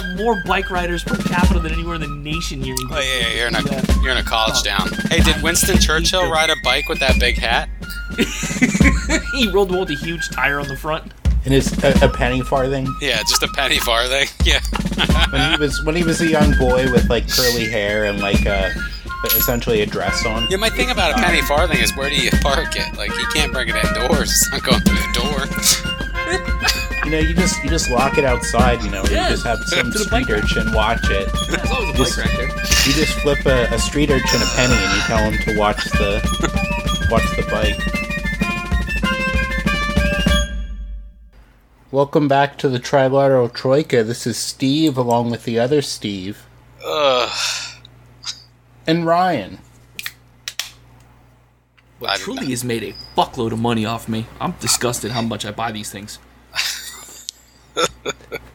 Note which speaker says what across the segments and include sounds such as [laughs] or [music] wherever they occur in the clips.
Speaker 1: have more bike riders per capita than anywhere in the nation here.
Speaker 2: Oh yeah, yeah, you're in a
Speaker 1: Yeah.
Speaker 2: you're in a college town. Hey, did Winston Churchill ride a bike with that big hat? [laughs]
Speaker 1: he rolled the wall with a huge tire on the front.
Speaker 3: And it's a, a penny farthing.
Speaker 2: Yeah, just a penny farthing. [laughs] Yeah.
Speaker 3: When he was when he was a young boy with like curly hair and like uh, essentially a dress on.
Speaker 2: Yeah, my thing about a penny farthing is where do you park it? Like you can't bring it indoors. It's not going through the door. [laughs]
Speaker 3: You know, you just you just lock it outside. You know,
Speaker 1: Yeah,
Speaker 3: you just have some street urchin watch it.
Speaker 1: Yeah, there's always a
Speaker 3: Just-
Speaker 1: bike.
Speaker 3: You just flip a, a street urchin a penny and you tell him to watch the watch the bike. Welcome back to the Trilateral Troika. This is Steve along with the other Steve
Speaker 2: Ugh.
Speaker 3: and Ryan.
Speaker 1: Well, truly has made a fuckload of money off me. I'm disgusted how much I buy these things.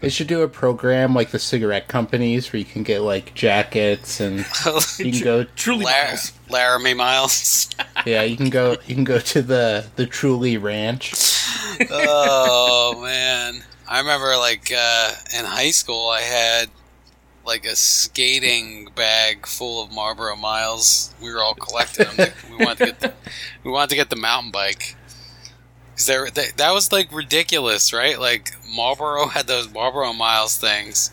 Speaker 3: They should do a program like the cigarette companies where you can get like jackets and [laughs] you can go
Speaker 1: Truly,
Speaker 2: Lar-
Speaker 1: Miles.
Speaker 2: Laramie Miles. [laughs]
Speaker 3: yeah, you can go you can go to the the Truly Ranch.
Speaker 2: oh man, I remember like uh, in high school, I had like a skating bag full of Marlboro Miles. We were all collecting them. we wanted to get the, we wanted to get the mountain bike. Cause they, they, that was like ridiculous, right? Like Marlboro [laughs] had those Marlboro Miles things,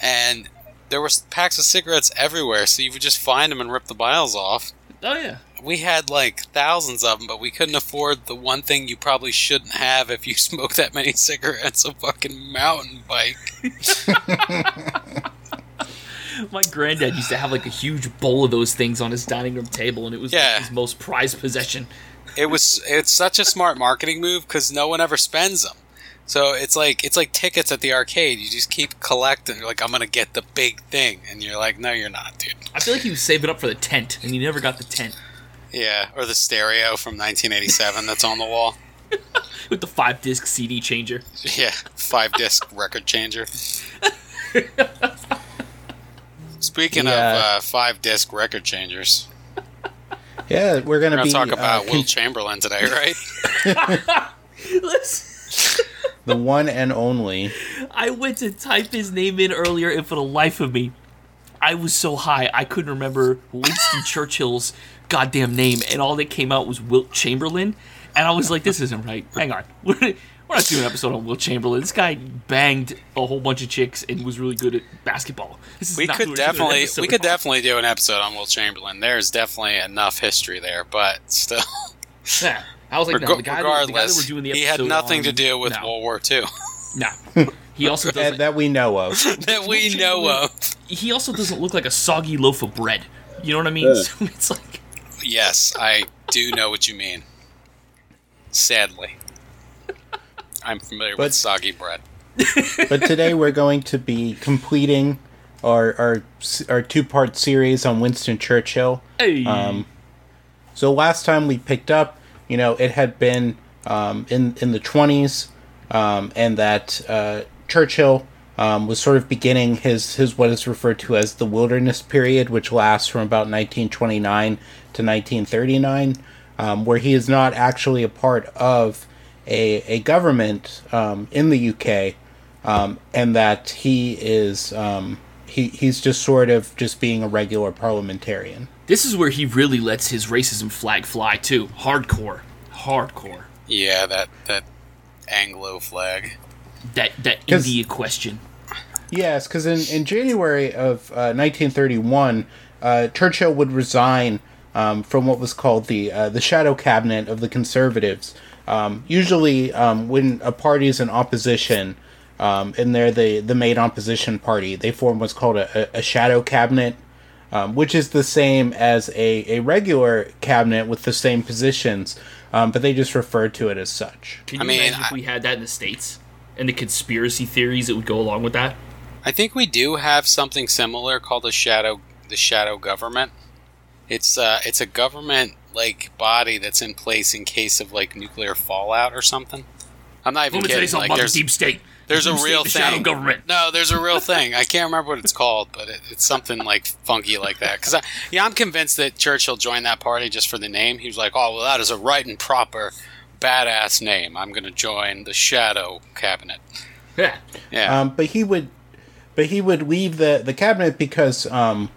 Speaker 2: and there were packs of cigarettes everywhere. So you would just find them and rip the miles off
Speaker 1: Oh yeah.
Speaker 2: we had like thousands of them, but we couldn't afford the one thing you probably shouldn't have if you [laughs] smoke that many cigarettes a fucking mountain bike. [laughs]
Speaker 1: My granddad used to have like a huge bowl of those things on his dining room table, and it was like, his most prized possession.
Speaker 2: It was it's such a smart marketing move because no one ever spends them. So it's like it's like tickets at the arcade. You just keep collecting. You're like, I'm gonna get the big thing, and you're like, no, you're not, dude.
Speaker 1: I feel like he was it up for the tent, and he never got the tent
Speaker 2: Yeah, or the stereo from 1987 that's on the wall. [laughs]
Speaker 1: with the five disc CD changer.
Speaker 2: Yeah, five disc record changer. [laughs] Speaking
Speaker 3: Yeah.
Speaker 2: of uh, five disc record changers,
Speaker 3: Yeah, we're gonna
Speaker 2: we're gonna talk about
Speaker 3: uh,
Speaker 2: Will
Speaker 3: con-
Speaker 2: Chamberlain today, right? [laughs] [laughs]
Speaker 3: The one and only.
Speaker 1: I went to type his name in earlier, and for the life of me, I was so high I couldn't remember Winston Churchill's goddamn name, and all that came out was Wilt Chamberlain, and I was like, "This isn't right. Hang on, [laughs] we're, we're not doing an episode on Wilt Chamberlain. This guy banged a whole bunch of chicks and was really good at basketball. This is
Speaker 2: we
Speaker 1: not
Speaker 2: could
Speaker 1: who we're doing an
Speaker 2: definitely we could definitely do an episode on Wilt Chamberlain. There's definitely enough history there, but still, [laughs]
Speaker 1: Yeah. I was like, no, the guy, that- the guy that
Speaker 2: regardless,
Speaker 1: we're doing the
Speaker 2: he had nothing to do with
Speaker 1: no,
Speaker 2: World War II
Speaker 1: No, [laughs] he also
Speaker 3: that,
Speaker 1: doesn't.
Speaker 3: that we know of. [laughs]
Speaker 2: that we know of.
Speaker 1: he also doesn't look like a soggy loaf of bread. You know what I mean? So it's like,
Speaker 2: Yes, I do know what you mean. Sadly, I'm familiar
Speaker 3: But-
Speaker 2: with soggy bread. [laughs]
Speaker 3: But today we're going to be completing our our our two part series on Winston Churchill.
Speaker 1: hey,
Speaker 3: Um, So last time we picked up, you know, it had been um, in in the twenties, um, and that uh, Churchill um, was sort of beginning his his what is referred to as the wilderness period, which lasts from about 1929 to 1939, um, where he is not actually a part of a a government um, in the UK, um, and that he is. Um, he, he's just sort of just being a regular parliamentarian.
Speaker 1: this is where he really lets his racism flag fly too. Hardcore, hardcore.
Speaker 2: Yeah, that that Anglo flag.
Speaker 1: That that India question.
Speaker 3: Yes, because in, in January of uh, 1931, uh, Churchill would resign um, from what was called the uh, the shadow cabinet of the Conservatives. Um, usually, um, when a party is in opposition, um, and they're the the main opposition party, they form what's called a, a, a shadow cabinet, um, which is the same as a, a regular cabinet with the same positions, um, but they just refer to it as such.
Speaker 1: Can
Speaker 2: I
Speaker 1: you
Speaker 2: mean,
Speaker 1: imagine if we had that in the states and the conspiracy theories that would go along with that?
Speaker 2: I think we do have something similar called the shadow the shadow government. It's uh it's a government like body that's in place in case of like nuclear fallout or something. I'm not even
Speaker 1: Let me tell you
Speaker 2: kidding.
Speaker 1: something
Speaker 2: Like
Speaker 1: about the
Speaker 2: there's
Speaker 1: deep state.
Speaker 2: there's
Speaker 1: The
Speaker 2: a
Speaker 1: deep state,
Speaker 2: real
Speaker 1: the
Speaker 2: thing.
Speaker 1: shadow government.
Speaker 2: No, there's a real thing. I can't remember what it's called, but it, it's something like funky like that. Because yeah, I'm convinced that Churchill joined that party just for the name. He was like, oh well, that is a right and proper badass name. I'm going to join the shadow cabinet.
Speaker 1: Yeah.
Speaker 2: Yeah.
Speaker 3: Um, but he would, but he would leave the the cabinet because um,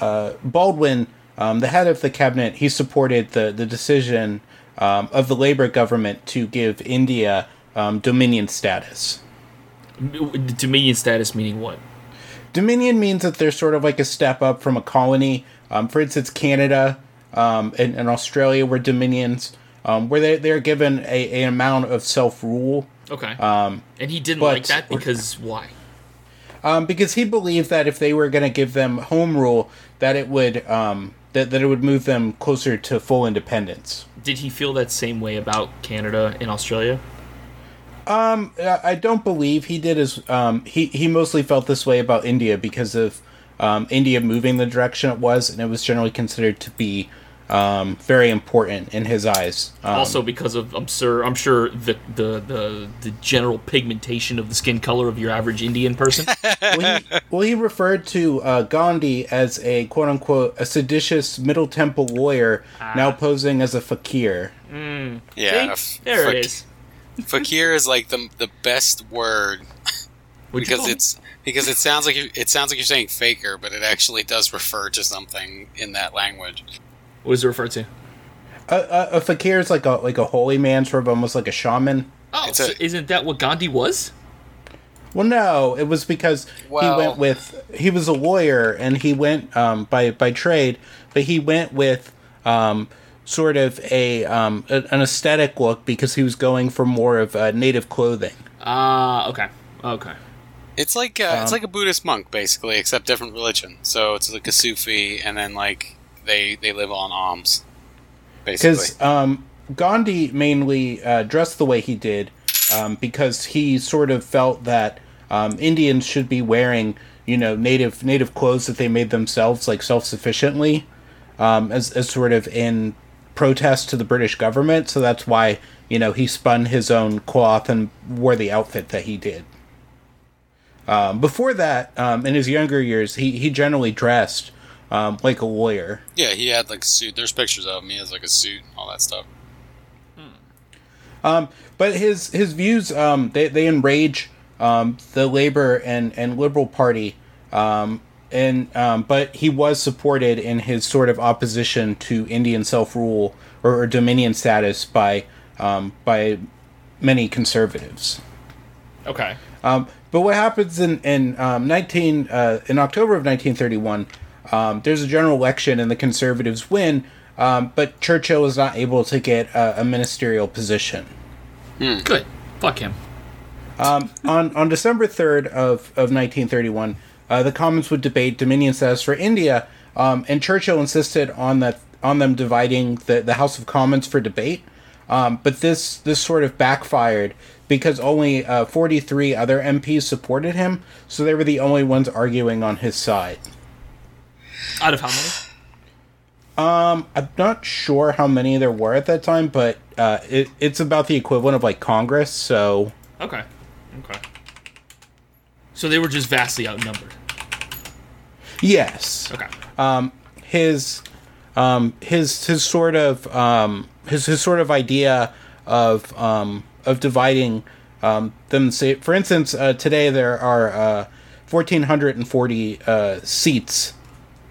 Speaker 3: uh, Baldwin, um, the head of the cabinet, he supported the the decision um, of the Labour government to give India um, dominion status.
Speaker 1: Dominion status meaning what?
Speaker 3: Dominion means that they're sort of like a step up from a colony. Um, for instance, Canada um, and, and Australia were dominions, um, where they, they're given a, an amount of self rule.
Speaker 1: Okay.
Speaker 3: Um,
Speaker 1: and he didn't
Speaker 3: but-
Speaker 1: like that because why?
Speaker 3: um, because he believed that if they were going to give them home rule, that it would um, that, that it would move them closer to full independence.
Speaker 1: Did he feel that same way about Canada and Australia?
Speaker 3: Uh, I don't believe he did as um, he he mostly felt this way about India because of um, India moving the direction it was, and it was generally considered to be um, very important in his eyes. Um,
Speaker 1: also because of I'm sure I'm sure the, the the the general pigmentation of the skin color of your average Indian person. [laughs]
Speaker 3: well, he, well, he referred to uh, Gandhi as a quote unquote a seditious Middle Temple lawyer, now posing as a fakir.
Speaker 2: Yeah,
Speaker 1: See?
Speaker 2: f-
Speaker 1: there
Speaker 2: fak-
Speaker 1: it is. [laughs]
Speaker 2: Fakir is like the the best word
Speaker 1: What'd
Speaker 2: because it's because it sounds like you it sounds like you're saying faker, but it actually does refer to something in that language.
Speaker 1: It? what is it referred to?
Speaker 3: A, a, a fakir is like a like a holy man, sort of almost like a shaman.
Speaker 1: Oh,
Speaker 2: It's
Speaker 1: so
Speaker 2: a-
Speaker 1: isn't that what Gandhi was?
Speaker 3: Well, no, it was because
Speaker 2: Well-
Speaker 3: he went with he was a lawyer and he went um, by by trade, but he went with um, sort of a, um, an aesthetic look because he was going for more of uh, native clothing.
Speaker 1: Ah, okay, okay.
Speaker 2: It's like uh, it's
Speaker 3: Um,
Speaker 2: like a Buddhist monk basically, except different religion. So it's like a Sufi, and then like they they live on alms, basically.
Speaker 3: Because um, Gandhi mainly uh, dressed the way he did um, because he sort of felt that um, Indians should be wearing, you know, native native clothes that they made themselves, like self sufficiently, um, as as sort of in protest to the British government. So that's why you know he spun his own cloth and wore the outfit that he did. Um, before that, um, in his younger years, he he generally dressed um, like a lawyer.
Speaker 2: Yeah, he had like a suit. There's pictures of him. He has like a suit, and all that stuff.
Speaker 3: Um, but his his views um, they they enrage um, the Labor and and Liberal Party, um, and um, but he was supported in his sort of opposition to Indian self rule or, or dominion status by um, by many conservatives.
Speaker 1: Okay.
Speaker 3: Um, but what happens in in um, nineteen uh, in October of nineteen thirty one? Um, there's a general election and the Conservatives win, um, but Churchill is not able to get a, a ministerial position.
Speaker 1: Good. Fuck him.
Speaker 3: on on December third of of nineteen thirty one, uh, the Commons would debate Dominion status for India, um, and Churchill insisted on that on them dividing the, the House of Commons for debate. Um, but this this sort of backfired because only uh, forty three other MPs supported him, so they were the only ones arguing on his side.
Speaker 1: Out of how many?
Speaker 3: Um, I'm not sure how many there were at that time, but uh, it, it's about the equivalent of like Congress. So
Speaker 1: Okay. Okay. So they were just vastly outnumbered.
Speaker 3: yes,
Speaker 1: Okay.
Speaker 3: Um, his um, his his sort of um, his his sort of idea of um, of dividing um, them. Say, for instance, uh, today there are uh, fourteen hundred and forty uh, seats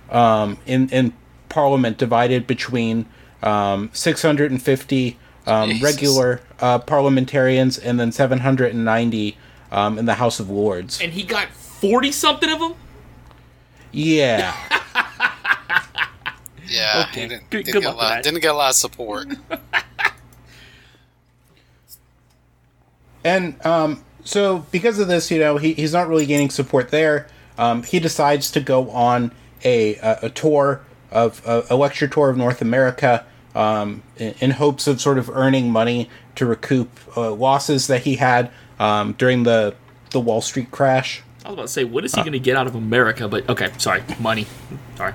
Speaker 3: um, in in Parliament divided between um, six hundred and fifty um, regular uh, parliamentarians and then seven hundred and ninety um, in the House of Lords.
Speaker 1: and he got forty something of them.
Speaker 3: Yeah. [laughs]
Speaker 2: Yeah,
Speaker 1: Okay.
Speaker 2: didn't,
Speaker 1: Good-
Speaker 2: didn't
Speaker 1: good
Speaker 2: get
Speaker 1: luck
Speaker 2: a lot, didn't get a lot of support.
Speaker 3: And um, so, because of this, you know, he, he's not really gaining support there. Um, he decides to go on a, a, tour of a, a lecture tour of North America um, in, in hopes of sort of earning money to recoup uh, losses that he had um, during the the Wall Street crash.
Speaker 1: I was about to say, what is he going to get out of America? But okay, sorry, money. Sorry.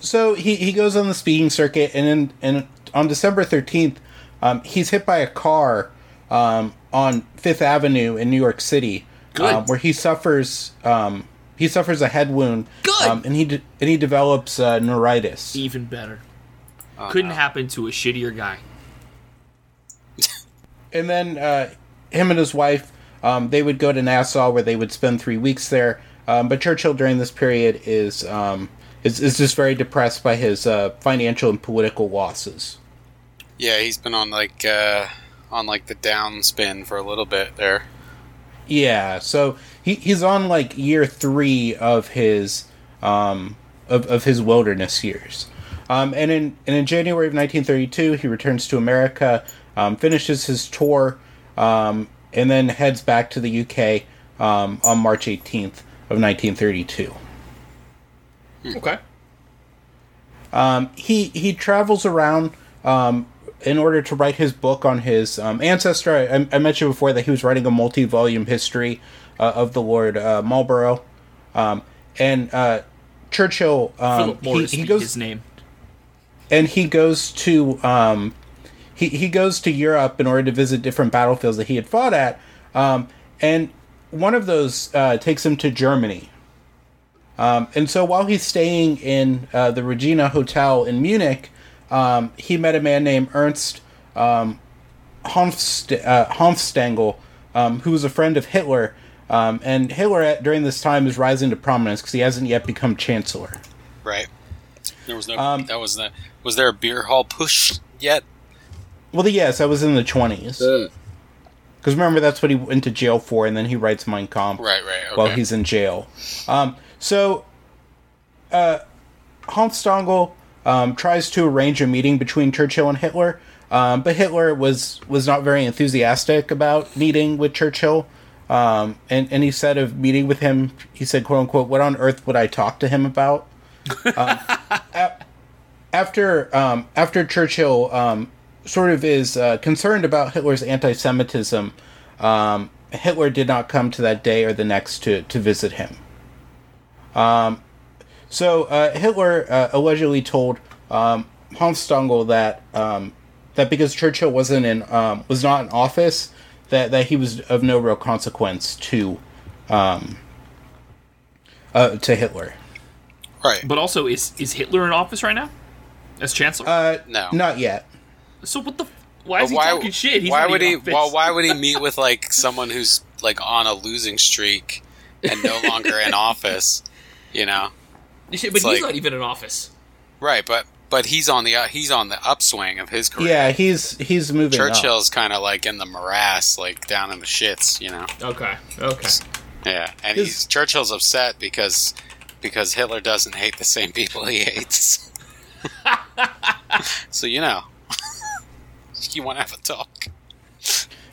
Speaker 3: So he, he goes on the speaking circuit, and in, and on December thirteenth, um, he's hit by a car um, on Fifth Avenue in New York City, um, where he suffers um, he suffers a head wound,
Speaker 1: Good.
Speaker 3: um, and he de- and he develops uh, neuritis.
Speaker 1: Even better.
Speaker 2: Oh,
Speaker 1: Couldn't
Speaker 2: no.
Speaker 1: happen to a shittier guy. [laughs]
Speaker 3: And then uh, him and his wife um, they would go to Nassau, where they would spend three weeks there. Um, but Churchill during this period is um, is, is just very depressed by his uh, financial and political losses.
Speaker 2: Yeah, he's been on like uh, on like the downspin for a little bit there.
Speaker 3: Yeah, so he, he's on like year three of his um, of, of his wilderness years. Um, and in and in January of 1932, he returns to America, um, finishes his tour, um, and then heads back to the UK um, on March 18th of 1932.
Speaker 1: Okay.
Speaker 3: Um, he he travels around um, in order to write his book on his um, ancestor. I, I mentioned before that he was writing a multi-volume history uh, of the Lord uh, Marlborough, um, and uh, Churchill. Um, he, he goes
Speaker 1: his name.
Speaker 3: and he goes to um, he he goes to Europe in order to visit different battlefields that he had fought at, um, and one of those uh, takes him to Germany. Um, and so while he's staying in uh, the Regina Hotel in Munich, um, he met a man named Ernst um, Honfst- uh, Hanfstaengl, um, who was a friend of Hitler. Um, and Hitler at, during this time is rising to prominence because he hasn't yet become chancellor.
Speaker 2: Right. There was no.
Speaker 3: Um,
Speaker 2: that was the. Was there a beer hall putsch yet?
Speaker 3: Well, yes, that was in the 20s. Because remember, that's what he went to jail for, and then he writes Mein Kampf
Speaker 2: Right. Right. Okay.
Speaker 3: while he's in jail. Um, so, uh, Hanfstaengl um, tries to arrange a meeting between Churchill and Hitler, um, but Hitler was was not very enthusiastic about meeting with Churchill. Um, and, and he said of meeting with him, he said, "quote unquote," what on earth would I talk to him about? Um, [laughs] after um, after Churchill um, sort of is uh, concerned about Hitler's anti-Semitism, um, Hitler did not come to that day or the next to, to visit him. Um, so uh, Hitler uh, allegedly told um, Hanfstaengl that um, that because Churchill wasn't in um, was not in office, that, that he was of no real consequence to um, uh, to Hitler.
Speaker 2: right.
Speaker 1: But also, is is Hitler in office right now as chancellor?
Speaker 3: Uh,
Speaker 2: No.
Speaker 3: not yet.
Speaker 1: so what the? f- Why is
Speaker 2: But
Speaker 1: he
Speaker 2: why,
Speaker 1: talking shit? He's
Speaker 2: why would he? Well, why would he meet with like someone who's like on a losing streak and no longer in [laughs] office? You know.
Speaker 1: Shit, but
Speaker 2: it's
Speaker 1: he's
Speaker 2: like-
Speaker 1: not even in office.
Speaker 2: Right, but but he's on the uh, he's on the upswing of his career.
Speaker 3: Yeah, he's he's moving. up.
Speaker 2: Churchill's kind of like in the morass, like down in the shits, you know.
Speaker 1: Okay. Okay.
Speaker 2: Yeah, and
Speaker 3: His-
Speaker 2: he's Churchill's upset because because Hitler doesn't hate the same people he hates. [laughs] so you know, [laughs] you want to have a talk.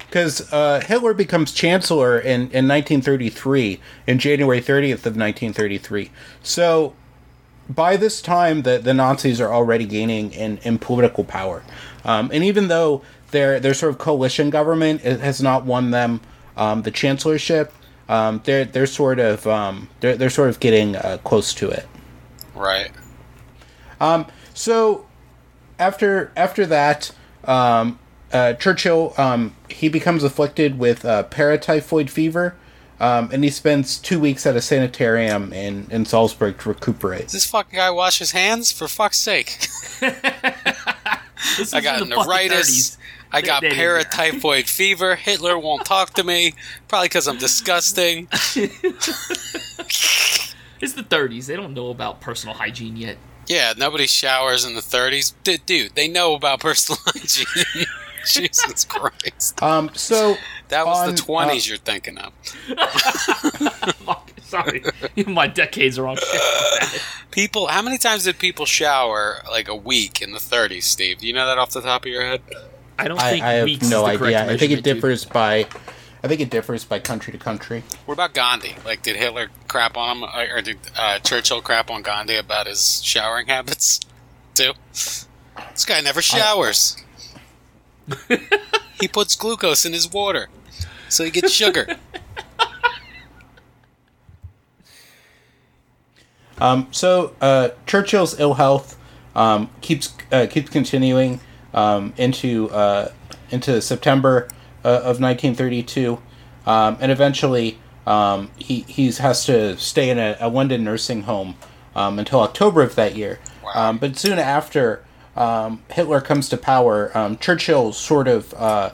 Speaker 3: because uh, Hitler becomes chancellor in, in 1933, in January 30th of 1933. So by this time, the, the Nazis are already gaining in, in political power. Um, and even though their, their sort of coalition government has not won them um, the chancellorship, um, they're, they're sort of um, they're, they're sort of getting uh, close to it.
Speaker 2: Right.
Speaker 3: So after after that, um, uh, Churchill um, he becomes afflicted with uh, paratyphoid fever, um, and he spends two weeks at a sanitarium in, in Salzburg to recuperate.
Speaker 2: Does this fucking guy wash his hands? For fuck's sake! [laughs] [laughs] I got
Speaker 1: in the fucking
Speaker 2: neuritis. I got
Speaker 1: They- they didn't-
Speaker 2: paratyphoid [laughs] fever. Hitler won't talk to me. Probably because I'm disgusting.
Speaker 1: It's the 30s. They don't know about personal hygiene yet.
Speaker 2: Yeah, nobody showers in the 30s. D- dude, they know about personal hygiene. [laughs] Jesus Christ.
Speaker 3: Um, so
Speaker 2: That was
Speaker 3: On,
Speaker 2: the 20s you're thinking of. [laughs]
Speaker 1: Sorry, [laughs] my decades are wrong. Shit.
Speaker 2: People, how many times did people shower like a week in the 30s, Steve? Do you know that off the top of your head?
Speaker 1: I don't
Speaker 3: I,
Speaker 1: think
Speaker 3: I have no
Speaker 1: is
Speaker 3: idea. I think it
Speaker 1: measurement, dude.
Speaker 3: differs by, I think it differs by country to country.
Speaker 2: What about Gandhi? Like, did Hitler crap on him, or or did uh, Churchill crap on Gandhi about his showering habits too? This guy never showers. [laughs] he puts glucose in his water, so he gets sugar. [laughs]
Speaker 3: Um, so uh, Churchill's ill health um, keeps uh, keeps continuing um, into uh, into September uh, of 1932, um, and eventually um, he he's has to stay in a, a London nursing home um, until October of that year.
Speaker 2: Wow.
Speaker 3: Um, but soon after um, Hitler comes to power, um, Churchill sort of uh,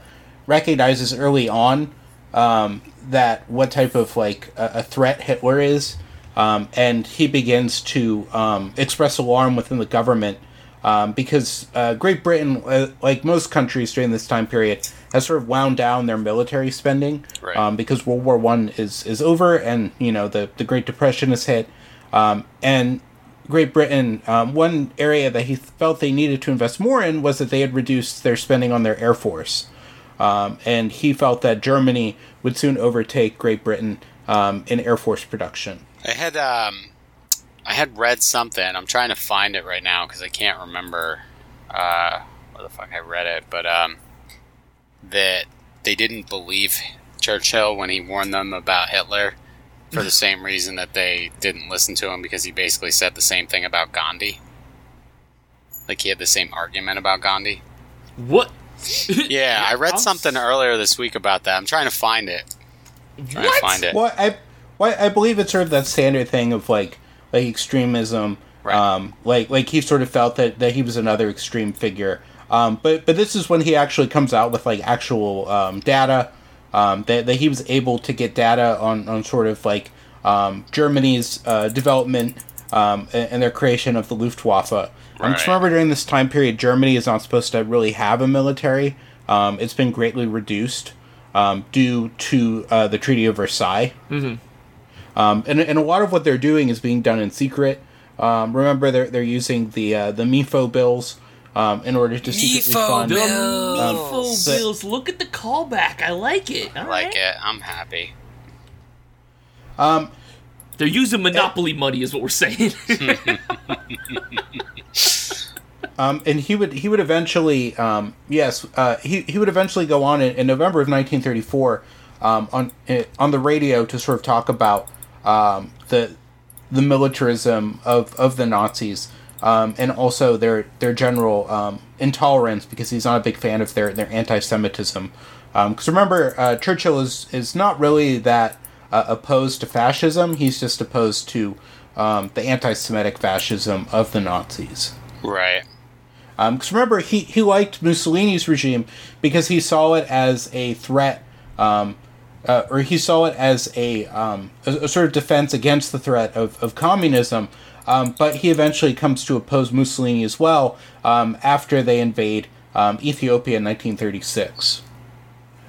Speaker 3: recognizes early on um, that what type of like a, a threat Hitler is, um, and he begins to um, express alarm within the government um, because uh, Great Britain, uh, like most countries during this time period, has sort of wound down their military spending
Speaker 2: Right.
Speaker 3: um, because World War One is is over, and you know the the Great Depression has hit, um, and Great Britain, um, one area that he felt they needed to invest more in was that they had reduced their spending on their air force, um, and he felt that Germany would soon overtake Great Britain um, in air force production.
Speaker 4: I had um, I had read something. I'm trying to find it right now because I can't remember uh, where the fuck I read it. But um, that they didn't believe Churchill when he warned them about Hitler for the same reason that they didn't listen to him because he basically said the same thing about Gandhi. Like he had the same argument about Gandhi.
Speaker 1: What?
Speaker 4: Yeah, [laughs] I read
Speaker 1: I'm
Speaker 4: something earlier this week about that. I'm trying to find it. Trying
Speaker 1: What?
Speaker 4: to find it.
Speaker 3: Well, I, well, I believe it's sort of that standard thing of like like extremism.
Speaker 4: Right.
Speaker 3: Um, like like he sort of felt that, that he was another extreme figure. Um, but but this is when he actually comes out with like actual um, data. Um, that, that he was able to get data on, on sort of like um, Germany's uh, development um, and, and their creation of the Luftwaffe. Um, just remember during this time period, Germany is not supposed to really have a military. Um, it's been greatly reduced um, due to uh, the Treaty of Versailles. Um, and, and a lot of what they're doing is being done in secret. Um, remember, they're, they're using the uh, the MEFO bills um, in order to secretly
Speaker 2: MEFO
Speaker 3: fund.
Speaker 1: The
Speaker 2: Bills.
Speaker 1: Mefo
Speaker 3: the-
Speaker 1: bills. Look at the callback. I like it. All
Speaker 4: Like
Speaker 1: right.
Speaker 4: it. I'm happy.
Speaker 3: Um,
Speaker 1: They're using monopoly money, is what we're saying. [laughs]
Speaker 3: um, and he would he would eventually um, yes uh, he, he would eventually go on in, in November of 1934 um, on eh, on the radio to sort of talk about um, the the militarism of, of the Nazis um, and also their their general um, intolerance because he's not a big fan of their their anti-Semitism. Because remember, uh, Churchill is is not really that uh, opposed to fascism. He's just opposed to um, the anti-Semitic fascism of the Nazis.
Speaker 4: Right.
Speaker 3: Because remember, he, he liked Mussolini's regime because he saw it as a threat, um, uh, or he saw it as a, um, a, a sort of defense against the threat of, of communism. Um, but he eventually comes to oppose Mussolini as well um, after they invade um, Ethiopia in 1936.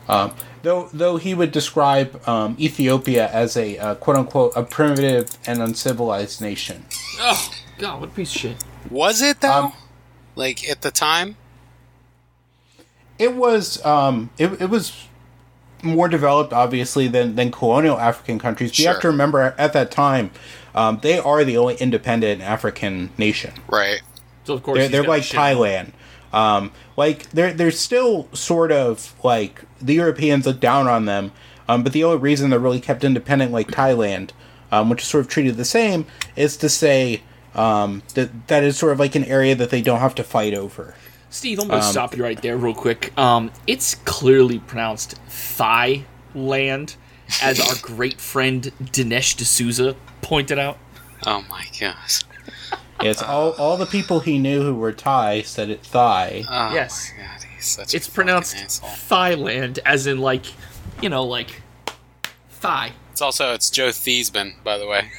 Speaker 3: Um, though, though he would describe um, Ethiopia as a uh, quote unquote a primitive and uncivilized nation.
Speaker 1: oh God, what a piece of shit.
Speaker 4: Was it though?
Speaker 3: Um,
Speaker 4: like at the time?
Speaker 3: It was um, it, it was more developed, obviously, than than colonial African countries. But you have to remember, at that time, um, they are the only independent African nation.
Speaker 4: Right.
Speaker 1: So of course
Speaker 3: They're, they're like
Speaker 1: shit.
Speaker 3: Thailand. Um, like they're they're still sort of like the Europeans look down on them. Um, but the only reason they're really kept independent, like Thailand, um, which is sort of treated the same, is to say um, that that is sort of like an area that they don't have to fight over.
Speaker 1: Steve, I'm gonna stop you right there, real quick. Um, it's clearly pronounced Thailand, as our [laughs] great friend Dinesh D'Souza pointed out.
Speaker 4: Oh my gosh.
Speaker 3: It's all all the people he knew who were Thai said it Thai.
Speaker 4: Oh
Speaker 1: Yes.
Speaker 4: my god, he's such
Speaker 1: It's
Speaker 4: fucking
Speaker 1: pronounced
Speaker 4: asshole.
Speaker 1: Thailand, as in like, you know, like thigh.
Speaker 4: It's also it's Joe Theismann, by the way.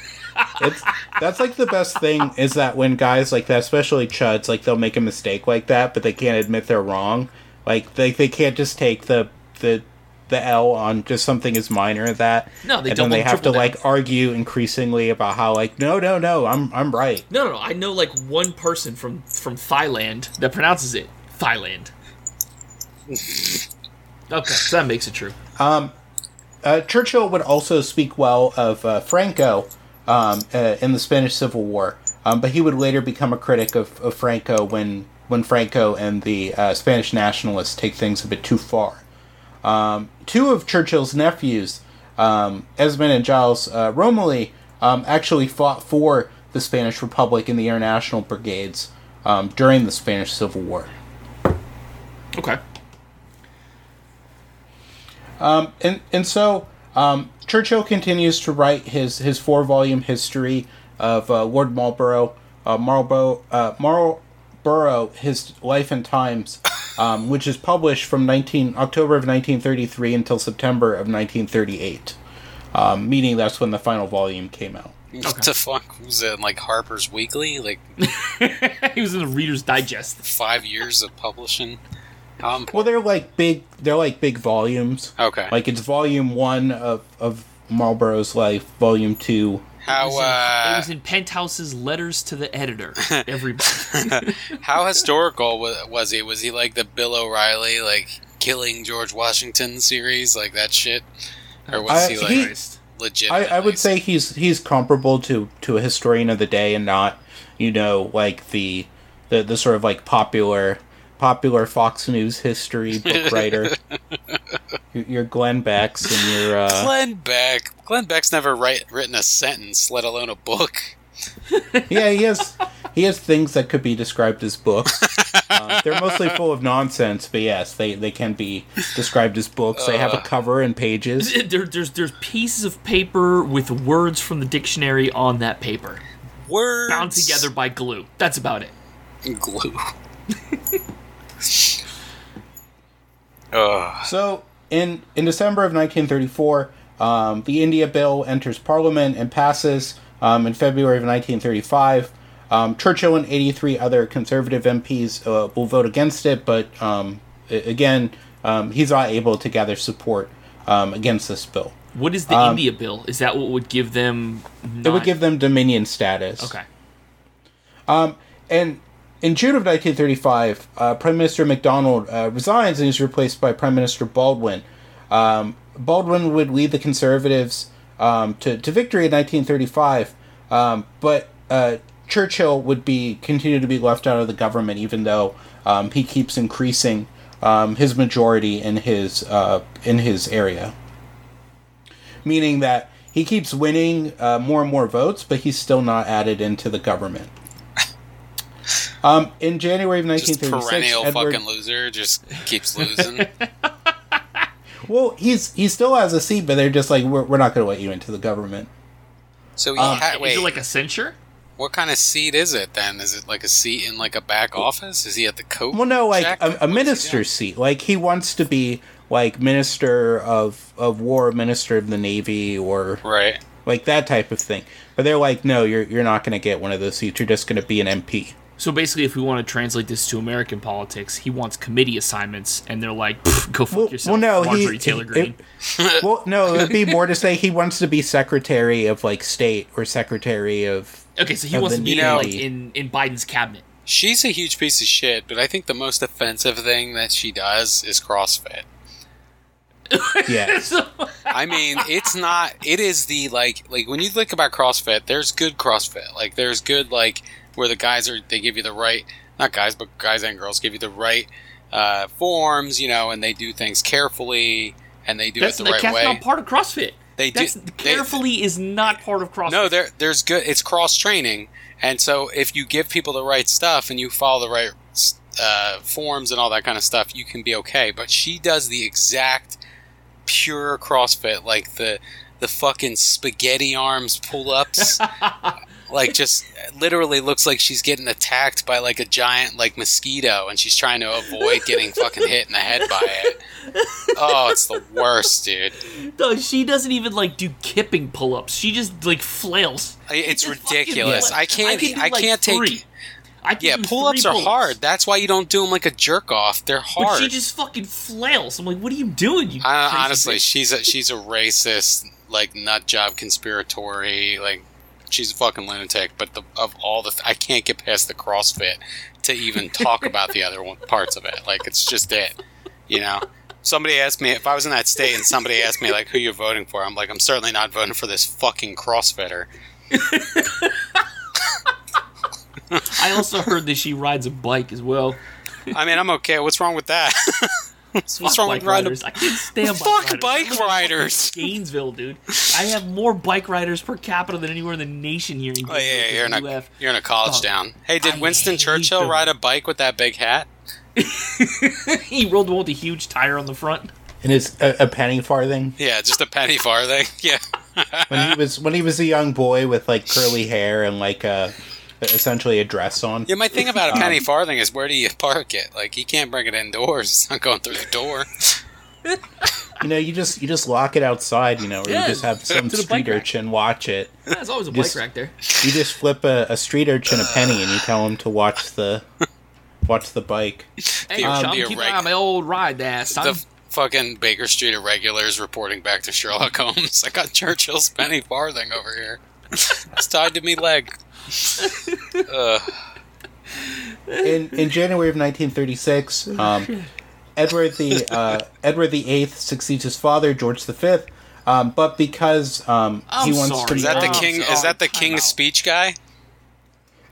Speaker 3: It's that's like the best thing is that when guys like that, especially chuds, like they'll make a mistake like that, but they can't admit they're wrong. Like they they can't just take the the the L on just something as minor as that.
Speaker 1: No, they
Speaker 3: and
Speaker 1: double
Speaker 3: then they have to
Speaker 1: down.
Speaker 3: like argue increasingly about how like no no no I'm I'm right.
Speaker 1: No, no, no. I know like one person from from Thailand that pronounces it Thailand. okay, so that makes it true.
Speaker 3: Uh, Churchill would also speak well of uh, Franco um, uh, in the Spanish Civil War, um, but he would later become a critic of, of Franco when when Franco and the uh, Spanish nationalists take things a bit too far. Um, two of Churchill's nephews, um, Esmond and Giles uh, Romilly, um, actually fought for the Spanish Republic in the international brigades um, during the Spanish Civil War.
Speaker 1: Okay.
Speaker 3: Um, and and so um, Churchill continues to write his his four volume history of uh, Lord Marlborough, uh, Marlborough, uh, Marlborough, his life and times, um, which is published from 19 October of 1933 until September of 1938, um, meaning that's when the final volume came out.
Speaker 2: What the fuck was it? Like Harper's Weekly? Like [laughs]
Speaker 1: he was in the Reader's Digest.
Speaker 2: five years of publishing? How
Speaker 3: Well, they're like big. They're like big volumes.
Speaker 2: Okay.
Speaker 3: Like it's volume one of of Marlborough's life, volume two.
Speaker 1: It
Speaker 2: how
Speaker 1: was, in, it
Speaker 2: uh,
Speaker 1: was in Penthouse's letters to the editor [laughs] every [laughs]
Speaker 2: how historical wa- was he? Was he like the Bill O'Reilly, like killing George Washington series, like that shit, or was
Speaker 3: I-
Speaker 2: he like
Speaker 3: he-
Speaker 2: legit?
Speaker 3: I, I would say he's he's comparable to to a historian of the day, and not you know like the the the sort of like popular popular Fox News history book [laughs] writer. your, your Glenn Becks and your uh,
Speaker 2: Glenn Beck. Glenn Beck's never write, written a sentence, let alone a book. [laughs]
Speaker 3: yeah he has he has things that could be described as books. Um, they're mostly full of nonsense, but yes, they they can be described as books. They have a cover and pages. [laughs]
Speaker 1: There, there's there's pieces of paper with words from the dictionary on that paper,
Speaker 2: Words
Speaker 1: bound together by glue. That's about it.
Speaker 2: glue. Ugh.
Speaker 3: So, in in December of 1934, um, the India Bill enters Parliament and passes. Um, in February of 1935, um, Churchill and 83 other Conservative MPs uh, will vote against it, but um, again, um, he's not able to gather support um, against this bill.
Speaker 1: What is the
Speaker 3: Um,
Speaker 1: India bill? Is that what would give them?
Speaker 3: It would give them Dominion status.
Speaker 1: Okay.
Speaker 3: And in June of 1935, uh, Prime Minister MacDonald uh, resigns and is replaced by Prime Minister Baldwin. Um, Baldwin would lead the Conservatives um, to, to victory in 1935, um, but uh, Churchill would be continue to be left out of the government, even though um, he keeps increasing um, his majority in his uh, in his area. Meaning that he keeps winning uh, more and more votes, but he's still not added into the government. Um, in January of
Speaker 2: Just
Speaker 3: 1936,
Speaker 2: perennial
Speaker 3: Edward,
Speaker 2: fucking loser, just keeps losing. [laughs]
Speaker 3: well, he's he still has a seat, but they're just like, we're, we're not going to let you into the government.
Speaker 2: So he
Speaker 3: Um,
Speaker 2: ha-
Speaker 1: Is
Speaker 2: wait,
Speaker 1: it like a censure?
Speaker 2: what kind of seat is it then? Is it like a seat in like a back office? Is he at the coat?
Speaker 3: Well, no, like
Speaker 2: check?
Speaker 3: a, a minister's seat. Like he wants to be like minister of of war, minister of the navy, or?
Speaker 2: Right.
Speaker 3: like that type of thing. But they're like, no, you're you're not going to get one of those seats. You're just going to be an MP.
Speaker 1: So basically, if we want to translate this to American politics, he wants committee assignments, and they're like, "Go fuck
Speaker 3: Well,
Speaker 1: yourself."
Speaker 3: well, no, he-
Speaker 1: Marjorie Taylor
Speaker 3: he-
Speaker 1: Greene. [laughs]
Speaker 3: well, no, it would be [laughs] more to say he wants to be secretary of like state or secretary of.
Speaker 1: okay, so he wants to be
Speaker 2: Navy.
Speaker 1: like in in Biden's cabinet.
Speaker 2: She's a huge piece of shit, but I think the most offensive thing that she does is CrossFit. [laughs]
Speaker 3: Yeah,
Speaker 1: So-
Speaker 2: I mean, it's not. It is the like like when you think about CrossFit, there's good CrossFit. Like there's good like where the guys are they give you the right not guys but guys and girls give you the right uh, forms, you know, and they do things carefully and they do
Speaker 1: that's
Speaker 2: it the right
Speaker 1: that's
Speaker 2: way.
Speaker 1: not part of CrossFit.
Speaker 2: They do-
Speaker 1: That's
Speaker 2: they-
Speaker 1: carefully is not part of CrossFit.
Speaker 2: No, there there's good. It's cross training, and so if you give people the right stuff and you follow the right uh, forms and all that kind of stuff, you can be okay. But she does the exact pure CrossFit, like the the fucking spaghetti arms pull ups. [laughs] like just literally looks like she's getting attacked by like a giant like mosquito and she's trying to avoid getting fucking hit in the head by it. Oh, it's the worst, dude.
Speaker 1: No, she doesn't even like do kipping pull-ups. She just like flails.
Speaker 2: I- It's ridiculous.
Speaker 1: like-
Speaker 2: I can't.
Speaker 1: can do,
Speaker 2: I
Speaker 1: like,
Speaker 2: can't
Speaker 1: three.
Speaker 2: take.
Speaker 1: I
Speaker 2: Yeah, pull ups are
Speaker 1: pull-ups.
Speaker 2: hard. That's why you don't do them like a jerk off. They're hard.
Speaker 1: But she just fucking flails. I'm like, what are you doing? You
Speaker 2: I, honestly,
Speaker 1: bitch?
Speaker 2: she's a she's a racist, like nut job conspiratory, like she's a fucking lunatic. But the, of all the, I can't get past the CrossFit to even talk [laughs] about the other one, parts of it. Like it's just it, you know. Somebody asked me if I was in that state, and somebody asked me like who you're voting for. I'm like, I'm certainly not voting for this fucking CrossFitter. [laughs]
Speaker 1: I also heard that she rides a bike as well.
Speaker 2: I mean, I'm okay. What's wrong with that? [laughs] What's [laughs]
Speaker 1: Fuck
Speaker 2: wrong
Speaker 1: bike
Speaker 2: with
Speaker 1: riders. I can't stand
Speaker 2: Fuck
Speaker 1: bike riders.
Speaker 2: bike
Speaker 1: I live in fucking
Speaker 2: riders.
Speaker 1: Gainesville, dude. I have more bike riders per capita than anywhere in the nation here in
Speaker 2: Oh yeah, yeah, you're in a
Speaker 1: UF.
Speaker 2: you're in a college
Speaker 1: Dog,
Speaker 2: town. Hey, did
Speaker 1: I
Speaker 2: Winston Churchill
Speaker 1: them.
Speaker 2: ride a bike with that big hat? [laughs]
Speaker 1: he rode the one with the huge tire on the front.
Speaker 3: and it's a, a penny farthing.
Speaker 2: Yeah, just a penny farthing. [laughs] Yeah.
Speaker 3: When he was when he was a young boy with like curly hair and like a essentially a dress on.
Speaker 2: Yeah, my thing about a penny farthing is where do you park it? Like, you can't bring it indoors. It's not going through the door. [laughs]
Speaker 3: You know, you just you just lock it outside. You know, or
Speaker 1: Yeah,
Speaker 3: you just have [laughs] some
Speaker 1: to the bike
Speaker 3: street
Speaker 1: rack.
Speaker 3: urchin watch it.
Speaker 1: Yeah, There's always a
Speaker 3: Just-
Speaker 1: bike rack there.
Speaker 3: You just flip a, a street urchin a penny, and you tell him to watch the [laughs] watch the bike.
Speaker 1: Hey,
Speaker 2: Um,
Speaker 1: chum,
Speaker 2: be
Speaker 1: keep
Speaker 2: reg-
Speaker 1: an eye on my old ride there, son.
Speaker 2: The f- fucking Baker Street irregulars reporting back to Sherlock Holmes. I got Churchill's penny farthing over here. It's tied to me leg. Ugh.
Speaker 3: in in January of 1936, um, Edward the uh, [laughs] Edward the Eighth succeeds his father George V, um, but because um, he wants
Speaker 1: sorry.
Speaker 3: to
Speaker 2: Is that the
Speaker 1: Oh,
Speaker 2: king? Is that the King's. Speech guy?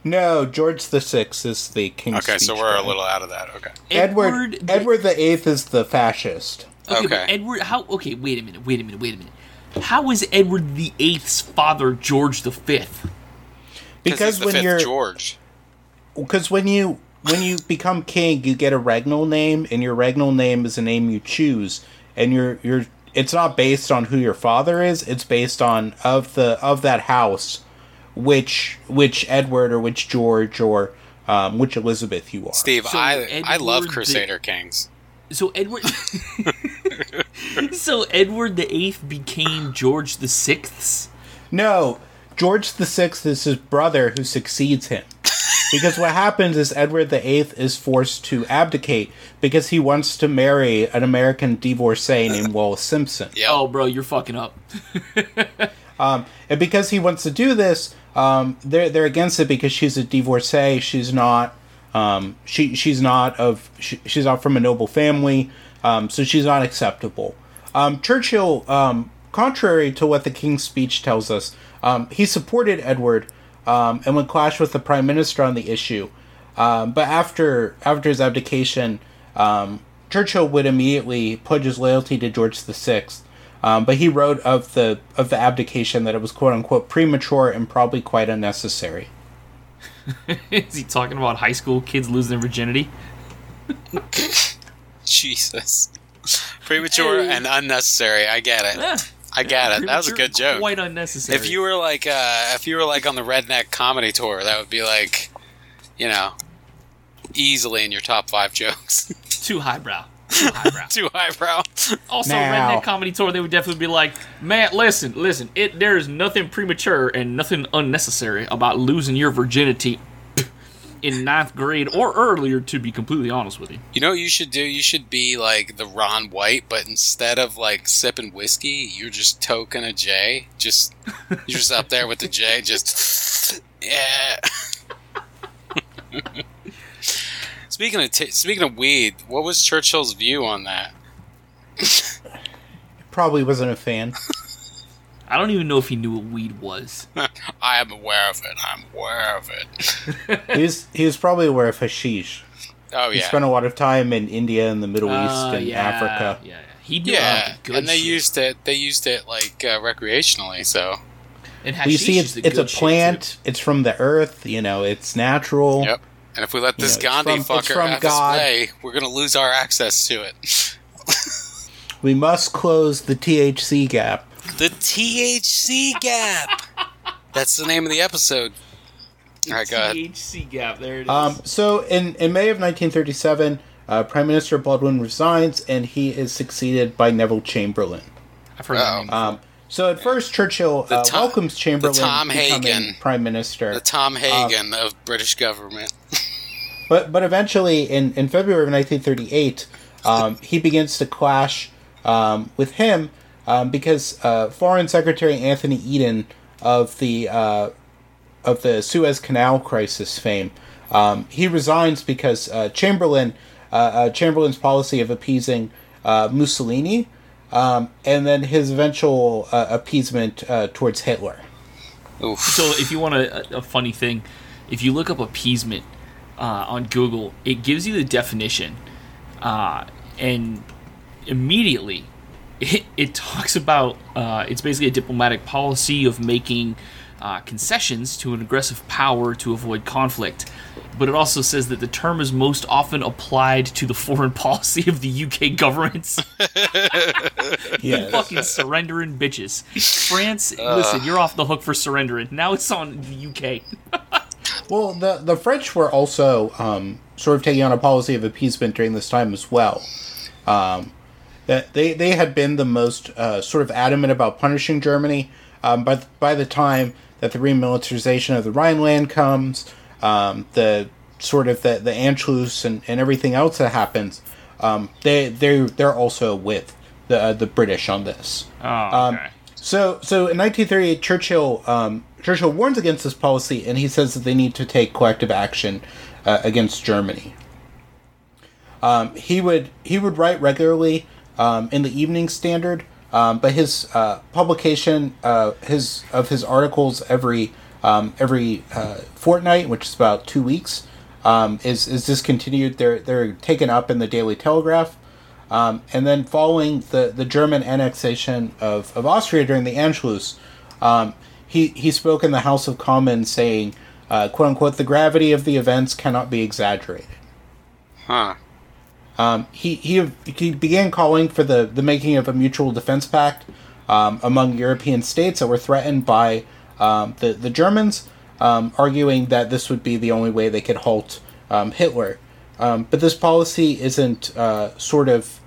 Speaker 3: no George the Sixth is the king.
Speaker 2: Okay, so we're a little out of that. Okay.
Speaker 3: Edward
Speaker 1: the-
Speaker 3: Edward the Eighth is the fascist
Speaker 1: Okay, but
Speaker 2: Okay.
Speaker 1: Edward. How? Okay, wait a minute. Wait a minute. Wait a minute. How is Edward the Eighth's father George the Fifth?
Speaker 3: Because
Speaker 2: he's the
Speaker 3: when
Speaker 2: fifth
Speaker 3: you're
Speaker 2: George.
Speaker 3: because when you when you become king, you get a regnal name, and your regnal name is a name you choose, and you're you're it's not based on who your father is; it's based on of the of that house, which which Edward or which George or um, which Elizabeth you are.
Speaker 2: Steve,
Speaker 1: So
Speaker 2: I I love
Speaker 1: Edward the-
Speaker 2: Crusader Kings.
Speaker 1: So Edward. [laughs] [laughs] so Edward the Eighth became George the Sixth's.
Speaker 3: No, George the Sixth is his brother who succeeds him. Because what happens is Edward the Eighth is forced to abdicate because he wants to marry an American divorcee named Wallis Simpson.
Speaker 2: Yep.
Speaker 1: Oh, bro, you're fucking up. [laughs]
Speaker 3: Um, and because he wants to do this, um, they're they're against it because she's a divorcee. She's not. Um, she she's not of she, she's not from a noble family, um, so she's not acceptable. Um, Churchill, um, contrary to what the King's Speech tells us, um, he supported Edward um, and would clash with the Prime Minister on the issue. Um, but after after his abdication, um, Churchill would immediately pledge his loyalty to George VI. Um, but he wrote of the of the abdication that it was quote unquote premature and probably quite unnecessary. [laughs]
Speaker 1: Is he talking about high school kids losing their virginity? [laughs]
Speaker 2: Jesus. Premature
Speaker 1: Hey.
Speaker 2: and unnecessary. I get it.
Speaker 1: Eh,
Speaker 2: I get it. That was a good joke.
Speaker 1: Quite unnecessary.
Speaker 2: If you were like uh if you were like on the redneck comedy tour, that would be like you know easily in your top five jokes. [laughs]
Speaker 1: too highbrow. Too highbrow. [laughs]
Speaker 2: Too highbrow.
Speaker 1: Also,
Speaker 3: Now-
Speaker 1: redneck comedy tour, they would definitely be like, "Man, listen, listen. It there is nothing premature and nothing unnecessary about losing your virginity in ninth grade or earlier. To be completely honest with you,
Speaker 2: You know what you should do? You should be like the Ron White, but instead of like sipping whiskey, you're just toking a J. Just you're just up there with the J, just [laughs] yeah. [laughs] speaking of t- speaking of weed, what was Churchill's view on that? [laughs]
Speaker 3: Probably wasn't a fan.
Speaker 1: I don't even know if he knew what weed was. [laughs]
Speaker 2: I am aware of it. I'm aware of it. [laughs]
Speaker 3: he was he was probably aware of hashish.
Speaker 2: Oh yeah.
Speaker 3: He spent a lot of time in India and the Middle East
Speaker 1: Uh,
Speaker 3: and
Speaker 1: yeah,
Speaker 3: Africa.
Speaker 1: Yeah, yeah. he did
Speaker 2: yeah,
Speaker 1: about the good
Speaker 2: and they
Speaker 1: shit.
Speaker 2: used it. They used it like uh, recreationally. So
Speaker 1: And
Speaker 3: Well, you
Speaker 1: hashish
Speaker 3: see,
Speaker 1: is
Speaker 3: it's
Speaker 1: the
Speaker 3: it's a
Speaker 1: good shit,
Speaker 3: plant. It's from the earth. You know, it's natural.
Speaker 2: yep. And if we let this
Speaker 3: You know,
Speaker 2: Gandhi
Speaker 3: from-
Speaker 2: fucker
Speaker 3: from
Speaker 2: have
Speaker 3: God.
Speaker 2: his way, we're gonna lose our access to it. [laughs]
Speaker 3: We must close the THC gap.
Speaker 2: The THC gap. That's the name of the episode.
Speaker 1: too.
Speaker 2: All right, go ahead.
Speaker 1: THC gap. There it is.
Speaker 3: Um, so in, in May of 1937, uh, Prime Minister Baldwin resigns, and he is succeeded by Neville Chamberlain.
Speaker 1: I've heard that
Speaker 2: oh.
Speaker 1: name.
Speaker 3: Um, so at first, Churchill
Speaker 2: The
Speaker 3: uh,
Speaker 2: Tom-
Speaker 3: welcomes Chamberlain
Speaker 2: Tom
Speaker 3: becoming
Speaker 2: Hagen.
Speaker 3: Prime Minister,
Speaker 2: The Tom Hagen of British government. [laughs]
Speaker 3: but but eventually, in, in February of 1938, um, he begins to clash um, with him um, because uh, Foreign Secretary Anthony Eden of the uh, of the Suez Canal crisis fame. Um, he resigns because uh, Chamberlain uh, uh, Chamberlain's policy of appeasing uh, Mussolini, um, and then his eventual uh, appeasement uh, towards Hitler.
Speaker 2: Oof.
Speaker 1: So if you want a, a funny thing, if you look up appeasement uh, on Google, it gives you the definition, uh, and immediately it, it talks about uh, it's basically a diplomatic policy of making uh, concessions to an aggressive power to avoid conflict. But it also says that the term is most often applied to the [laughs] foreign policy of the UK governments. [laughs]
Speaker 3: Yes.
Speaker 1: fucking surrendering bitches. France, [laughs] listen, you're off the hook for surrendering. Now it's on the UK.
Speaker 3: Well, the the French were also um, sort of taking on a policy of appeasement during this time as well. Um, that they they had been the most uh, sort of adamant about punishing Germany. Um, but by the time that the remilitarization of the Rhineland comes, um, the sort of the the Anschluss and, and everything else that happens, um, they they they're also with the uh, the British on this.
Speaker 1: Oh,
Speaker 3: Um,
Speaker 1: okay.
Speaker 3: So, so in 1938, Churchill um, Churchill warns against this policy, and he says that they need to take collective action uh, against Germany. Um, he would he would write regularly um, in the Evening Standard, um, but his uh, publication uh, his of his articles every um, every uh, fortnight, which is about two weeks, um, is is discontinued. They're they're taken up in the Daily Telegraph. Um, and then following the, the German annexation of, of Austria during the Anschluss, he, he spoke in the House of Commons saying, uh, quote unquote, the gravity of the events cannot be exaggerated.
Speaker 4: Huh.
Speaker 3: Um, he, he, he began calling for the, the making of a mutual defense pact um, among European states that were threatened by um, the, the Germans, um, arguing that this would be the only way they could halt um, Hitler. Um, but this policy isn't uh, sort of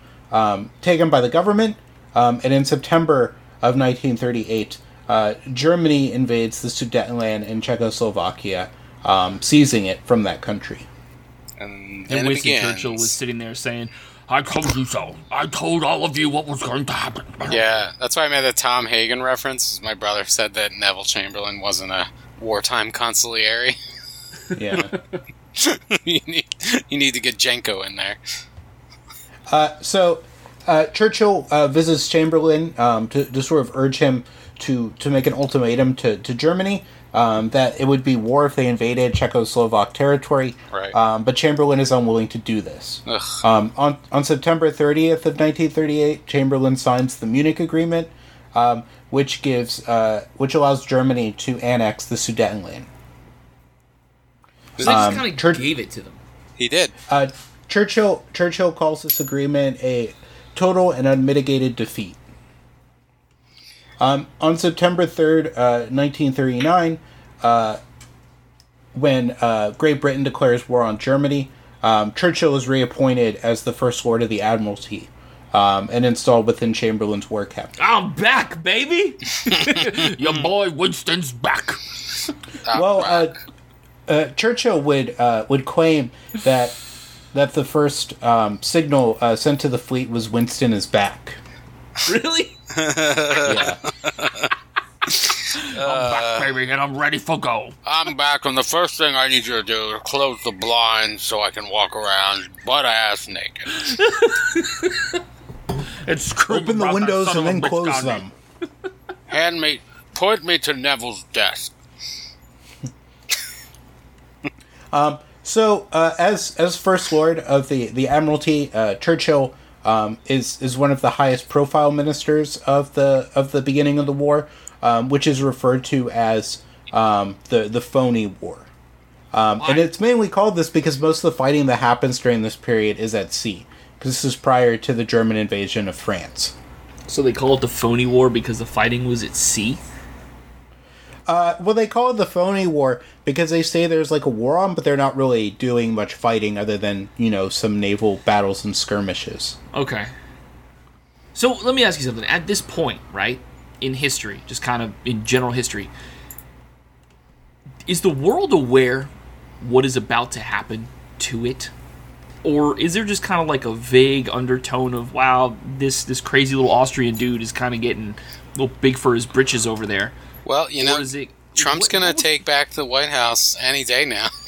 Speaker 3: taken by the government, and in September of 1938, uh, Germany invades the Sudetenland in Czechoslovakia, seizing it from that country.
Speaker 2: And
Speaker 1: And Winston
Speaker 2: begins.
Speaker 1: Churchill was sitting there saying, I told you so. I told all of you what was going to happen.
Speaker 4: Yeah, that's why I made the Tom Hagen reference. My brother said that Neville Chamberlain wasn't a wartime consigliere. [laughs]
Speaker 3: Yeah. [laughs]
Speaker 4: you need you need to get Genco in there.
Speaker 3: Uh, so uh, Churchill uh, visits Chamberlain um, to, to sort of urge him to, to make an ultimatum to, to Germany um, that it would be war if they invaded Czechoslovak territory.
Speaker 4: Right.
Speaker 3: Um, but Chamberlain is unwilling to do this.
Speaker 4: Ugh.
Speaker 3: Um, on, on September 30th of 1938, Chamberlain signs the Munich Agreement, um, which gives uh, which allows Germany to annex the Sudetenland.
Speaker 1: So they just
Speaker 3: Um,
Speaker 1: kind of
Speaker 3: Church-
Speaker 1: gave it to them.
Speaker 2: He did.
Speaker 3: Uh, Churchill Churchill calls this agreement a total and unmitigated defeat. Um, on September third, uh, nineteen thirty nine, uh, when uh, Great Britain declares war on Germany, um, Churchill is reappointed as the First Lord of the Admiralty. Um, and installed within Chamberlain's war cabinet.
Speaker 1: I'm back, baby. [laughs] [laughs] Your boy Winston's back.
Speaker 3: Well, uh, uh, Churchill would uh, would claim that that the first um, signal uh, sent to the fleet was Winston is back.
Speaker 1: Really?
Speaker 3: Yeah.
Speaker 1: I'm back, baby, and I'm ready for go.
Speaker 4: I'm back, and the first thing I need you to do is close the blinds so I can walk around butt ass naked. [laughs]
Speaker 1: It's screaming
Speaker 3: Open the
Speaker 1: about
Speaker 3: windows and then close them.
Speaker 4: Hand me, point me to Neville's desk. [laughs]
Speaker 3: um, So, uh, as as First Lord of the the Admiralty, uh, Churchill um, is is one of the highest profile ministers of the of the beginning of the war, um, which is referred to as um, the the phony war. Um, and it's mainly called this because most of the fighting that happens during this period is at sea, because this is prior to the German invasion of France.
Speaker 1: So they call it the phony war because the fighting was at sea.
Speaker 3: Uh, well, they call it the phony war because they say there's like a war on, but they're not really doing much fighting other than you know some naval battles and skirmishes.
Speaker 1: Okay. So let me ask you something. At this point, right, in history, just kind of in general history, is the world aware what is about to happen to it? Or is there just kind of like a vague undertone of wow, this this crazy little Austrian dude is kind of getting a little big for his britches over there?
Speaker 2: Well, you know,
Speaker 1: is it
Speaker 2: Trump's gonna take back the White House any day now. [laughs]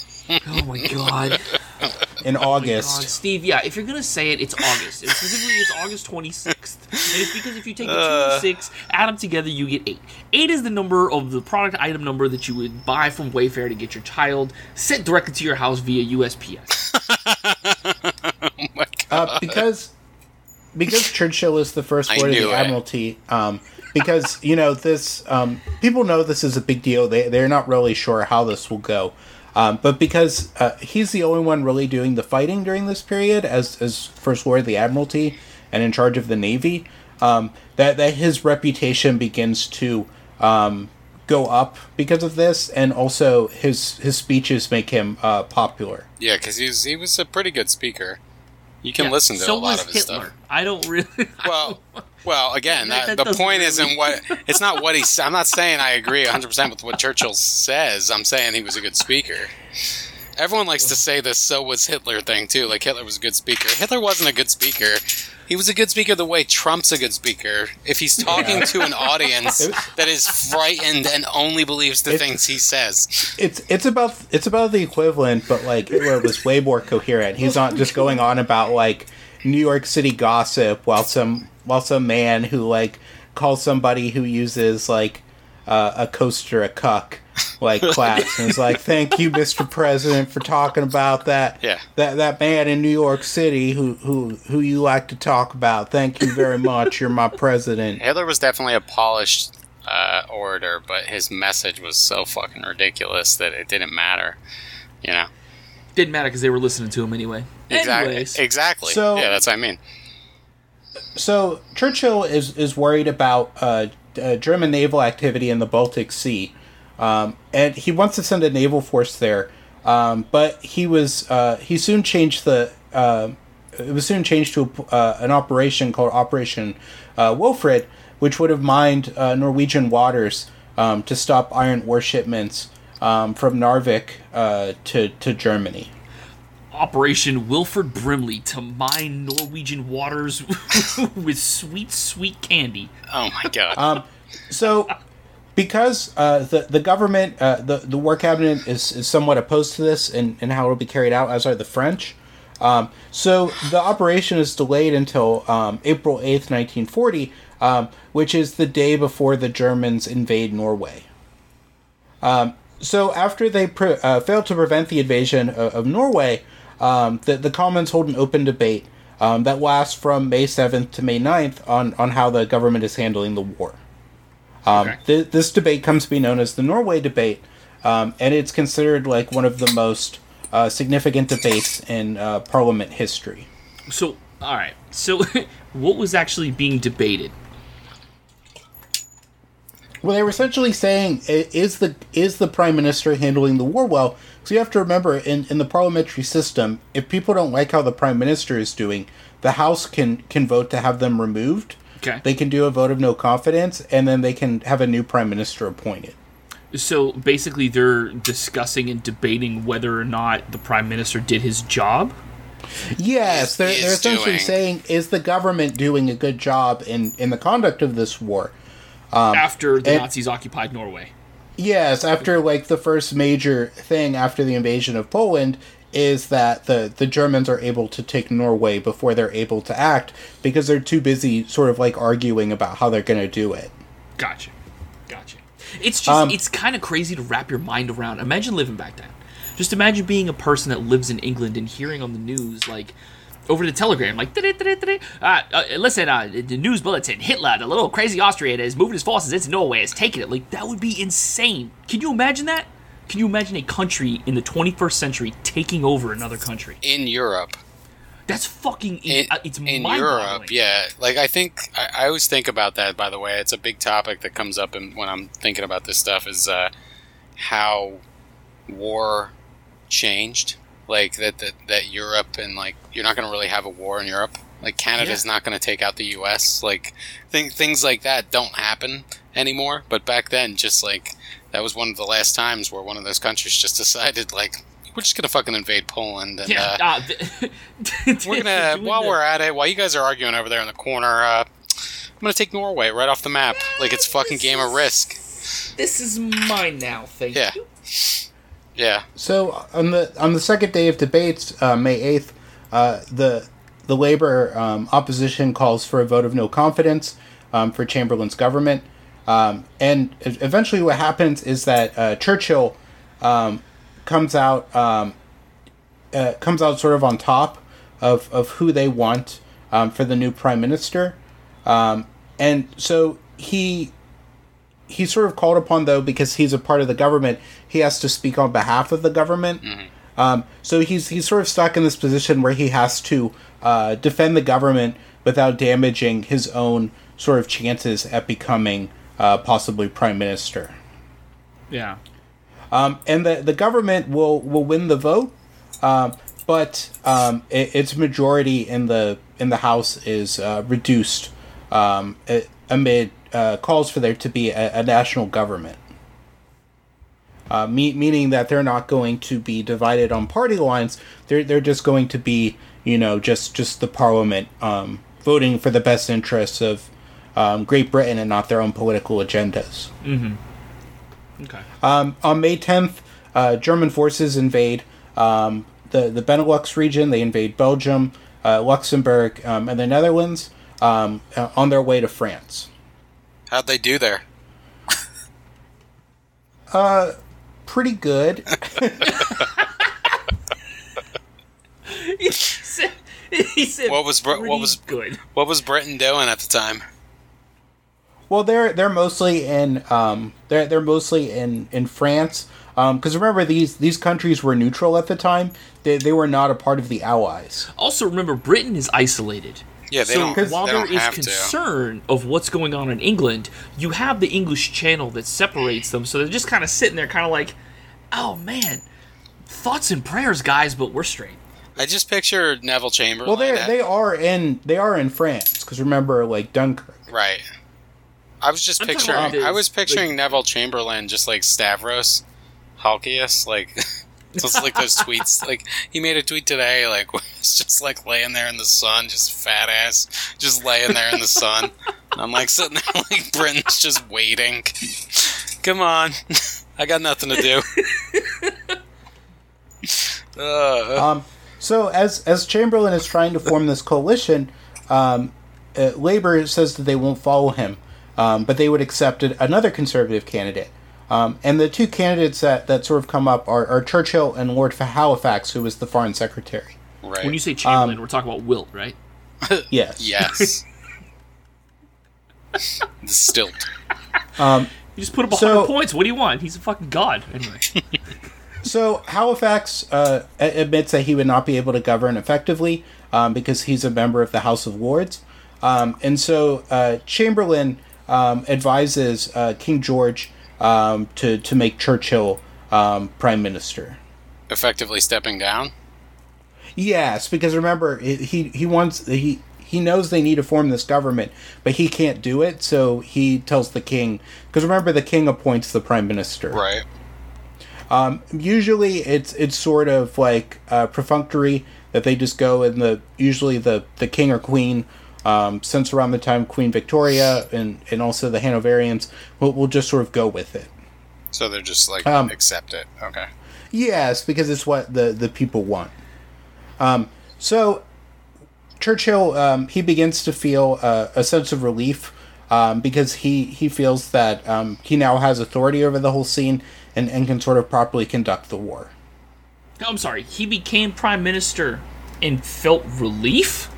Speaker 1: Oh my god. [laughs]
Speaker 3: In
Speaker 1: God,
Speaker 3: August,
Speaker 1: Steve, yeah, if you're gonna say it, it's August. And specifically, it's August 26th. And it's because if you take the two
Speaker 2: Uh.
Speaker 1: and six, add them together, you get eight. Eight is the number of the product item number that you would buy from Wayfair to get your child sent directly to your house via USPS. [laughs]
Speaker 2: oh my god.
Speaker 3: uh, because because Churchill is the first
Speaker 2: I
Speaker 3: lord of the
Speaker 2: it.
Speaker 3: Admiralty. Um, because you know this, um, people know this is a big deal. They they're not really sure how this will go. Um, but because uh, he's the only one really doing the fighting during this period as as first lord of the Admiralty and in charge of the navy, um, that that his reputation begins to um, go up because of this, and also his his speeches make him uh, popular.
Speaker 2: Yeah, because he was he was a pretty good speaker. You can
Speaker 1: Yeah,
Speaker 2: listen to
Speaker 1: so
Speaker 2: a lot of his
Speaker 1: Hitler.
Speaker 2: stuff.
Speaker 1: I don't really. [laughs]
Speaker 2: Well, well, again,
Speaker 1: that,
Speaker 2: that the point
Speaker 1: really-
Speaker 2: isn't what [laughs] it's not what he's. I'm not saying I agree 100 percent with what Churchill says. I'm saying he was a good speaker. Everyone likes to say this. So was Hitler thing too. Like Hitler was a good speaker. Hitler wasn't a good speaker. He was a good speaker the way Trump's a good speaker. If he's talking to an audience [laughs] that is frightened and only believes the
Speaker 3: It's-
Speaker 2: things he says,
Speaker 3: It's it's about it's about the equivalent, but like Hitler was way more coherent. He's not just going on about like New York City gossip while some while some man who like calls somebody who uses like uh, a coaster a cuck like [laughs] claps and is like, "Thank you, Mr. President, for talking about that
Speaker 2: Yeah.
Speaker 3: that that man in New York City who who who you like to talk about. Thank you very [laughs] much. You're my president."
Speaker 2: Hitler was definitely a polished uh, orator, but his message was so fucking ridiculous that it didn't matter. You know.
Speaker 1: Didn't matter because they were listening to him anyway.
Speaker 2: Exactly.
Speaker 1: Anyways,
Speaker 2: Exactly.
Speaker 3: So-
Speaker 2: yeah, that's what I mean.
Speaker 3: So Churchill is is worried about uh, uh, German naval activity in the Baltic Sea, um, and he wants to send a naval force there. Um, but he was uh, he soon changed the uh, it was soon changed to uh, an operation called Operation uh, Wilfred, which would have mined uh, Norwegian waters um, to stop iron ore shipments um, from Narvik uh, to to Germany.
Speaker 1: Operation Wilford Brimley to mine Norwegian waters [laughs] with sweet, sweet candy.
Speaker 2: Oh my god.
Speaker 3: Um, so, because uh, the the government, uh, the the war cabinet is, is somewhat opposed to this and, and how it will be carried out, as are the French. Um, so the operation is delayed until um, April eighth, nineteen forty, um, which is the day before the Germans invade Norway. Um, so after they pre- uh, failed to prevent the invasion of, of Norway, um, the, the Commons hold an open debate um, that lasts from May 7th to May 9th on, on how the government is handling the war. Um,
Speaker 1: Okay.
Speaker 3: th- this debate comes to be known as the Norway debate, um, and it's considered like one of the most uh, significant debates in uh, Parliament history.
Speaker 1: So, all right. So, [laughs] what was actually being debated?
Speaker 3: Well, they were essentially saying, is the is the prime minister handling the war well? So you have to remember, in, in the parliamentary system, if people don't like how the prime minister is doing, the House can can vote to have them removed.
Speaker 1: Okay.
Speaker 3: They can do a vote of no confidence, and then they can have a new prime minister appointed.
Speaker 1: So basically, they're discussing and debating whether or not the prime minister did his job.
Speaker 3: Yes, they're, they're essentially
Speaker 2: doing.
Speaker 3: saying, is the government doing a good job in, in the conduct of this war?
Speaker 1: Um, after the
Speaker 3: and-
Speaker 1: Nazis occupied Norway.
Speaker 3: Yes, after like the first major thing after the invasion of Poland is that the the Germans are able to take Norway before they're able to act because they're too busy sort of like arguing about how they're going to do it.
Speaker 1: Gotcha. Gotcha. It's just
Speaker 3: Um,
Speaker 1: it's kind of crazy to wrap your mind around. Imagine living back then. Just imagine being a person that lives in England and hearing on the news like over the telegram like uh, uh, listen uh, the news bulletin Hitler the little crazy Austrian is moving his forces into Norway is taking it like that would be insane. Can you imagine that? Can you imagine a country in the 21st century taking over another country?
Speaker 2: in Europe.
Speaker 1: That's fucking
Speaker 2: In,
Speaker 1: uh, it's
Speaker 2: in. Europe, yeah. Like I think I, I always think about that. By the way, it's a big topic that comes up in, when I'm thinking about this stuff. Is uh, how war changed. Like that, that that Europe and like you're not going to really have a war in Europe. Like Canada's not going to take out the U.S. Like th- things like that don't happen anymore. But back then, just like that was one of the last times where one of those countries just [laughs] decided like we're just going to fucking invade Poland and.
Speaker 1: Yeah,
Speaker 2: uh, [laughs]
Speaker 1: uh, [laughs]
Speaker 2: we're gonna while we're at it, while you guys are arguing over there in the corner, uh, I'm gonna take Norway right off the map, like it's fucking game of Risk.
Speaker 1: This is mine now. Thank
Speaker 2: Yeah.
Speaker 1: you.
Speaker 2: Yeah,
Speaker 3: So on the on the second day of debates, uh, May eighth, uh, the the Labor um, opposition calls for a vote of no confidence um, for Chamberlain's government, um, and eventually what happens is that uh, Churchill um, comes out um, uh, comes out sort of on top of of who they want um, for the new prime minister, um, and so he he's sort of called upon though because he's a part of the government he has to speak on behalf of the government. Um, so he's he's sort of stuck in this position where he has to uh, defend the government without damaging his own sort of chances at becoming uh, possibly prime minister
Speaker 1: Yeah.
Speaker 3: um, and the the government will will win the vote, um, but um, it, its majority in the in the House is uh, reduced um, amid uh, calls for there to be a, a national government. Uh, me- meaning that they're not going to be divided on party lines. They're they're just going to be you know just just the parliament um, voting for the best interests of um, Great Britain and not their own political agendas.
Speaker 1: Okay.
Speaker 3: Um, on May 10th, uh, German forces invade um, the, the Benelux region. They invade Belgium, uh, Luxembourg, um, and the Netherlands um, uh, on their way to France.
Speaker 2: How'd they do there? [laughs]
Speaker 3: uh, Pretty good. [laughs] [laughs]
Speaker 1: he said, he said
Speaker 2: What was Br- what was-
Speaker 1: good?
Speaker 2: What was Britain doing at the time?
Speaker 3: Well, they're they're mostly in um, they're they're mostly in in France. Because remember, these these countries were neutral at the time. They, they were not a part of the Allies.
Speaker 1: Also, remember Britain is isolated.
Speaker 2: Yeah, they
Speaker 1: so
Speaker 2: don't.
Speaker 1: while
Speaker 2: they
Speaker 1: there
Speaker 2: don't
Speaker 1: is
Speaker 2: have to.
Speaker 1: concern of what's going on in England, you have the English Channel that separates them. So they're just kind of sitting there, kind of like, "Oh man, thoughts and prayers, guys, but we're straight."
Speaker 2: I just picture Neville Chamberlain.
Speaker 3: Well, they they are in they are in France. Because remember, like Dunkirk.
Speaker 2: right. I was just
Speaker 1: I'm
Speaker 2: picturing.
Speaker 1: about
Speaker 2: I was picturing Neville Chamberlain just like Stavros Halkias, like [laughs] just like those tweets. Like he made a tweet today, like [laughs] it's just like laying there in the sun, just fat ass, just laying there in the sun. And I'm like sitting there, [laughs] like Britain's just waiting. Come on, I got nothing to do. Uh,
Speaker 3: Um, so as as Chamberlain is trying to form this coalition, um, uh, Labor says that they won't follow him, um, but they would accept another conservative candidate. Um, and the two candidates that, that sort of come up are, are Churchill and Lord Halifax, who was the foreign secretary.
Speaker 2: right.
Speaker 1: When you say Chamberlain,
Speaker 3: Um,
Speaker 1: we're talking about Wilt, right? [laughs]
Speaker 3: Yes.
Speaker 2: yes. [laughs] the stilt.
Speaker 3: Um,
Speaker 1: You just put up a
Speaker 3: So-
Speaker 1: hundred points. What do you want? He's a fucking god. Anyway, [laughs]
Speaker 3: So Halifax uh, admits that he would not be able to govern effectively um, because he's a member of the House of Lords, um, and so uh, Chamberlain um, advises uh, King George um, to to make Churchill um, prime minister.
Speaker 2: Effectively stepping down.
Speaker 3: Yes, because remember he he, wants he. He knows they need to form this government, but he can't do it. So he tells the king, because remember the king appoints the prime minister.
Speaker 2: Right.
Speaker 3: usually it's it's sort of like uh, perfunctory that they just go and the usually the the king or queen um, since around the time Queen Victoria and and also the Hanoverians will will just sort of go with it.
Speaker 2: So they're just like
Speaker 3: Um,
Speaker 2: accept it. Okay.
Speaker 3: Yes, because it's what the the people want. Um, so Churchill um, he begins to feel uh, a sense of relief um, because he he feels that um, he now has authority over the whole scene and, and can sort of properly conduct the war.
Speaker 1: No, I'm sorry. He became prime minister and felt relief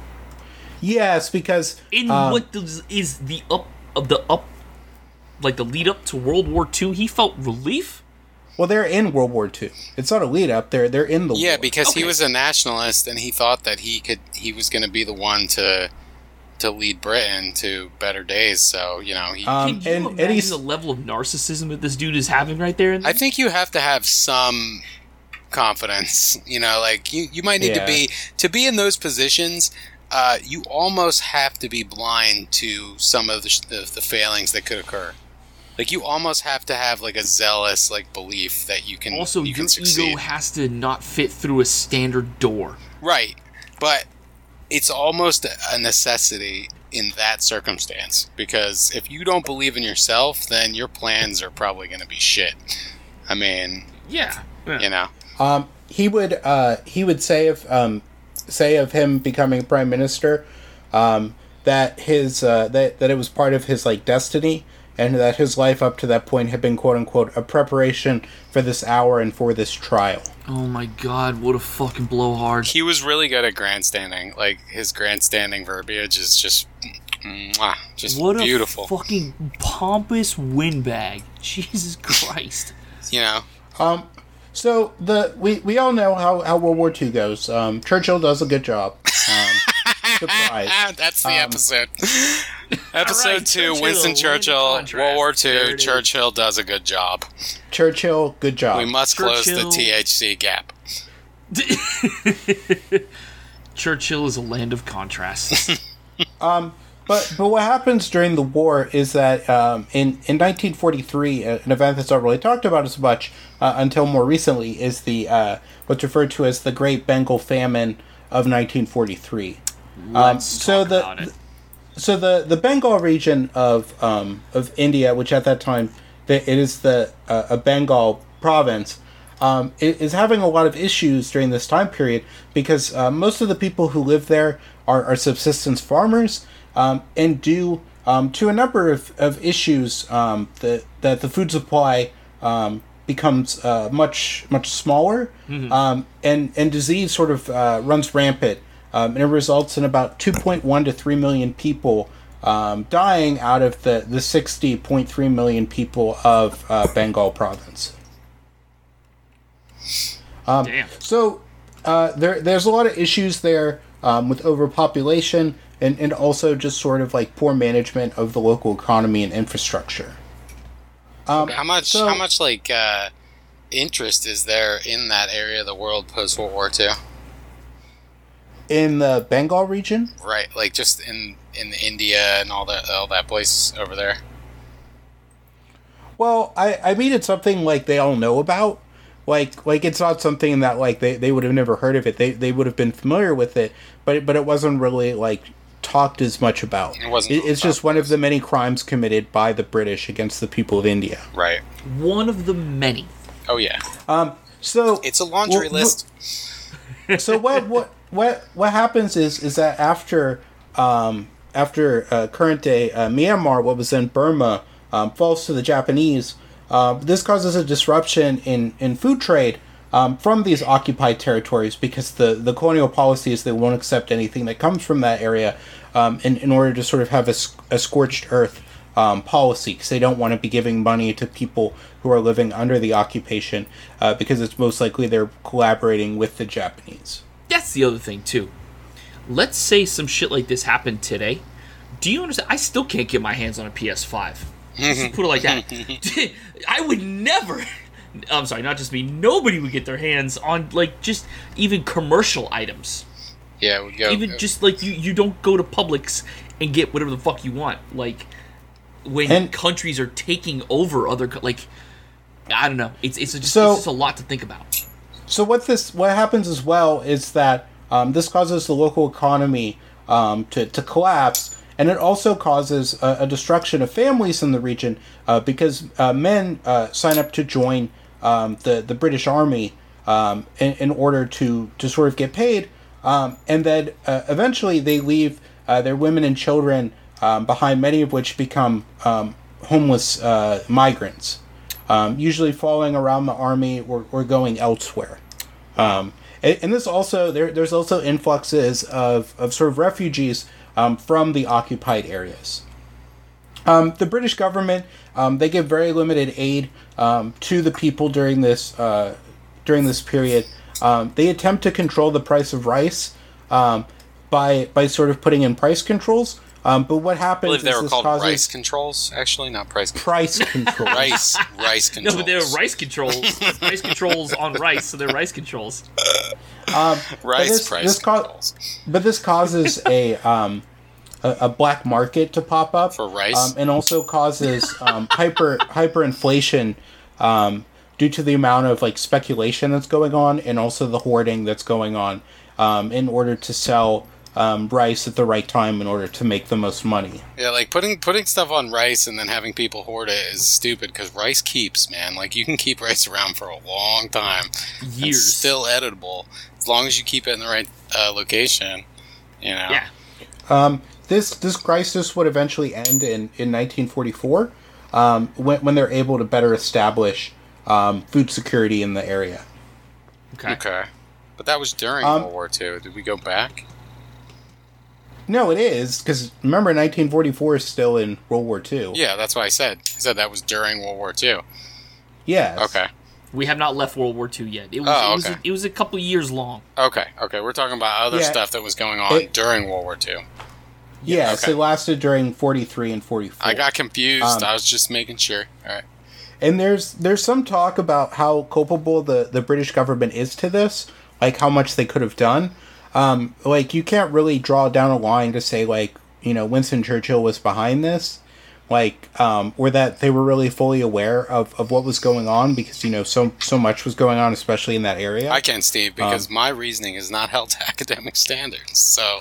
Speaker 3: Yes, because
Speaker 1: in
Speaker 3: um,
Speaker 1: what does, is the up of the up, like the lead up to World War II. He felt relief.
Speaker 3: Well, they're in World War II. It's not a lead up. They're they're in the
Speaker 2: Yeah,
Speaker 3: war.
Speaker 2: because he was a nationalist and he thought that he could he was going to be the one to to lead Britain to better days. So, you know, he
Speaker 3: Um,
Speaker 1: Can you
Speaker 3: and- and
Speaker 1: imagine
Speaker 3: he's-
Speaker 1: the level of narcissism that this dude is having right there?
Speaker 2: I think you have to have some confidence. You know, like you, you might need
Speaker 3: Yeah.
Speaker 2: to be to be in those positions. Uh, you almost have to be blind to some of the, sh- the the failings that could occur. Like you almost have to have like a zealous like belief that you can
Speaker 1: also,
Speaker 2: you
Speaker 1: your
Speaker 2: can succeed.
Speaker 1: ego has to not fit through a standard door.
Speaker 2: Right. But it's almost a necessity in that circumstance because if you don't believe in yourself, then your plans are probably going to be shit. I mean,
Speaker 1: Yeah. yeah.
Speaker 2: you know.
Speaker 3: um, he would uh, he would say if um, say of him becoming prime minister um, that his uh, that that it was part of his like destiny and that his life up to that point had been quote unquote a preparation for this hour and for this trial.
Speaker 1: Oh my god, what a fucking blowhard.
Speaker 2: He was really good at grandstanding. Like his grandstanding verbiage is just mwah, just
Speaker 1: What
Speaker 2: beautiful.
Speaker 1: a fucking pompous windbag. [laughs] Jesus Christ.
Speaker 2: you know.
Speaker 3: Um, so the we, we all know how, how World War II goes. Um, Churchill does a good job. Um, [laughs] surprise.
Speaker 2: That's the
Speaker 3: Um,
Speaker 2: episode. Episode [laughs]
Speaker 1: All right,
Speaker 2: two:
Speaker 1: Churchill,
Speaker 2: Winston Churchill,
Speaker 1: contrast.
Speaker 2: World War
Speaker 1: There
Speaker 2: II. Churchill does a good job.
Speaker 3: Churchill, good job.
Speaker 2: we must close the THC gap. [laughs]
Speaker 1: Churchill is a land of contrasts.
Speaker 3: But but what happens during the war is that um, in in 1943, uh, an event that's not really talked about as much uh, until more recently is the uh, what's referred to as the Great Bengal Famine of 1943.
Speaker 1: Let's
Speaker 3: so
Speaker 1: talk
Speaker 3: the-. So the the Bengal region of um, of India, which at that time the, it is the uh, a Bengal province, um, is having a lot of issues during this time period because uh, most of the people who live there are, are subsistence farmers um, and due um, to a number of, of issues um, that that the food supply um, becomes uh, much much smaller um, and and disease sort of uh, runs rampant um, and it results in about 2.1 to 3 million people um, dying out of the, the 60.3 million people of uh, Bengal province.
Speaker 1: Damn.
Speaker 3: So uh, there, there's a lot of issues there um, with overpopulation and, and also just sort of like poor management of the local economy and infrastructure. Um,
Speaker 2: How much?
Speaker 3: so-
Speaker 2: how much like uh, interest is there in that area of the world post World War II?
Speaker 3: In the Bengal region,
Speaker 2: Right, like just in in India and all that all that place over there.
Speaker 3: Well, I, I mean it's something like they all know about. Like like it's not something that like they, they would have never heard of it. They they would have been familiar with it, but but it wasn't really like talked as much about.
Speaker 2: It wasn't
Speaker 3: It- it's just one of the many crimes committed by the British against the people of India.
Speaker 2: Right.
Speaker 1: One of the many.
Speaker 2: Oh yeah.
Speaker 3: So
Speaker 2: It's a laundry
Speaker 3: Well,
Speaker 2: list. [laughs]
Speaker 3: so what what what what happens is is that after um, after uh, current day uh, Myanmar, what was then Burma, um, falls to the Japanese, uh, this causes a disruption in in food trade. Um, from these occupied territories, because the, the colonial policy is they won't accept anything that comes from that area, um, in, in order to sort of have a scorched earth um, policy, because they don't want to be giving money to people who are living under the occupation, uh, because it's most likely they're collaborating with the Japanese.
Speaker 1: That's the other thing too. Let's say some shit like this happened today. Do you understand? I still can't get my hands on a PS5. Just put it like that. [laughs] [laughs] I would never. I'm sorry, not just me. Nobody would get their hands on like just even commercial items.
Speaker 2: Yeah, we go.
Speaker 1: Even just like you, you don't go to Publix and get whatever the fuck you want. Like when
Speaker 3: And-
Speaker 1: countries are taking over other co- like I don't know. It's it's just
Speaker 3: So-
Speaker 1: it's just a lot to think about.
Speaker 3: So what this what happens as well is that um, this causes the local economy um, to, to collapse, and it also causes a, a destruction of families in the region uh, because uh, men uh, sign up to join um, the the British Army um, in, in order to to sort of get paid, um, and then uh, eventually they leave uh, their women and children um, behind, many of which become um, homeless uh, migrants um, usually following around the army or, or going elsewhere. Um, and, and this also there, there's also influxes of, of sort of refugees um, from the occupied areas. The British government they give very limited aid to the people during this uh, during this period. Um, they attempt to control the price of rice um, by by sort of putting in price controls. Um, but what
Speaker 2: I
Speaker 3: happens
Speaker 2: believe they
Speaker 3: is
Speaker 2: were
Speaker 3: this
Speaker 2: called
Speaker 3: causes
Speaker 2: rice controls. Actually, not price. Controls.
Speaker 3: price controls. [laughs]
Speaker 2: rice, rice [laughs]
Speaker 1: No,
Speaker 2: controls.
Speaker 1: but they're rice controls. rice controls on rice, so they're rice controls.
Speaker 2: rice
Speaker 3: this-
Speaker 2: price
Speaker 3: this co-
Speaker 2: controls
Speaker 3: But this causes a um, a, a black market to pop up
Speaker 2: for rice.
Speaker 3: um, and also causes um, hyper hyperinflation um, due to the amount of like speculation that's going on and also the hoarding that's going on um, in order to sell um, rice at the right time in order to make the most money.
Speaker 2: yeah, like putting putting stuff on rice and then having people hoard it is stupid because rice keeps, man. Like you can keep rice around for a long time.
Speaker 1: Years.
Speaker 2: It's still editable as long as you keep it in the right uh, location. You know.
Speaker 1: Yeah.
Speaker 3: Um, this this crisis would eventually end in, in 1944 um, when, when they're able to better establish um, food security in the area.
Speaker 1: Okay.
Speaker 2: Okay. But that was during
Speaker 3: Um,
Speaker 2: World War II. Did we go back?
Speaker 3: No, it is because remember 1944 is still in World War II.
Speaker 2: Yeah, that's what I said. I said that was during World War II.
Speaker 3: Yes.
Speaker 2: Okay.
Speaker 1: We have not left World War II yet. It was
Speaker 2: Oh,
Speaker 1: it was
Speaker 2: okay.
Speaker 1: a, it was a couple years long.
Speaker 2: Okay. Okay. We're talking about other
Speaker 3: Yeah.
Speaker 2: stuff that was going on
Speaker 3: It-
Speaker 2: during World War II.
Speaker 3: Yes,
Speaker 4: okay.
Speaker 3: it lasted during 43 and 44.
Speaker 4: I got confused.
Speaker 3: Um,
Speaker 4: I was just making sure. All right.
Speaker 3: And there's there's some talk about how culpable the, the British government is to this, like how much they could have done. Um, like you can't really draw down a line to say like you know Winston Churchill was behind this, like um, or that they were really fully aware of, of what was going on because you know so so much was going on, especially in that area.
Speaker 4: I can't, Steve, because
Speaker 3: Um,
Speaker 4: my reasoning is not held to [laughs] academic standards. So,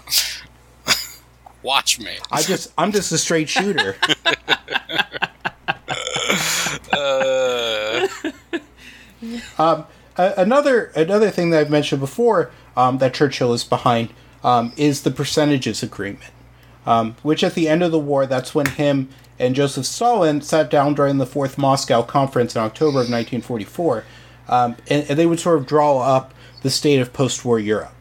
Speaker 4: [laughs] watch me.
Speaker 3: I just I'm just a straight shooter. [laughs]
Speaker 4: Uh, [laughs]
Speaker 3: A- another another thing that I've mentioned before um, that Churchill is behind um, is the percentages agreement, um, which at the end of the war, that's when him and Joseph Stalin sat down during the Fourth Moscow Conference in October of 1944, um, and, and they would sort of draw up the state of post-war Europe.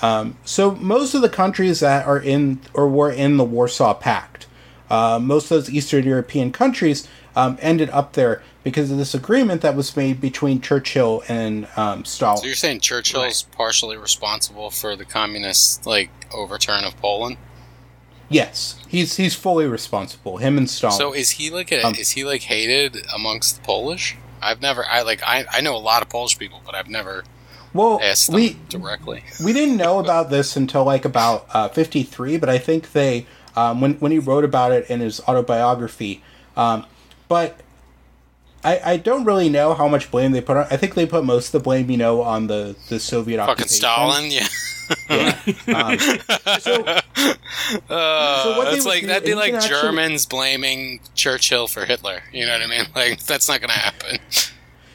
Speaker 3: Um, so most of the countries that are in or were in the Warsaw Pact, uh, most of those Eastern European countries um, ended up there because of this agreement that was made between Churchill and um, Stalin.
Speaker 4: so you're saying Churchill's partially responsible for the communist like overturn of Poland?
Speaker 3: Yes, he's he's fully responsible. Him and Stalin.
Speaker 4: So is he like a,
Speaker 3: Um,
Speaker 4: is he like hated amongst the Polish? I've never I like I, I know a lot of Polish people, but I've never
Speaker 3: well,
Speaker 4: asked them
Speaker 3: we
Speaker 4: directly.
Speaker 3: we didn't know about this until like about uh, 53 but i think they um, when, when he wrote about it in his autobiography um, but I, I don't really know how much blame they put on i think they put most of the blame you know on the, the soviet
Speaker 4: Fucking
Speaker 3: occupation.
Speaker 4: Stalin, yeah.
Speaker 3: yeah. um, so, [laughs]
Speaker 4: Uh,
Speaker 3: So what they
Speaker 4: like that'd be like
Speaker 3: can actually-
Speaker 4: Germans blaming Churchill for Hitler. You know what I mean? [laughs] Like that's not gonna happen. [laughs]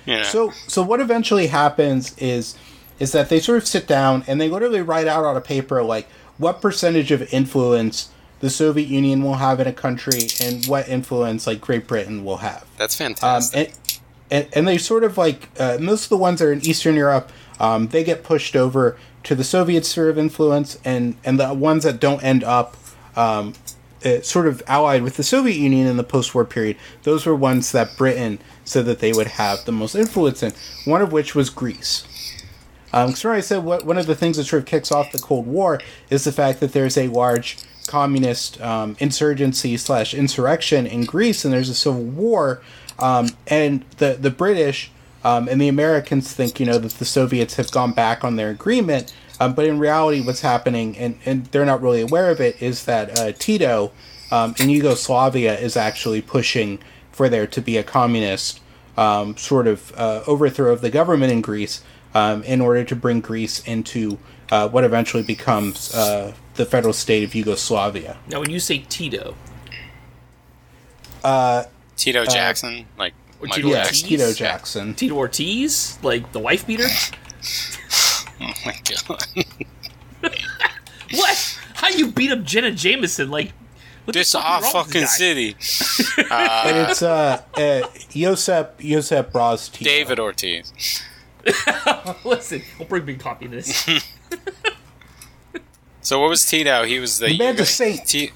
Speaker 4: You know?
Speaker 3: So so what eventually happens is is that they sort of sit down and they literally write out on a paper like what percentage of influence the Soviet Union will have in a country and what influence like Great Britain will have.
Speaker 4: that's
Speaker 3: Um,
Speaker 4: fantastic.
Speaker 3: and, and and they sort of like uh, most of the ones that are in Eastern Europe, um, they get pushed over to the Soviet sphere of influence, and and the ones that don't end up. Um, uh, sort of allied with the Soviet Union in the post-war period. Those were ones that Britain said that they would have the most influence in. One of which was Greece. Um, so I said what, one of the things that sort of kicks off the Cold War is the fact that there's a large communist um, insurgency slash insurrection in Greece, and there's a civil war, um, and the the British um, and the Americans think you know that the Soviets have gone back on their agreement, um, but in reality, what's happening, and, and they're not really aware of it, is that uh, Tito um, in Yugoslavia is actually pushing for there to be a communist um, sort of uh, overthrow of the government in Greece in order to bring Greece into uh, what eventually becomes uh, the federal state of Yugoslavia.
Speaker 1: Now, when you say Tito,
Speaker 4: Tito Jackson, like
Speaker 1: Or
Speaker 4: Michael
Speaker 1: Tito
Speaker 3: Yes, Tito Jackson.
Speaker 1: Tito Ortiz, like the wife beater. [laughs]
Speaker 4: Oh my god! [laughs]
Speaker 1: what? How you beat up Jenna Jameson? Like, what
Speaker 4: this
Speaker 1: the fuck
Speaker 4: our
Speaker 1: wrong
Speaker 4: fucking
Speaker 1: this
Speaker 4: city. Uh, [laughs]
Speaker 3: and it's uh, uh, Josip Josip Broz Tito.
Speaker 4: David Ortiz.
Speaker 1: Listen, I'll bring big copy of this.
Speaker 4: So what was Tito? He was the,
Speaker 3: The man's a
Speaker 4: Yugo-
Speaker 3: saint.
Speaker 4: Ti-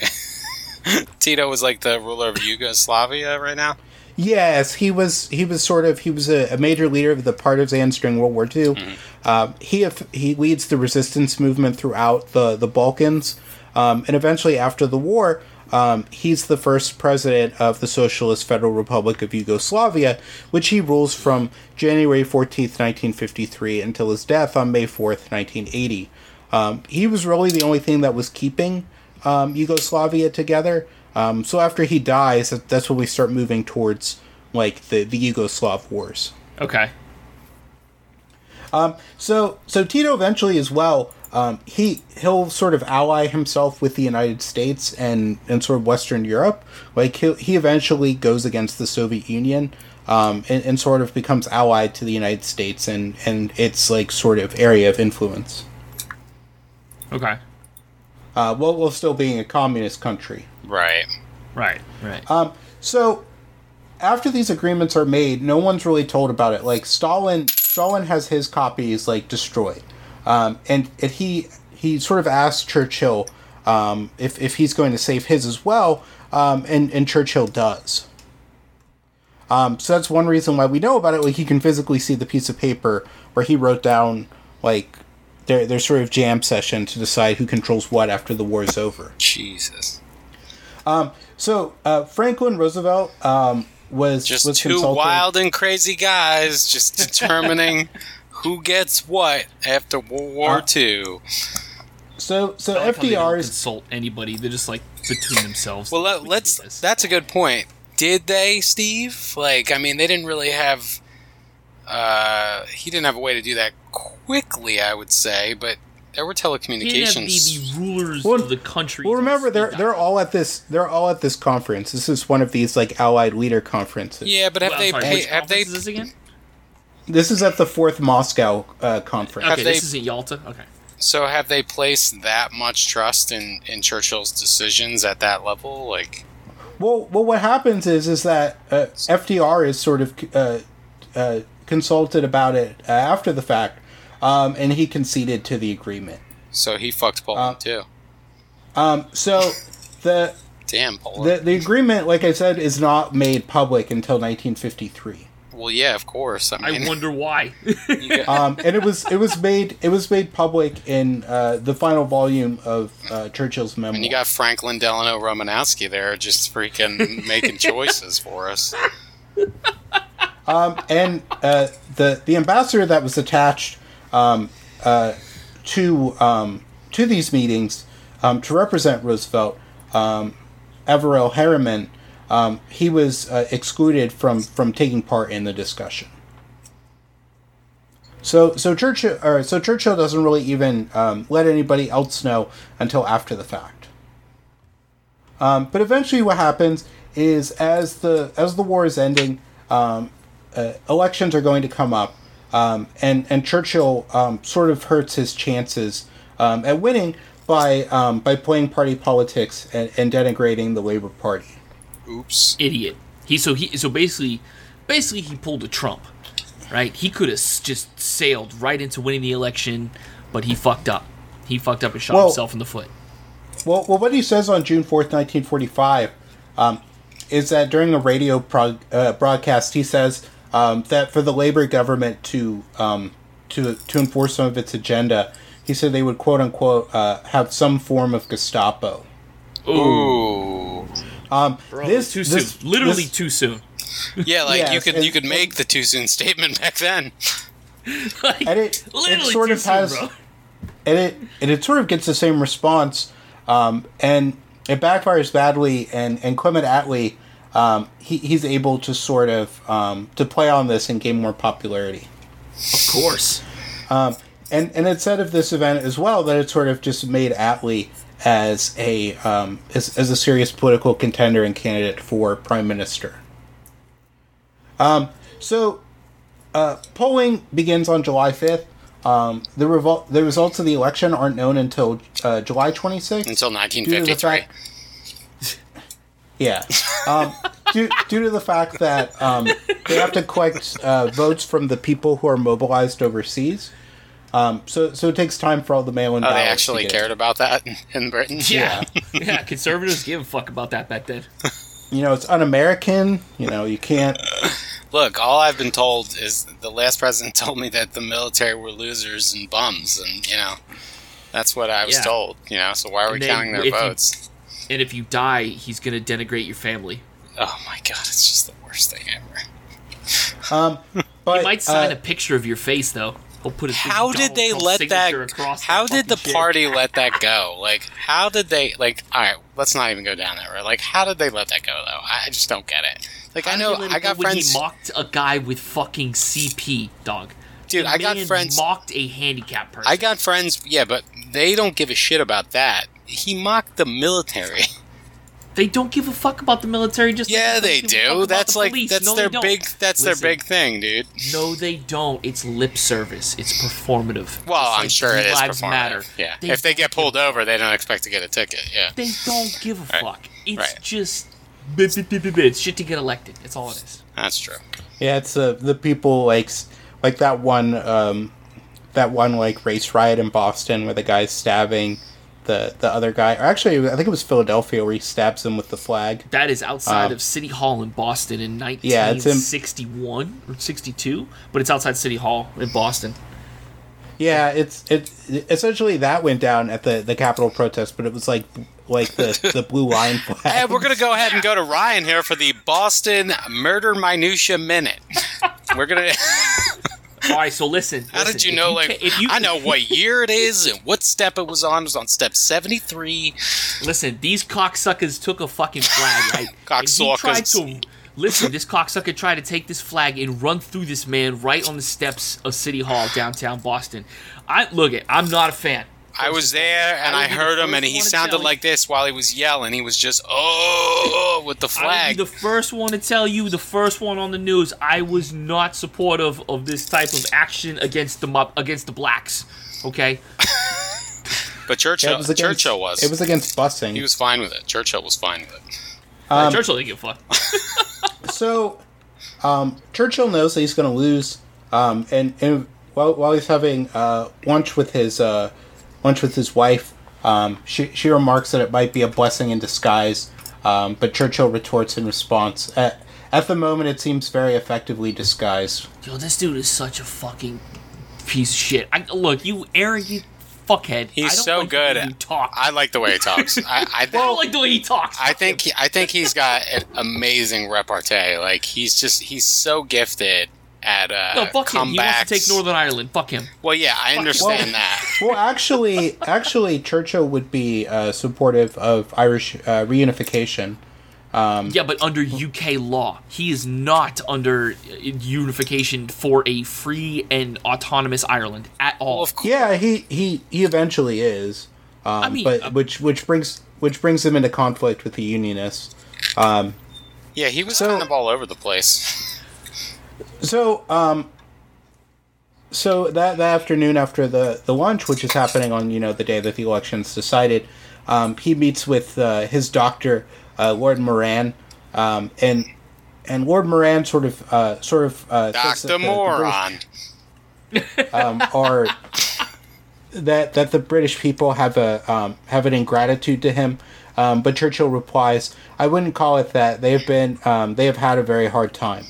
Speaker 4: [laughs] Tito was like the ruler of Yugoslavia right now.
Speaker 3: Yes, he was. He was sort of. He was a, a major leader of the partisans during World War II. Um, he he leads the resistance movement throughout the the Balkans, um, and eventually after the war, um, he's the first president of the Socialist Federal Republic of Yugoslavia, which he rules from January fourteenth, nineteen fifty three, until his death on May fourth, nineteen eighty. Um, he was really the only thing that was keeping um, Yugoslavia together. Um, so after he dies, that's when we start moving towards like the the Yugoslav wars.
Speaker 1: Okay.
Speaker 3: So so Tito eventually as well, um, he he'll sort of ally himself with the United States and and sort of Western Europe. Like he he eventually goes against the Soviet Union. Um, and, and sort of becomes allied to the United States and, and its like sort of area of influence.
Speaker 1: Okay.
Speaker 3: Uh, while, while still being a communist country.
Speaker 4: Right.
Speaker 1: Right. Right.
Speaker 3: Um, so after these agreements are made, no one's really told about it. Like Stalin, Stalin has his copies like destroyed, um, and and he he sort of asked Churchill um, if if he's going to save his as well, um, and and Churchill does. Um, so that's one reason why we know about it. Like he can physically see the piece of paper where he wrote down like their their sort of jam session to decide who controls what after the war is over.
Speaker 2: Jesus.
Speaker 3: So uh, Franklin Roosevelt um, was
Speaker 2: Just
Speaker 3: was
Speaker 2: two
Speaker 3: consulting-
Speaker 2: wild and crazy guys just determining [laughs] who gets what after World War
Speaker 3: Uh,
Speaker 2: II.
Speaker 3: So so
Speaker 1: I like how they don't
Speaker 3: FDR's
Speaker 1: consult anybody. They're just like between themselves.
Speaker 2: Well, let,
Speaker 1: We
Speaker 2: let's.
Speaker 1: can do this.
Speaker 2: That's a good point. Did they, Steve? Like, I mean, they didn't really have. Uh, he didn't have a way to do that quickly, I would say, but there were
Speaker 1: He the,
Speaker 2: telecommunications.
Speaker 1: the rulers
Speaker 3: Well-
Speaker 1: of the country.
Speaker 3: well, remember they're they're all at this they're all at this conference. This is one of these like Allied leader conferences.
Speaker 2: Yeah, but have
Speaker 1: Well,
Speaker 2: they?
Speaker 1: sorry,
Speaker 2: pay,
Speaker 1: which
Speaker 2: have they?
Speaker 1: is this again?
Speaker 3: This is at the fourth Moscow uh, conference.
Speaker 1: Okay,
Speaker 2: they-
Speaker 1: this is in Yalta. Okay.
Speaker 2: So have they placed that much trust in in Churchill's decisions at that level? Like,
Speaker 3: Well, well, what happens is is that uh, FDR is sort of uh, uh, consulted about it uh, after the fact, um, and he conceded to the agreement.
Speaker 2: so he fucked Poland
Speaker 3: Uh,
Speaker 2: too.
Speaker 3: Um, so the
Speaker 2: Damn Poland.
Speaker 3: the the agreement, like I said, is not made public until 1953.
Speaker 2: well, yeah, of course. I
Speaker 1: I wonder why. [laughs]
Speaker 3: Um, and it was it was made it was made public in uh, the final volume of uh, Churchill's memoir.
Speaker 2: and you got Franklin Delano Romanowski there, just freaking making choices for us. [laughs]
Speaker 3: Um, and uh, the the ambassador that was attached um, uh, to um, to these meetings um, to represent Roosevelt, um, Averell Harriman, um, he was uh, excluded from from taking part in the discussion. So so Churchill or so Churchill doesn't really even let anybody else know until after the fact. But eventually, what happens is as the as the war is ending, um, uh, elections are going to come up, um, and and Churchill um, sort of hurts his chances um, at winning by um, by playing party politics and, and denigrating the Labor Party.
Speaker 2: Oops.
Speaker 1: Idiot. He so he so basically, basically he pulled a Trump, right? He could have just sailed right into winning the election, but he fucked up. He fucked up and shot
Speaker 3: Well-
Speaker 1: himself in the foot.
Speaker 3: Well, well, what he says on June fourth, nineteen forty-five, um, is that during a radio prog- uh, broadcast, he says um, that for the Labor government to um, to to enforce some of its agenda, he said they would quote unquote uh, have some form of Gestapo.
Speaker 2: Ooh.
Speaker 3: Um,
Speaker 1: Bro,
Speaker 3: this
Speaker 1: too
Speaker 3: this-
Speaker 1: soon. Literally
Speaker 3: this-
Speaker 1: too soon.
Speaker 2: Yeah, like you could you could make the too soon statement back then. [laughs]
Speaker 1: like,
Speaker 3: And it- it
Speaker 1: literally
Speaker 3: sort
Speaker 1: too
Speaker 3: of
Speaker 1: soon,
Speaker 3: has-
Speaker 1: bro.
Speaker 3: and it and it sort of gets the same response, um, and it backfires badly. And and Clement Attlee, um, he, he's able to sort of um, to play on this and gain more popularity.
Speaker 1: Of course.
Speaker 3: Um, and and it said of this event as well that it sort of just made Attlee as a um, as, as a serious political contender and candidate for prime minister. Um, so uh, polling begins on July fifth. Um, the revol- the results of the election aren't known until uh, July twenty sixth.
Speaker 2: Until
Speaker 3: Due to the
Speaker 2: 1953.
Speaker 3: fact- Yeah. [laughs] Um, due, due to the fact that um, they have to collect uh, votes from the people who are mobilized overseas. Um, so, so it takes time for all the mail-in
Speaker 2: Oh, they
Speaker 3: ballots to
Speaker 2: actually
Speaker 3: get
Speaker 2: cared about that in, in Britain.
Speaker 1: Yeah. [laughs] yeah. Conservatives give a fuck about that back then. [laughs]
Speaker 3: You know, it's un-American. You know, you can't.
Speaker 2: Look, all I've been told is the last president told me that the military were losers and bums, and you know, that's what I was
Speaker 1: Yeah.
Speaker 2: told. You know, so why are we
Speaker 1: And
Speaker 2: counting their
Speaker 1: if you-
Speaker 2: votes?
Speaker 1: And if you die, he's gonna denigrate your family.
Speaker 2: Oh my god, it's just the worst thing ever.
Speaker 3: Um, [laughs] but
Speaker 1: He might sign
Speaker 3: uh,
Speaker 1: a picture of your face though. He'll put his
Speaker 2: How did they let that?
Speaker 1: across
Speaker 2: How did the
Speaker 1: shit.
Speaker 2: party let that go? Like, how did they? Like, all right, let's not even go down that road. Like, how did they let that go though? I just don't get it. Like,
Speaker 1: How
Speaker 2: I know I
Speaker 1: it go
Speaker 2: got
Speaker 1: when
Speaker 2: friends.
Speaker 1: He mocked a guy with fucking CP, dog.
Speaker 2: Dude,
Speaker 1: The
Speaker 2: I got friends.
Speaker 1: Mocked a handicapped person.
Speaker 2: I got friends. Yeah, but they don't give a shit about that. He mocked the military. [laughs]
Speaker 1: They don't give a fuck about the military. Just like
Speaker 2: yeah,
Speaker 1: they
Speaker 2: they
Speaker 1: don't give a fuck
Speaker 2: do.
Speaker 1: about
Speaker 2: That's
Speaker 1: the
Speaker 2: like
Speaker 1: police.
Speaker 2: that's
Speaker 1: No,
Speaker 2: their big. That's
Speaker 1: Listen.
Speaker 2: their big thing, dude.
Speaker 1: No, they don't. It's lip service. It's performative.
Speaker 2: Well,
Speaker 1: Just
Speaker 2: I'm
Speaker 1: like
Speaker 2: sure it is
Speaker 1: Lives
Speaker 2: performative.
Speaker 1: matter.
Speaker 2: Yeah, if they get pulled over, they don't expect to get a ticket. Yeah,
Speaker 1: They don't give a
Speaker 2: Right.
Speaker 1: fuck. It's
Speaker 2: Right.
Speaker 1: just bit, bit, bit, bit, bit. It's shit to get elected. That's all it is.
Speaker 2: that's true.
Speaker 3: yeah, it's uh, the people like like that one um, that one like race riot in Boston where the guy's stabbing the the other guy. Or actually, I think it was Philadelphia where he stabs him with the flag.
Speaker 1: That is outside
Speaker 3: Um,
Speaker 1: of City Hall in Boston in
Speaker 3: Yeah, in-
Speaker 1: 1961 or 62, but it's outside City Hall in Boston.
Speaker 3: Yeah, it's it essentially that went down at the the Capitol protest, but it was like like the [laughs] the blue line flag.
Speaker 2: Hey, we're gonna go ahead and go to Ryan here for the Boston Murder Minutia Minute. We're gonna. [laughs]
Speaker 1: All right, so listen.
Speaker 2: How
Speaker 1: listen,
Speaker 2: did you know?
Speaker 1: ca-
Speaker 2: like,
Speaker 1: if you
Speaker 2: I know what [laughs] year it is and what step it was on. It was on step seventy-three.
Speaker 1: Listen, these cocksuckers took a fucking flag, [laughs] right? And tried
Speaker 2: Cocksuckers.
Speaker 1: to listen. This cocksucker tried to take this flag and run through this man right on the steps of City Hall, downtown Boston. I look it. I'm not a fan.
Speaker 2: I was there and
Speaker 1: I
Speaker 2: I,
Speaker 1: would be the
Speaker 2: heard him, and he sounded like this while he was yelling. He was just oh with the
Speaker 1: I would
Speaker 2: flag.
Speaker 1: the first one to tell you, the first one on the news. I was not supportive of this type of action against the mob, against the blacks. Okay, [laughs]
Speaker 2: but
Speaker 3: Yeah,
Speaker 2: Churchill,
Speaker 3: it was against,
Speaker 2: Churchill was.
Speaker 3: It was against busing.
Speaker 2: He was fine with it. Churchill was fine with it.
Speaker 3: Um,
Speaker 1: Churchill didn't give a fuck. [laughs]
Speaker 3: So, um, Churchill knows that he's going to lose, um, and, and while, while he's having uh, lunch with his uh, lunch with his wife, um, she she remarks that it might be a blessing in disguise. Um, but Churchill retorts in response. At, at the moment, it seems very effectively disguised.
Speaker 1: Yo, this dude is such a fucking piece of shit. I, look, you arrogant fuckhead.
Speaker 2: He's
Speaker 1: I don't
Speaker 2: so
Speaker 1: like the
Speaker 2: good.
Speaker 1: way You talk. I,
Speaker 2: I like the way he talks. [laughs] I, I,
Speaker 1: don't like the way he talks.
Speaker 2: I think he, I think he's got an amazing repartee. Like he's just he's so gifted at uh,
Speaker 1: no, fuck him. He wants to take. Northern Ireland. Fuck him.
Speaker 2: Well, yeah, I understand that.
Speaker 3: Well, actually, actually, Churchill would be uh, supportive of Irish uh, reunification.
Speaker 1: Yeah, but under UK law, he is not under uh, unification for a free and autonomous Ireland at all.
Speaker 2: Well, of course.
Speaker 3: Yeah, he he, he eventually is. Um,
Speaker 1: I mean,
Speaker 3: but
Speaker 1: uh,
Speaker 3: which which brings which brings him into conflict with the Unionists. Um,
Speaker 2: Yeah, he was
Speaker 3: So-
Speaker 2: kind of all over the place. [laughs]
Speaker 3: so um, so that that afternoon after the the lunch, which is happening on you know the day that the election's decided, um, he meets with uh, his doctor, uh, Lord Moran, um, and and Lord Moran sort of uh, sort of uh,
Speaker 2: Doctor
Speaker 3: the- the British- [laughs] um, are that that the British people have a um, have an ingratitude to him. Um, but Churchill replies, "I wouldn't call it that. They have been um, they have had a very hard time."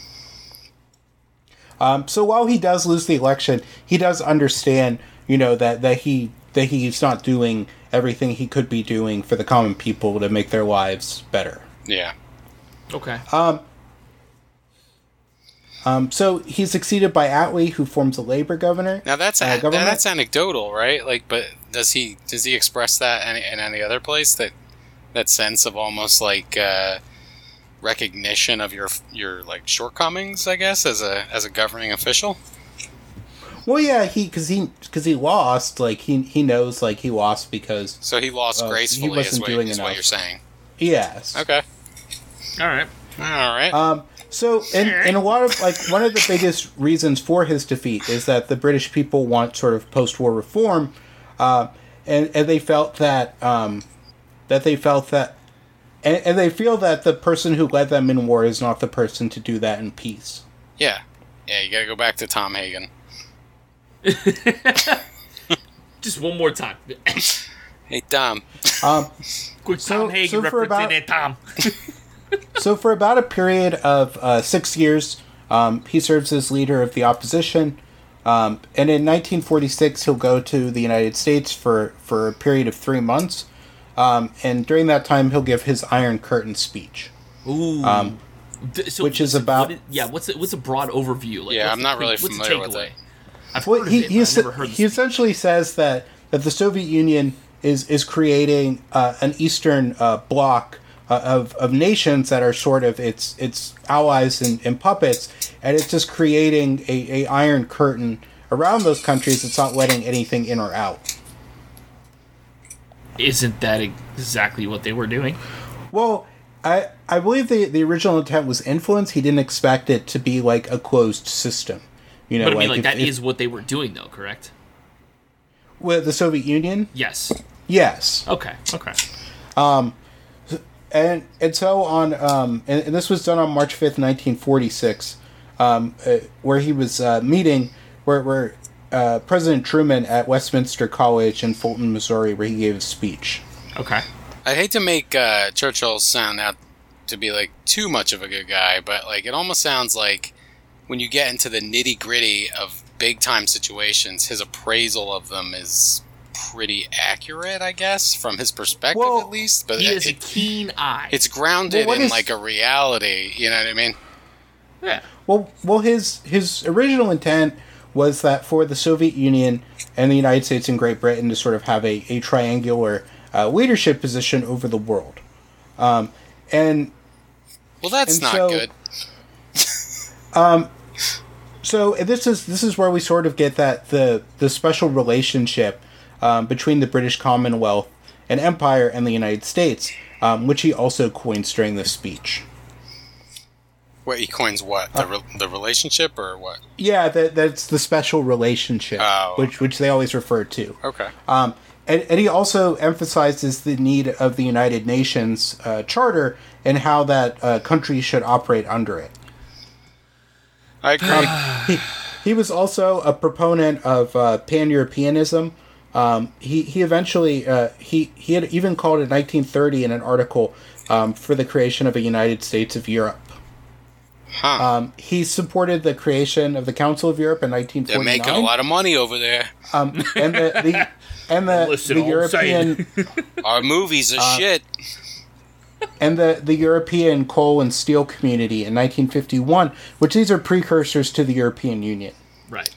Speaker 3: Um, so while he does lose the election, he does understand, you know, that that he that he's not doing everything he could be doing for the common people to make their lives better.
Speaker 2: Yeah.
Speaker 1: okay.
Speaker 3: Um, um, so he's succeeded by Attlee, who forms a Labour governor.
Speaker 2: Now that's
Speaker 3: Uh,
Speaker 2: a, that's anecdotal, right? Like, but does he does he express that any, in any other place? That that sense of almost like uh, recognition of your your like shortcomings, I guess, as a as a governing official.
Speaker 3: Well, yeah, he because he because he lost. Like he he knows like he lost because
Speaker 2: So he lost
Speaker 3: Uh, he
Speaker 2: gracefully, is,
Speaker 3: wasn't
Speaker 2: what,
Speaker 3: doing
Speaker 2: is what
Speaker 3: enough.
Speaker 2: you're saying.
Speaker 3: yes.
Speaker 2: Okay.
Speaker 1: All right.
Speaker 2: All right.
Speaker 3: Um, so, and, and a lot of like one of the biggest reasons for his defeat is that the British people want sort of post-war reform, uh, and and they felt that um, that they felt that, and, and they feel that the person who led them in war is not the person to do that in peace.
Speaker 2: yeah. Yeah. You got to go back to Tom Hagen. [laughs]
Speaker 1: Just one more time. [laughs]
Speaker 2: Hey Tom.
Speaker 3: Um,
Speaker 1: Quick
Speaker 3: So-
Speaker 1: Tom Hagen
Speaker 3: so for
Speaker 1: reference in
Speaker 3: about-
Speaker 1: there, Tom. [laughs]
Speaker 3: so for about a period of uh, six years, um, he serves as leader of the opposition. Um, and in 1946, he'll go to the United States for, for a period of three months. Um, and during that time, he'll give his Iron Curtain speech.
Speaker 1: Ooh.
Speaker 3: Um,
Speaker 1: D- so
Speaker 3: which is
Speaker 1: what
Speaker 3: about-
Speaker 1: yeah. What's a, what's a broad overview? Like,
Speaker 2: Yeah, I'm not
Speaker 1: quick-
Speaker 2: really
Speaker 1: what's the
Speaker 2: familiar with
Speaker 1: takeaway?
Speaker 2: it.
Speaker 1: I've
Speaker 3: Well,
Speaker 1: heard
Speaker 3: he,
Speaker 1: it,
Speaker 3: he,
Speaker 1: but
Speaker 3: es-
Speaker 1: I've never heard
Speaker 3: he essentially says that, that the Soviet Union is, is creating uh, an Eastern uh, bloc uh, of, of nations that are sort of its its allies and, and puppets, and it's just creating a, a iron curtain around those countries. It's not letting anything in or out.
Speaker 1: Isn't that exactly what they were doing?
Speaker 3: Well, I I believe the the original intent was influence. He didn't expect it to be like a closed system. You know,
Speaker 1: But I mean, like
Speaker 3: if-
Speaker 1: that
Speaker 3: if-
Speaker 1: is what they were doing, though. Correct?
Speaker 3: with the Soviet Union.
Speaker 1: Yes.
Speaker 3: Yes.
Speaker 1: Okay. Okay.
Speaker 3: Um, and and so on um and, and this was done on march 5th 1946 um uh, where he was uh, meeting where where uh, president truman at westminster college in fulton missouri where he gave a speech
Speaker 1: Okay.
Speaker 2: I'd hate to make uh, Churchill sound out to be like too much of a good guy, but like it almost sounds like when you get into the nitty gritty of big time situations, his appraisal of them is pretty accurate, I guess, from his perspective
Speaker 3: Well,
Speaker 2: at least. But
Speaker 1: He
Speaker 2: it,
Speaker 1: has a keen eye.
Speaker 2: it's grounded
Speaker 3: Well,
Speaker 2: in
Speaker 3: is-
Speaker 2: like a reality. You know what I mean?
Speaker 1: yeah.
Speaker 3: Well, well, his his original intent was that for the Soviet Union and the United States and Great Britain to sort of have a, a triangular uh, leadership position over the world, um, and
Speaker 2: Well, that's
Speaker 3: And
Speaker 2: not
Speaker 3: so-
Speaker 2: good. [laughs]
Speaker 3: so this is this is where we sort of get that the the special relationship um, between the British Commonwealth and Empire and the United States, um, which he also coins during this speech.
Speaker 2: What he coins what the re- the relationship or what?
Speaker 3: Yeah, that that's the special relationship,
Speaker 2: Oh.
Speaker 3: which which they always refer to.
Speaker 2: Okay.
Speaker 3: Um, and, and he also emphasizes the need of the United Nations uh, Charter and how that uh, countries should operate under it.
Speaker 2: I agree.
Speaker 3: He, he was also a proponent of uh, pan Europeanism. Um, he, he eventually uh, he he had even called in 1930 in an article um, for the creation of a United States of Europe.
Speaker 2: Huh.
Speaker 3: Um, he supported the creation of the Council of Europe in
Speaker 2: They're
Speaker 3: 1949.
Speaker 2: making a lot of money over there.
Speaker 3: Um, and the, the [laughs] and the,
Speaker 1: Listen,
Speaker 3: the
Speaker 1: all I'm saying.
Speaker 3: European [laughs]
Speaker 2: Our movies
Speaker 3: Uh,
Speaker 2: are shit.
Speaker 3: and the, the European Coal and Steel Community in 1951, which these are precursors to the European Union.
Speaker 1: Right.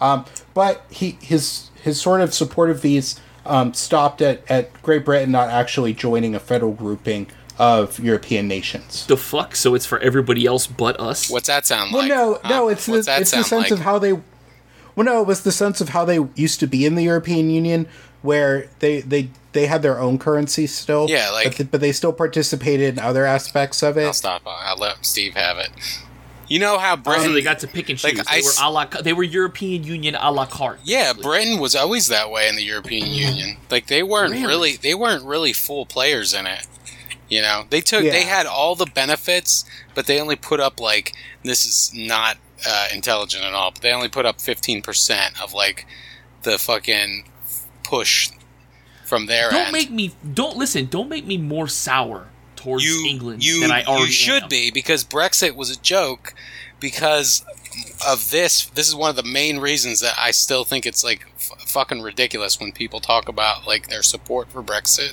Speaker 3: Um, but he his his sort of support of these um, stopped at, at Great Britain not actually joining a federal grouping of European nations.
Speaker 1: The fuck? So it's for everybody else but us?
Speaker 2: What's that sound like?
Speaker 3: Well, no,
Speaker 2: Huh?
Speaker 3: no, it's the,
Speaker 2: What's that
Speaker 3: it's the sense
Speaker 2: like?
Speaker 3: of how they. Well, no, it was the sense of how they used to be in the European Union, where they they they had their own currency still.
Speaker 2: Yeah, like-
Speaker 3: but, th- but they still participated in other aspects of it.
Speaker 2: I'll stop. I'll let Steve have it. You know how oh,
Speaker 1: So
Speaker 2: Britain?
Speaker 1: they got to pick and choose.
Speaker 2: Like,
Speaker 1: they
Speaker 2: I
Speaker 1: were
Speaker 2: s-
Speaker 1: a la, they were European Union a la carte.
Speaker 2: yeah,
Speaker 1: basically.
Speaker 2: Britain was always that way in the European Union. Like they weren't
Speaker 1: Really?
Speaker 2: really, they weren't really full players in it. You know, they took, they had all the benefits, but they only put up like this is not uh, intelligent at all. But they only put up fifteen percent of like the fucking push from there.
Speaker 1: Don't
Speaker 2: end.
Speaker 1: make me. Don't listen. Don't make me more sour towards
Speaker 2: you,
Speaker 1: England
Speaker 2: you,
Speaker 1: than I already
Speaker 2: you should
Speaker 1: am.
Speaker 2: be because Brexit was a joke because of this. This is one of the main reasons that I still think it's like f- fucking ridiculous when people talk about like their support for Brexit,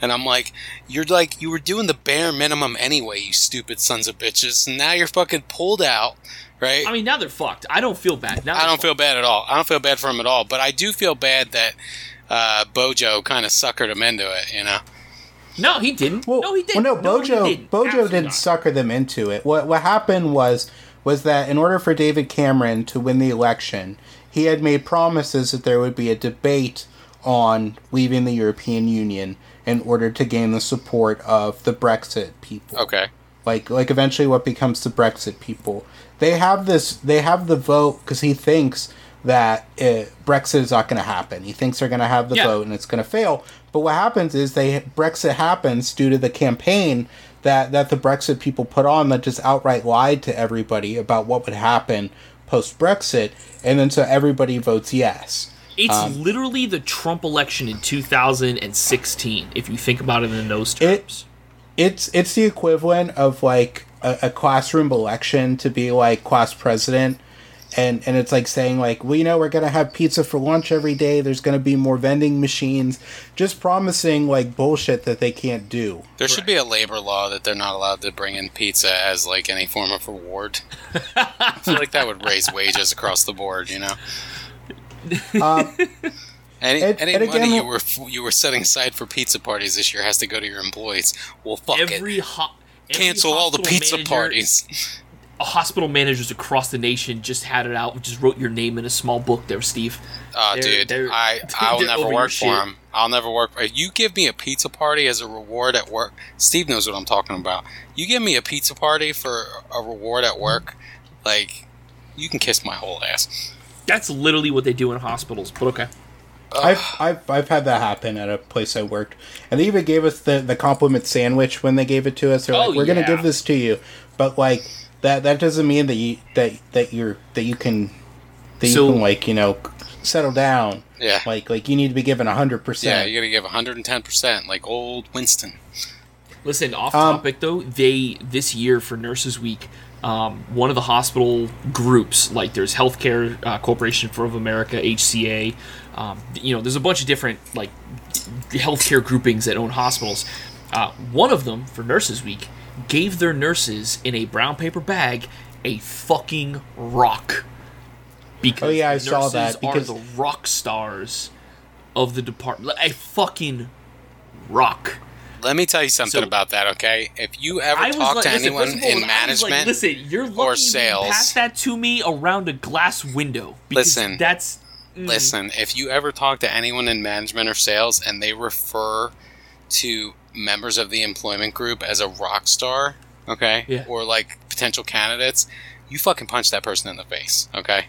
Speaker 2: and I'm like, you're like you were doing the bare minimum anyway, you stupid sons of bitches. And now you're fucking pulled out, right?
Speaker 1: I mean, now they're fucked. I don't feel bad. Now
Speaker 2: I don't
Speaker 1: fucked.
Speaker 2: feel bad at all. I don't feel bad for them at all. But I do feel bad that uh, Bojo kind of suckered him into it. You know.
Speaker 1: No, he didn't.
Speaker 3: Well,
Speaker 1: no, he didn't.
Speaker 3: Well, no, Bojo,
Speaker 1: he didn't.
Speaker 3: Bojo
Speaker 1: Absolutely
Speaker 3: didn't
Speaker 1: not.
Speaker 3: sucker them into it. What what happened was was that in order for David Cameron to win the election, he had made promises that there would be a debate on leaving the European Union in order to gain the support of the Brexit people.
Speaker 2: Okay.
Speaker 3: Like like eventually what becomes the Brexit people. They have this they have the vote cuz he thinks that uh, Brexit is not going to happen. He thinks they're going to have the
Speaker 1: Yeah.
Speaker 3: vote and it's going to fail. But what happens is they Brexit happens due to the campaign that that the Brexit people put on that just outright lied to everybody about what would happen post Brexit, and then so everybody votes yes.
Speaker 1: It's
Speaker 3: Um,
Speaker 1: literally the Trump election in 2016. If you think about it in those
Speaker 3: It-
Speaker 1: terms.
Speaker 3: It's it's the equivalent of like a, a classroom election to be like class president. And, and it's like saying like well you know we're gonna have pizza for lunch every day there's gonna be more vending machines just promising like bullshit that they can't do
Speaker 2: There should be a labor law that they're not allowed to bring in pizza as like any form of reward. [laughs] I feel like that would raise wages across the board. You know, [laughs]
Speaker 3: um,
Speaker 2: any
Speaker 3: And-
Speaker 2: any
Speaker 3: and
Speaker 2: money
Speaker 3: again-
Speaker 2: you were you were setting aside for pizza parties this year has to go to your employees. Well, fuck
Speaker 1: every
Speaker 2: it,
Speaker 1: ho- every
Speaker 2: cancel all the pizza
Speaker 1: manager-
Speaker 2: parties. [laughs]
Speaker 1: Hospital managers across the nation just had it out. Just wrote your name in a small book there, Steve.
Speaker 2: Oh,
Speaker 1: They're-
Speaker 2: dude,
Speaker 1: they're-
Speaker 2: I [laughs] I'll never work for him. I'll never work. For, you give me a pizza party as a reward at work. Steve knows what I'm talking about. You give me a pizza party for a reward at work, like you can kiss my whole ass.
Speaker 1: That's literally what they do in hospitals. But okay.
Speaker 3: I've, I've I've had that happen at a place I worked, and they even gave us the the compliment sandwich when they gave it to us. They're
Speaker 1: Oh,
Speaker 3: like, "We're gonna give this to you," but like that that doesn't mean that you that that you're that you can that
Speaker 1: So-
Speaker 3: you can like you know settle down.
Speaker 2: Yeah.
Speaker 3: Like like you need to be given hundred percent.
Speaker 2: Yeah, you gotta give 110 percent, like old Winston.
Speaker 1: Listen, off
Speaker 3: Um,
Speaker 1: topic though, they this year for Nurses Week, um, one of the hospital groups, like there's Healthcare uh, Corporation for of America, HCA, um, you know, there's a bunch of different like healthcare groupings that own hospitals. Uh, one of them for Nurses Week gave their nurses in a brown paper bag a fucking rock. Because
Speaker 3: Oh, yeah, I
Speaker 1: the
Speaker 3: saw that,
Speaker 1: nurses
Speaker 3: because-
Speaker 1: are the rock stars of the department. A fucking rock.
Speaker 2: Let me tell you something
Speaker 1: So-
Speaker 2: about that, okay? If you ever
Speaker 1: I
Speaker 2: talk
Speaker 1: like,
Speaker 2: to
Speaker 1: listen,
Speaker 2: anyone
Speaker 1: all,
Speaker 2: in
Speaker 1: when I was like,
Speaker 2: management,
Speaker 1: listen, you're lucky
Speaker 2: or
Speaker 1: you
Speaker 2: sales-
Speaker 1: passed that to me around a glass window. Because
Speaker 2: Listen.
Speaker 1: that's mm,
Speaker 2: listen, if you ever talk to anyone in management or sales and they refer to members of the employment group as a rock star, okay,
Speaker 1: Yeah.
Speaker 2: or like potential candidates, you fucking punch that person in the face, okay?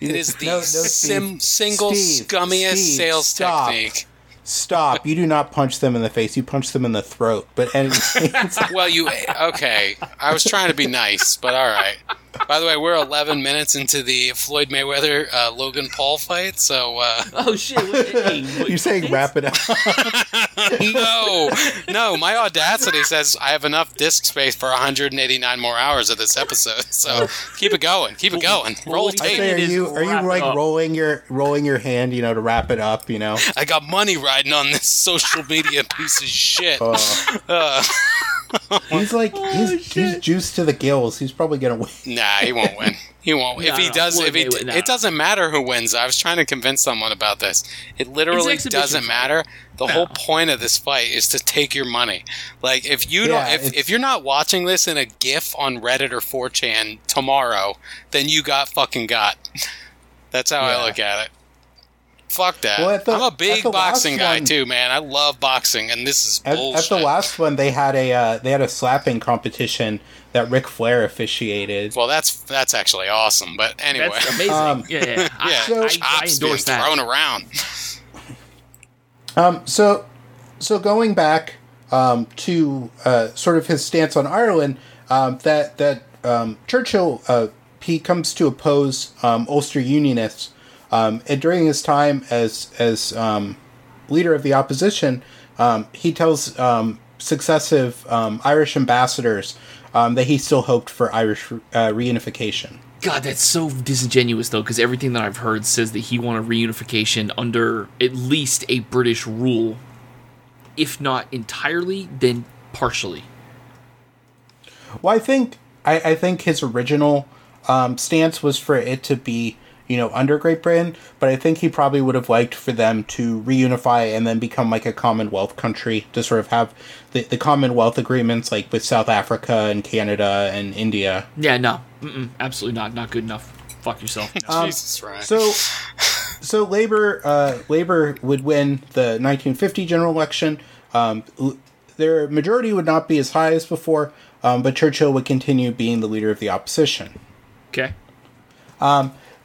Speaker 2: It is the
Speaker 3: No, no,
Speaker 2: sim- single
Speaker 3: Steve,
Speaker 2: scummiest
Speaker 3: Steve,
Speaker 2: sales
Speaker 3: stop.
Speaker 2: technique.
Speaker 3: Stop! You do not punch them in the face. You punch them in the throat. But and [laughs]
Speaker 2: Well, you okay? I was trying to be nice, but all right. By the way, we're 11 minutes into the Floyd Mayweather uh, Logan Paul fight, so uh,
Speaker 1: Oh shit! what- hey, [laughs] what-
Speaker 3: you're saying wrap it up. [laughs]
Speaker 2: no, no. My audacity says I have enough disk space for 189 more hours of this episode. So keep it going, keep it going. Roll
Speaker 1: I
Speaker 3: I
Speaker 2: tape.
Speaker 3: say, are you are you like rolling your rolling your hand, you know, to wrap it up, you know?
Speaker 2: I got money riding on this social media piece of shit.
Speaker 3: Uh,
Speaker 2: Uh, [laughs] [laughs]
Speaker 3: he's like oh, he's
Speaker 1: he's
Speaker 3: juiced to the gills. He's probably gonna win.
Speaker 2: nah, he won't win. He won't. [laughs] if he does,
Speaker 1: Floyd
Speaker 2: if he,
Speaker 1: Mayweather, no.
Speaker 2: it doesn't matter who wins. I was trying to convince someone about this. It literally
Speaker 1: It's an exhibition
Speaker 2: doesn't
Speaker 1: fight.
Speaker 2: matter. The
Speaker 1: No.
Speaker 2: whole point of this fight is to take your money. Like if you
Speaker 3: Yeah,
Speaker 2: don't, if, if you're not watching this in a GIF on Reddit or 4chan tomorrow, then you got fucking got. [laughs] That's how I look at it. Fuck that.
Speaker 3: Well, the-
Speaker 2: I'm a big boxing guy
Speaker 3: one-
Speaker 2: too, man. I love boxing, and this is
Speaker 3: At,
Speaker 2: bullshit.
Speaker 3: at the last one, they had a uh, they had a slapping competition that Ric Flair officiated.
Speaker 2: well, that's that's actually awesome. But anyway,
Speaker 1: That's amazing. [laughs]
Speaker 3: Um,
Speaker 1: yeah, yeah. I,
Speaker 2: yeah,
Speaker 3: So-
Speaker 1: I, I
Speaker 2: chops being
Speaker 1: endorse that.
Speaker 2: thrown around.
Speaker 3: Um, so, so going back um, to uh, sort of his stance on Ireland, um, that that um, Churchill uh, he comes to oppose um, Ulster Unionists, um, and during his time as as um, leader of the opposition, um, he tells um, successive um, Irish ambassadors um, that he still hoped for Irish uh, reunification.
Speaker 1: God, that's so disingenuous though, because everything that I've heard says that he wanted reunification under at least a British rule, if not entirely, then partially.
Speaker 3: Well, I think I, I think his original um, stance was for it to be you know under Great Britain, but I think he probably would have liked for them to reunify and then become like a Commonwealth country to sort of have the, the Commonwealth agreements like with South Africa and Canada and India.
Speaker 1: Yeah, no, Mm-mm, absolutely not. Not good enough. Fuck yourself. [laughs]
Speaker 2: Jesus, right?
Speaker 3: So, so Labor uh, Labor would win the 1950 general election. Um, l- their majority would not be as high as before, um, but Churchill would continue being the leader of the opposition.
Speaker 1: Okay.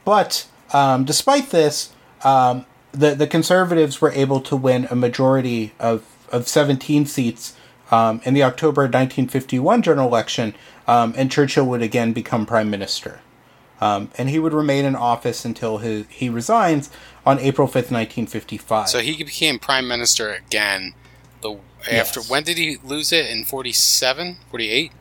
Speaker 3: But um, despite this, um, the the Conservatives were able to win a majority of of 17 seats um, in the October 1951 general election, um, and Churchill would again become prime minister. Um, and he would remain in office until his, he resigns on April 5th, 1955.
Speaker 2: So he became prime minister again. The after
Speaker 3: Yes.
Speaker 2: when did he lose it in 47, 48?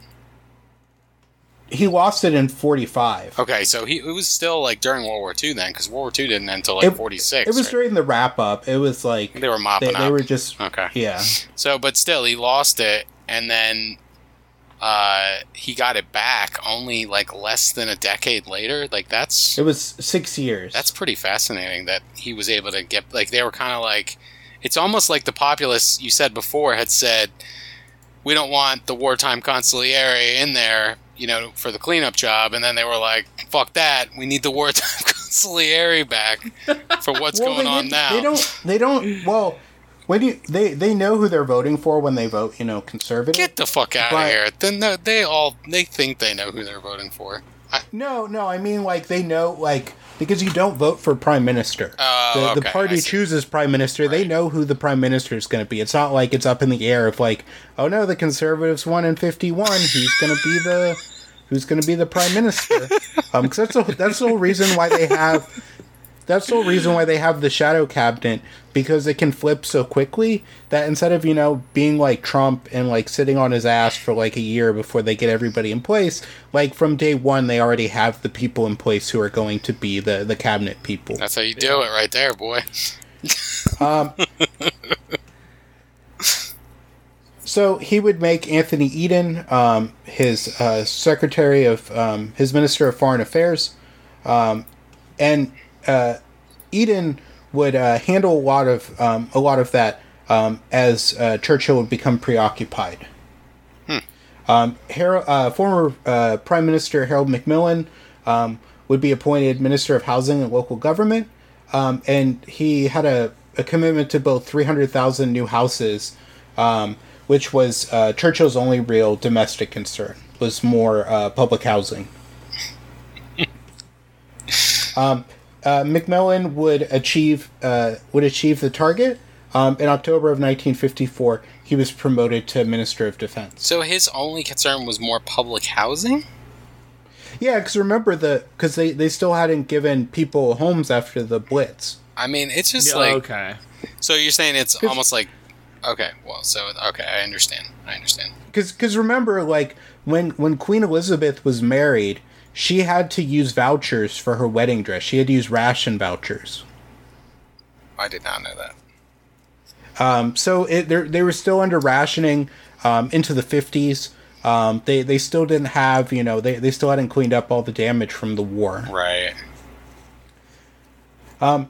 Speaker 3: He lost it in 45.
Speaker 2: Okay, so he it was still like during World War II then, because World War II didn't end until like
Speaker 3: It-
Speaker 2: 46.
Speaker 3: It was
Speaker 2: right?
Speaker 3: during the wrap up. It was like
Speaker 2: They were mopping
Speaker 3: they, they were just
Speaker 2: Okay.
Speaker 3: yeah.
Speaker 2: So, but still, he lost it, and then uh, he got it back only like less than a decade later. Like that's
Speaker 3: It was six years.
Speaker 2: that's pretty fascinating that he was able to get like they were kind of like it's almost like the populace you said before had said we don't want the wartime consigliere in there you know for the cleanup job and then they were like fuck that we need the wartime [laughs] consigliere back for what's
Speaker 3: Well,
Speaker 2: going on now
Speaker 3: They don't. They don't. Well, when you they they know who they're voting for when they vote. You know, conservative.
Speaker 2: get the fuck out
Speaker 3: But-
Speaker 2: of here then they- they all they think they know who they're voting for I,
Speaker 3: no, no. I mean, like they know, like because you don't vote for prime minister.
Speaker 2: Oh,
Speaker 3: the, the
Speaker 2: okay, I
Speaker 3: party chooses prime minister. They know who the prime minister is going to be. It's not like it's up in the air of like, oh no, the conservatives won in fifty one. He's going to be the who's going to be the prime minister? [laughs] Um, because that's the that's the whole reason why they have that's the whole reason why they have the shadow cabinet because it can flip so quickly that instead of you know being like Trump and like sitting on his ass for like a year before they get everybody in place, like from day one they already have the people in place who are going to be the the cabinet people.
Speaker 4: That's how you do it, right there, boy.
Speaker 3: Um, [laughs] so he would make Anthony Eden um, his uh, secretary of um, his minister of foreign affairs, um, and uh, Eden would uh, handle a lot of um, a lot of that um, as uh, Churchill would become preoccupied. Um, Har- uh, former uh, Prime Minister Harold Macmillan um, would be appointed Minister of Housing and Local Government, um, and he had a, a commitment to build 300,000 new houses, um, which was uh, Churchill's only real domestic concern, was more uh, public housing. [laughs] um, uh, Macmillan would achieve uh, would achieve the target. Um, in October of 1954, he was promoted to Minister of Defense.
Speaker 4: So his only concern was more public housing?
Speaker 3: Yeah, because remember the because they they still hadn't given people homes after the Blitz.
Speaker 4: I mean, it's just
Speaker 1: Yeah,
Speaker 4: like.
Speaker 1: okay.
Speaker 4: So you're saying it's almost like. Okay, well, so. Okay, I understand. I understand.
Speaker 3: Because because remember, like when when Queen Elizabeth was married, she had to use vouchers for her wedding dress. She had to use ration vouchers.
Speaker 4: I did not know that.
Speaker 3: Um, so it, they they were still under rationing um, into the fifties. Um, they they still didn't have you know they, they still hadn't cleaned up all the damage from the war.
Speaker 4: Right. Um.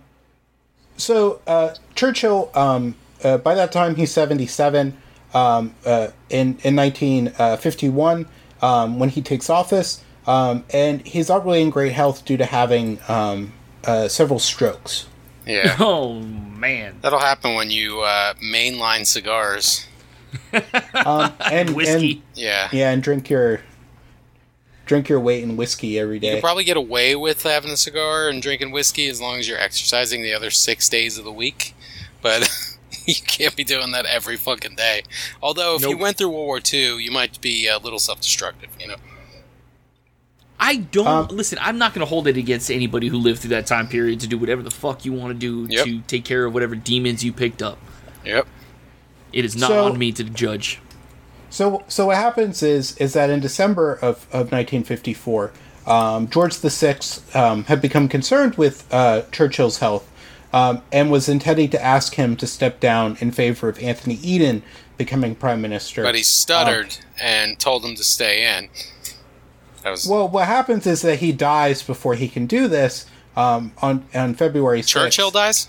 Speaker 3: So uh, Churchill, um, uh, by that time he's seventy seven. Um, uh, in in nineteen fifty one, um, when he takes office, um, and he's not really in great health due to having um, uh, several strokes.
Speaker 4: Yeah. [laughs]
Speaker 1: Oh man.
Speaker 4: That'll happen when you uh, mainline cigars. [laughs]
Speaker 3: Um, and
Speaker 1: Whiskey.
Speaker 3: and
Speaker 4: Yeah.
Speaker 3: yeah, and drink your drink your weight in whiskey every day.
Speaker 4: You
Speaker 3: day.
Speaker 4: probably get away with having a cigar and drinking whiskey as long as you're exercising the other six days of the week. But [laughs] [laughs] you can't be doing that every fucking day. Although, if you went through World War II, you might be a little self destructive, you know?
Speaker 1: I don't
Speaker 3: Um,
Speaker 1: listen. I'm not going to hold it against anybody who lived through that time period to do whatever the fuck you want to do
Speaker 4: Yep.
Speaker 1: to take care of whatever demons you picked up.
Speaker 4: Yep.
Speaker 1: It is not
Speaker 3: So-
Speaker 1: on me to judge.
Speaker 3: So, so what happens is is that in December of, of 1954, um, George VI um, had become concerned with uh, Churchill's health um, and was intending to ask him to step down in favor of Anthony Eden becoming prime minister.
Speaker 4: But he stuttered and told him to stay in. That was.
Speaker 3: well, what happens is that he dies before he can do this um, on on February 6th.
Speaker 4: Churchill dies?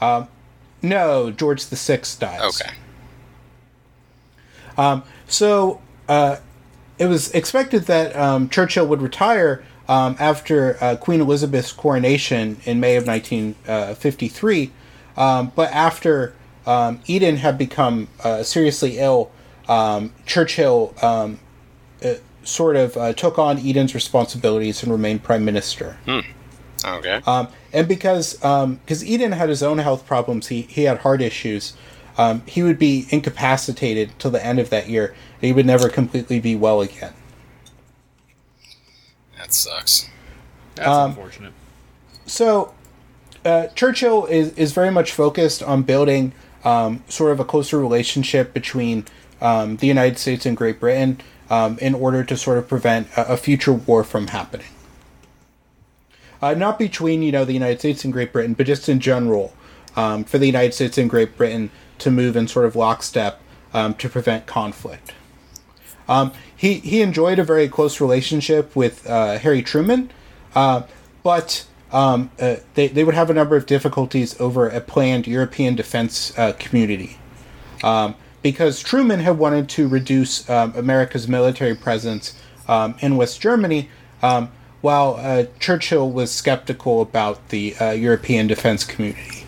Speaker 3: No, George the Sixth dies.
Speaker 4: okay.
Speaker 3: So uh, it was expected that um, Churchill would retire um, after uh, Queen Elizabeth's coronation in May of 1953. Um, but after um, Eden had become uh, seriously ill, um, Churchill um, uh, sort of uh, took on Eden's responsibilities and remained prime minister.
Speaker 4: Okay.
Speaker 3: Um, and because because Eden had his own health problems, he, he had heart issues. Um, he would be incapacitated till the end of that year. He would never completely be well again.
Speaker 4: That sucks.
Speaker 1: That's
Speaker 3: um,
Speaker 1: unfortunate.
Speaker 3: So uh, Churchill is, is very much focused on building um, sort of a closer relationship between um, the United States and Great Britain um, in order to sort of prevent a, a future war from happening. Uh, not between you know the United States and Great Britain, but just in general, um, for the United States and Great Britain to move in sort of lockstep um, to prevent conflict. Um, he he enjoyed a very close relationship with uh, Harry Truman, uh, but um, uh, they they would have a number of difficulties over a planned European defense uh, community. Um, because Truman had wanted to reduce um, America's military presence um, in West Germany, um, while uh, Churchill was skeptical about the uh, European defense community,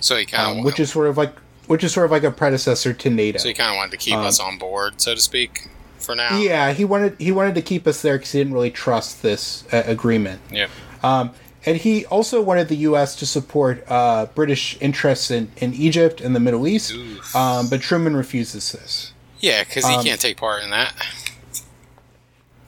Speaker 4: So he kind of
Speaker 3: which is sort of like which is sort of like a predecessor to NATO.
Speaker 4: so he kind of wanted to keep us on board, so to speak, for now.
Speaker 3: Yeah, he wanted he wanted to keep us there because he didn't really trust this uh, agreement.
Speaker 4: Yep.
Speaker 3: Um, and he also wanted the U.S. to support uh, British interests in, in Egypt and the Middle East, um, but Truman refuses this.
Speaker 4: Yeah, because he
Speaker 3: Um,
Speaker 4: can't take part in that.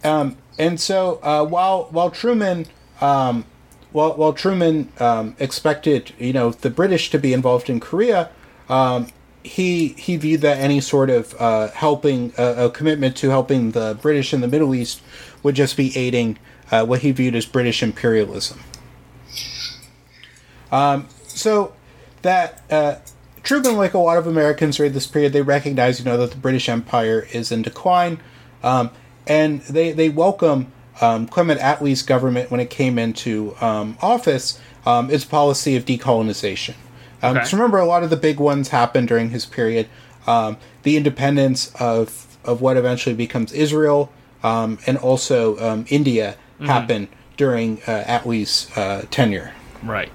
Speaker 3: Um, and so uh, while while Truman um, while, while Truman um, expected, you know, the British to be involved in Korea, um, he he viewed that any sort of uh, helping uh, a commitment to helping the British in the Middle East would just be aiding uh, what he viewed as British imperialism. Um, so that uh, Truman, like a lot of Americans during this period, they recognize, you know, that the British Empire is in decline, um, and they they welcome um, Clement Attlee's government when it came into um, office um, its policy of decolonization. Um,
Speaker 1: Okay.
Speaker 3: So remember, a lot of the big ones happened during his period. Um, the independence of of what eventually becomes Israel, um, and also um, India happened during uh, Attlee's uh, tenure.
Speaker 1: Right.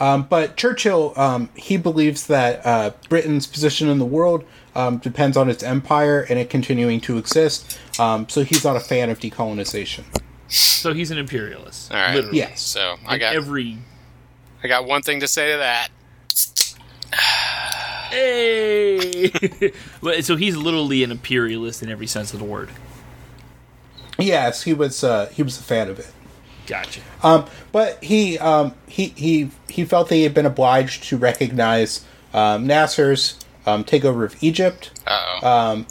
Speaker 3: Um, but Churchill, um, he believes that uh, Britain's position in the world um, depends on its empire and it continuing to exist. Um, so he's not a fan of decolonization.
Speaker 1: So he's an imperialist.
Speaker 4: All right.
Speaker 1: Literally.
Speaker 3: Yes.
Speaker 4: So I
Speaker 1: In
Speaker 4: got
Speaker 1: every.
Speaker 4: I got one thing to say to that. [sighs]
Speaker 1: Hey! [laughs] So he's literally an imperialist in every sense of the word.
Speaker 3: Yes, he was. Uh, he was a fan of it.
Speaker 1: Gotcha.
Speaker 3: Um, but he um, he he he felt that he had been obliged to recognize um, Nasser's um, takeover of Egypt.
Speaker 4: Uh oh.
Speaker 3: um,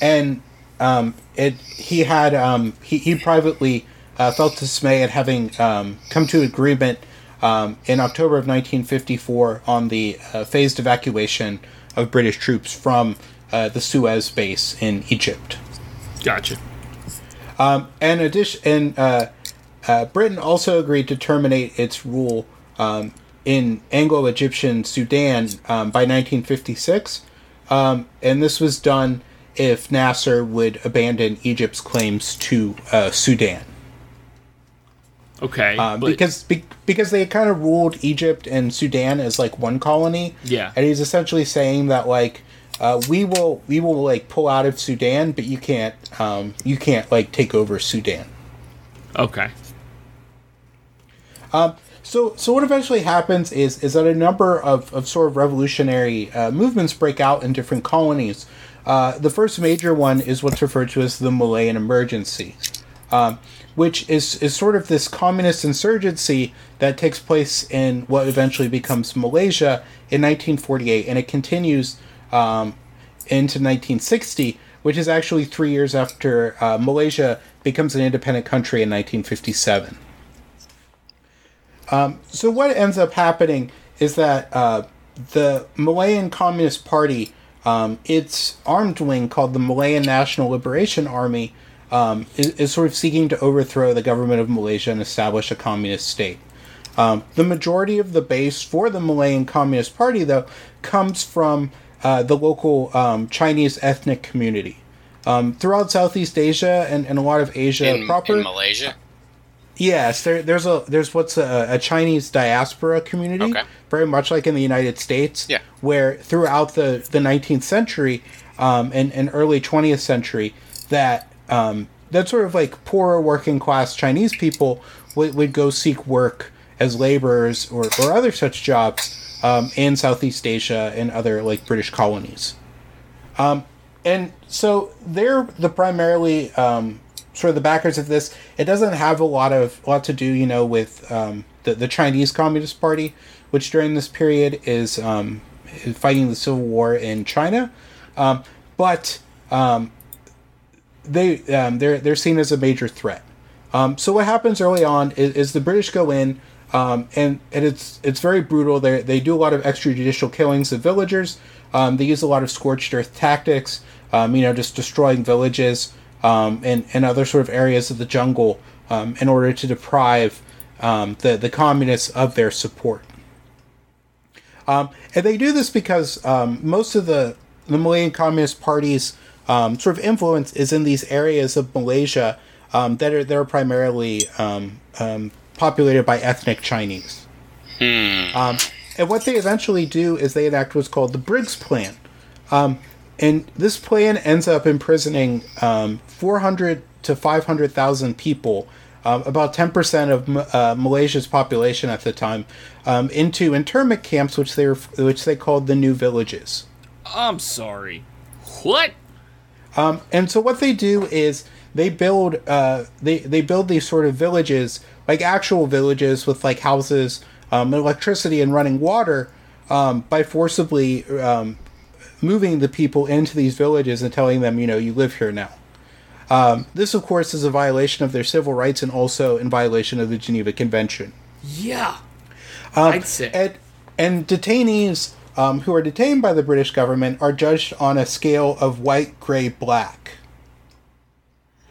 Speaker 3: and um, it he had um, he, he privately uh, felt dismay at having um, come to agreement um, in October of 1954 on the uh, phased evacuation of British troops from uh, the Suez base in Egypt.
Speaker 1: Gotcha.
Speaker 3: Um, and addition, and uh, uh, Britain also agreed to terminate its rule um, in Anglo-Egyptian Sudan um, by 1956, um, and this was done if Nasser would abandon Egypt's claims to uh, Sudan,
Speaker 1: Okay.
Speaker 3: um,
Speaker 1: but,
Speaker 3: because be, because they kind of ruled Egypt and Sudan as like one colony.
Speaker 1: Yeah.
Speaker 3: and he's essentially saying that like. Uh, we will we will like pull out of Sudan, but you can't um, you can't like take over Sudan.
Speaker 1: Okay.
Speaker 3: Um, So, so what eventually happens is is that a number of, of sort of revolutionary uh, movements break out in different colonies. Uh, the first major one is what's referred to as the Malayan Emergency, um, which is is sort of this communist insurgency that takes place in what eventually becomes Malaysia in 1948, and it continues um, into 1960, which is actually three years after uh, Malaysia becomes an independent country in 1957 so what ends up happening is that uh, the Malayan Communist Party, um, its armed wing called the Malayan National Liberation Army, um, is, is sort of seeking to overthrow the government of Malaysia and establish a communist state. Um, the majority of the base for the Malayan Communist Party, though, comes from uh, the local um, Chinese ethnic community. Um, throughout Southeast Asia and, and a lot of Asia
Speaker 4: in,
Speaker 3: proper,
Speaker 4: in Malaysia.
Speaker 3: Yes, there, there's a there's what's a, a Chinese diaspora community,
Speaker 4: Okay.
Speaker 3: very much like in the United States,
Speaker 4: Yeah.
Speaker 3: where throughout the, the 19th century um, and, and early 20th century, that um, that sort of like poorer working class Chinese people would, would go seek work as laborers or, or other such jobs um, in Southeast Asia and other like British colonies. Um, and so they're the primarily um, sort of the backers of this. It doesn't have a lot of lot to do, you know, with um, the the Chinese Communist Party, which during this period is um, fighting the civil war in China, um, but they um, they're they're seen as a major threat. Um, so what happens early on is, is the British go in, um, and and it's it's very brutal. They they do a lot of extrajudicial killings of villagers. Um, they use a lot of scorched earth tactics. Um, you know, just destroying villages um, and and other sort of areas of the jungle in order to deprive the the communists of their support. And they do this because most of the the Malayan Communist Party's um, sort of influence is in these areas of Malaysia um, that are that are primarily um, um, populated by ethnic Chinese. Um, and what they eventually do is they enact what's called the Briggs Plan. Um, and this plan ends up imprisoning um, 400 to 500,000 people, um, about 10% of uh, Malaysia's population at the time, um, into internment camps, which they were, which they called the New Villages.
Speaker 1: I'm sorry. What?
Speaker 3: Um, and so what they do is they build uh, they they build these sort of villages, like actual villages with like houses, um, electricity, and running water, um, by forcibly um, moving the people into these villages and telling them, you know, you live here now. Um, this, of course, is a violation of their civil rights and also in violation of the Geneva Convention.
Speaker 1: Yeah.
Speaker 3: Um,
Speaker 1: I'd say.
Speaker 3: And, and detainees um, who are detained by the British government are judged on a scale of white, gray, black.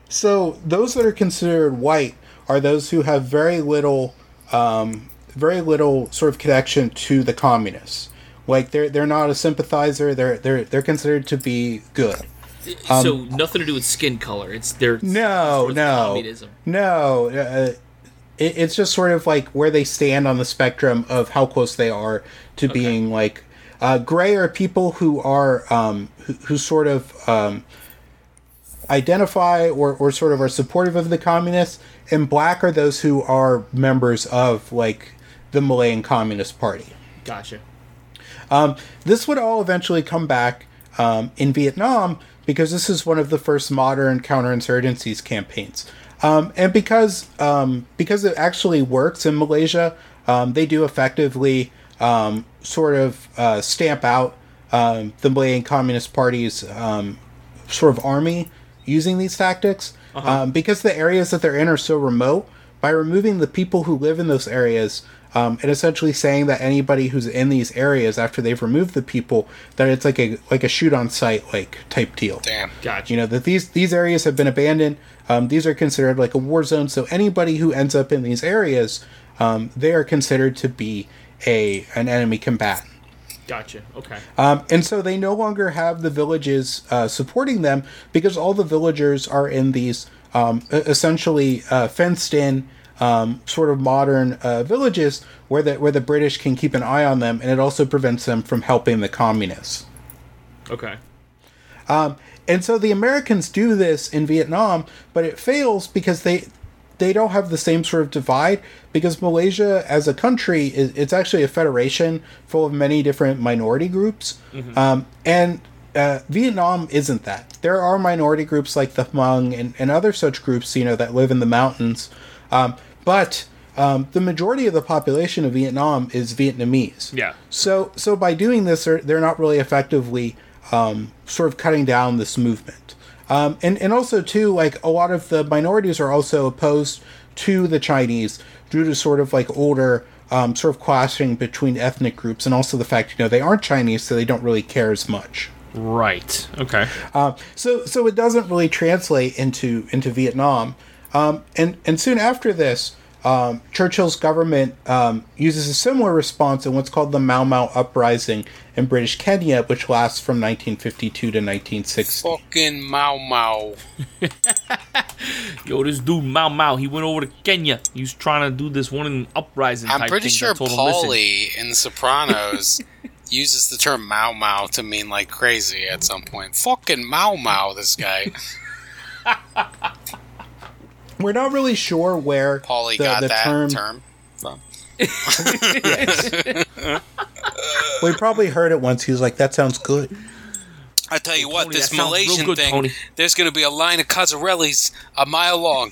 Speaker 3: So those that are considered white are those who have very little, um, very little sort of connection to the communists. Like they're they're not a sympathizer. They're they're they're considered to be good.
Speaker 1: so nothing to do with skin color. It's their
Speaker 3: Um, No, no,
Speaker 1: communism.
Speaker 3: no. Uh, it, it's just sort of like where they stand on the spectrum of how close they are to being like uh, gray are people who are um, who, who sort of um, identify or, or sort of are supportive of the communists, and black are those who are members of like the Malayan Communist Party.
Speaker 1: Gotcha.
Speaker 3: Um, this would all eventually come back um, in Vietnam because this is one of the first modern counterinsurgencies campaigns, um, and because um, because it actually works in Malaysia, um, they do effectively um, sort of uh, stamp out um, the Malayan Communist Party's um, sort of army using these tactics um, because the areas that they're in are so remote. By removing the people who live in those areas, um, and essentially saying that anybody who's in these areas after they've removed the people, that it's like a like a shoot on sight like type deal.
Speaker 2: Damn.
Speaker 1: Gotcha.
Speaker 3: You know that these these areas have been abandoned. Um, these are considered like a war zone. So anybody who ends up in these areas, um, they are considered to be a an enemy combatant.
Speaker 1: Gotcha. Okay.
Speaker 3: Um, and so they no longer have the villages uh, supporting them because all the villagers are in these um, essentially uh, fenced in um, sort of modern uh, villages where the where the British can keep an eye on them, and it also prevents them from helping the communists.
Speaker 1: Okay.
Speaker 3: Um, and so the Americans do this in Vietnam, but it fails because they they don't have the same sort of divide because Malaysia as a country is it's actually a federation full of many different minority groups, um, and uh, Vietnam isn't that. There are minority groups like the Hmong and, and other such groups, you know, that live in the mountains, um, but um, the majority of the population of Vietnam is Vietnamese.
Speaker 1: Yeah.
Speaker 3: So so by doing this, they're, they're not really effectively um, sort of cutting down this movement. Um, and and also too, like a lot of the minorities are also opposed to the Chinese due to sort of like older um, sort of clashing between ethnic groups, and also the fact you know they aren't Chinese, so they don't really care as much.
Speaker 1: Right. Okay.
Speaker 3: Um, so so it doesn't really translate into into Vietnam. Um, and and soon after this, um, Churchill's government um, uses a similar response in what's called the Mau Mau uprising in British Kenya, which lasts from 1952 to 1960.
Speaker 2: Fucking Mau Mau. [laughs]
Speaker 1: Yo, this dude Mao Mao, he went over to Kenya. He was trying to do this one in uprising.
Speaker 2: I'm
Speaker 1: type
Speaker 2: pretty
Speaker 1: thing.
Speaker 2: sure
Speaker 1: I told him, "Listen."
Speaker 2: Paulie in The Sopranos [laughs] uses the term Mau Mau to mean like crazy at some point. Fucking Mau Mau, this guy. [laughs]
Speaker 3: We're not really sure where
Speaker 2: Paulie
Speaker 3: the,
Speaker 2: got
Speaker 3: the
Speaker 2: that
Speaker 3: term.
Speaker 2: term. from. [laughs]
Speaker 3: We probably heard it once. He was like, "That sounds good."
Speaker 2: I tell you what,
Speaker 1: Tony,
Speaker 2: this
Speaker 1: that
Speaker 2: Malaysian
Speaker 1: good,
Speaker 2: thing,
Speaker 1: Tony.
Speaker 2: there's going to be a line of Cazzarellis a mile long.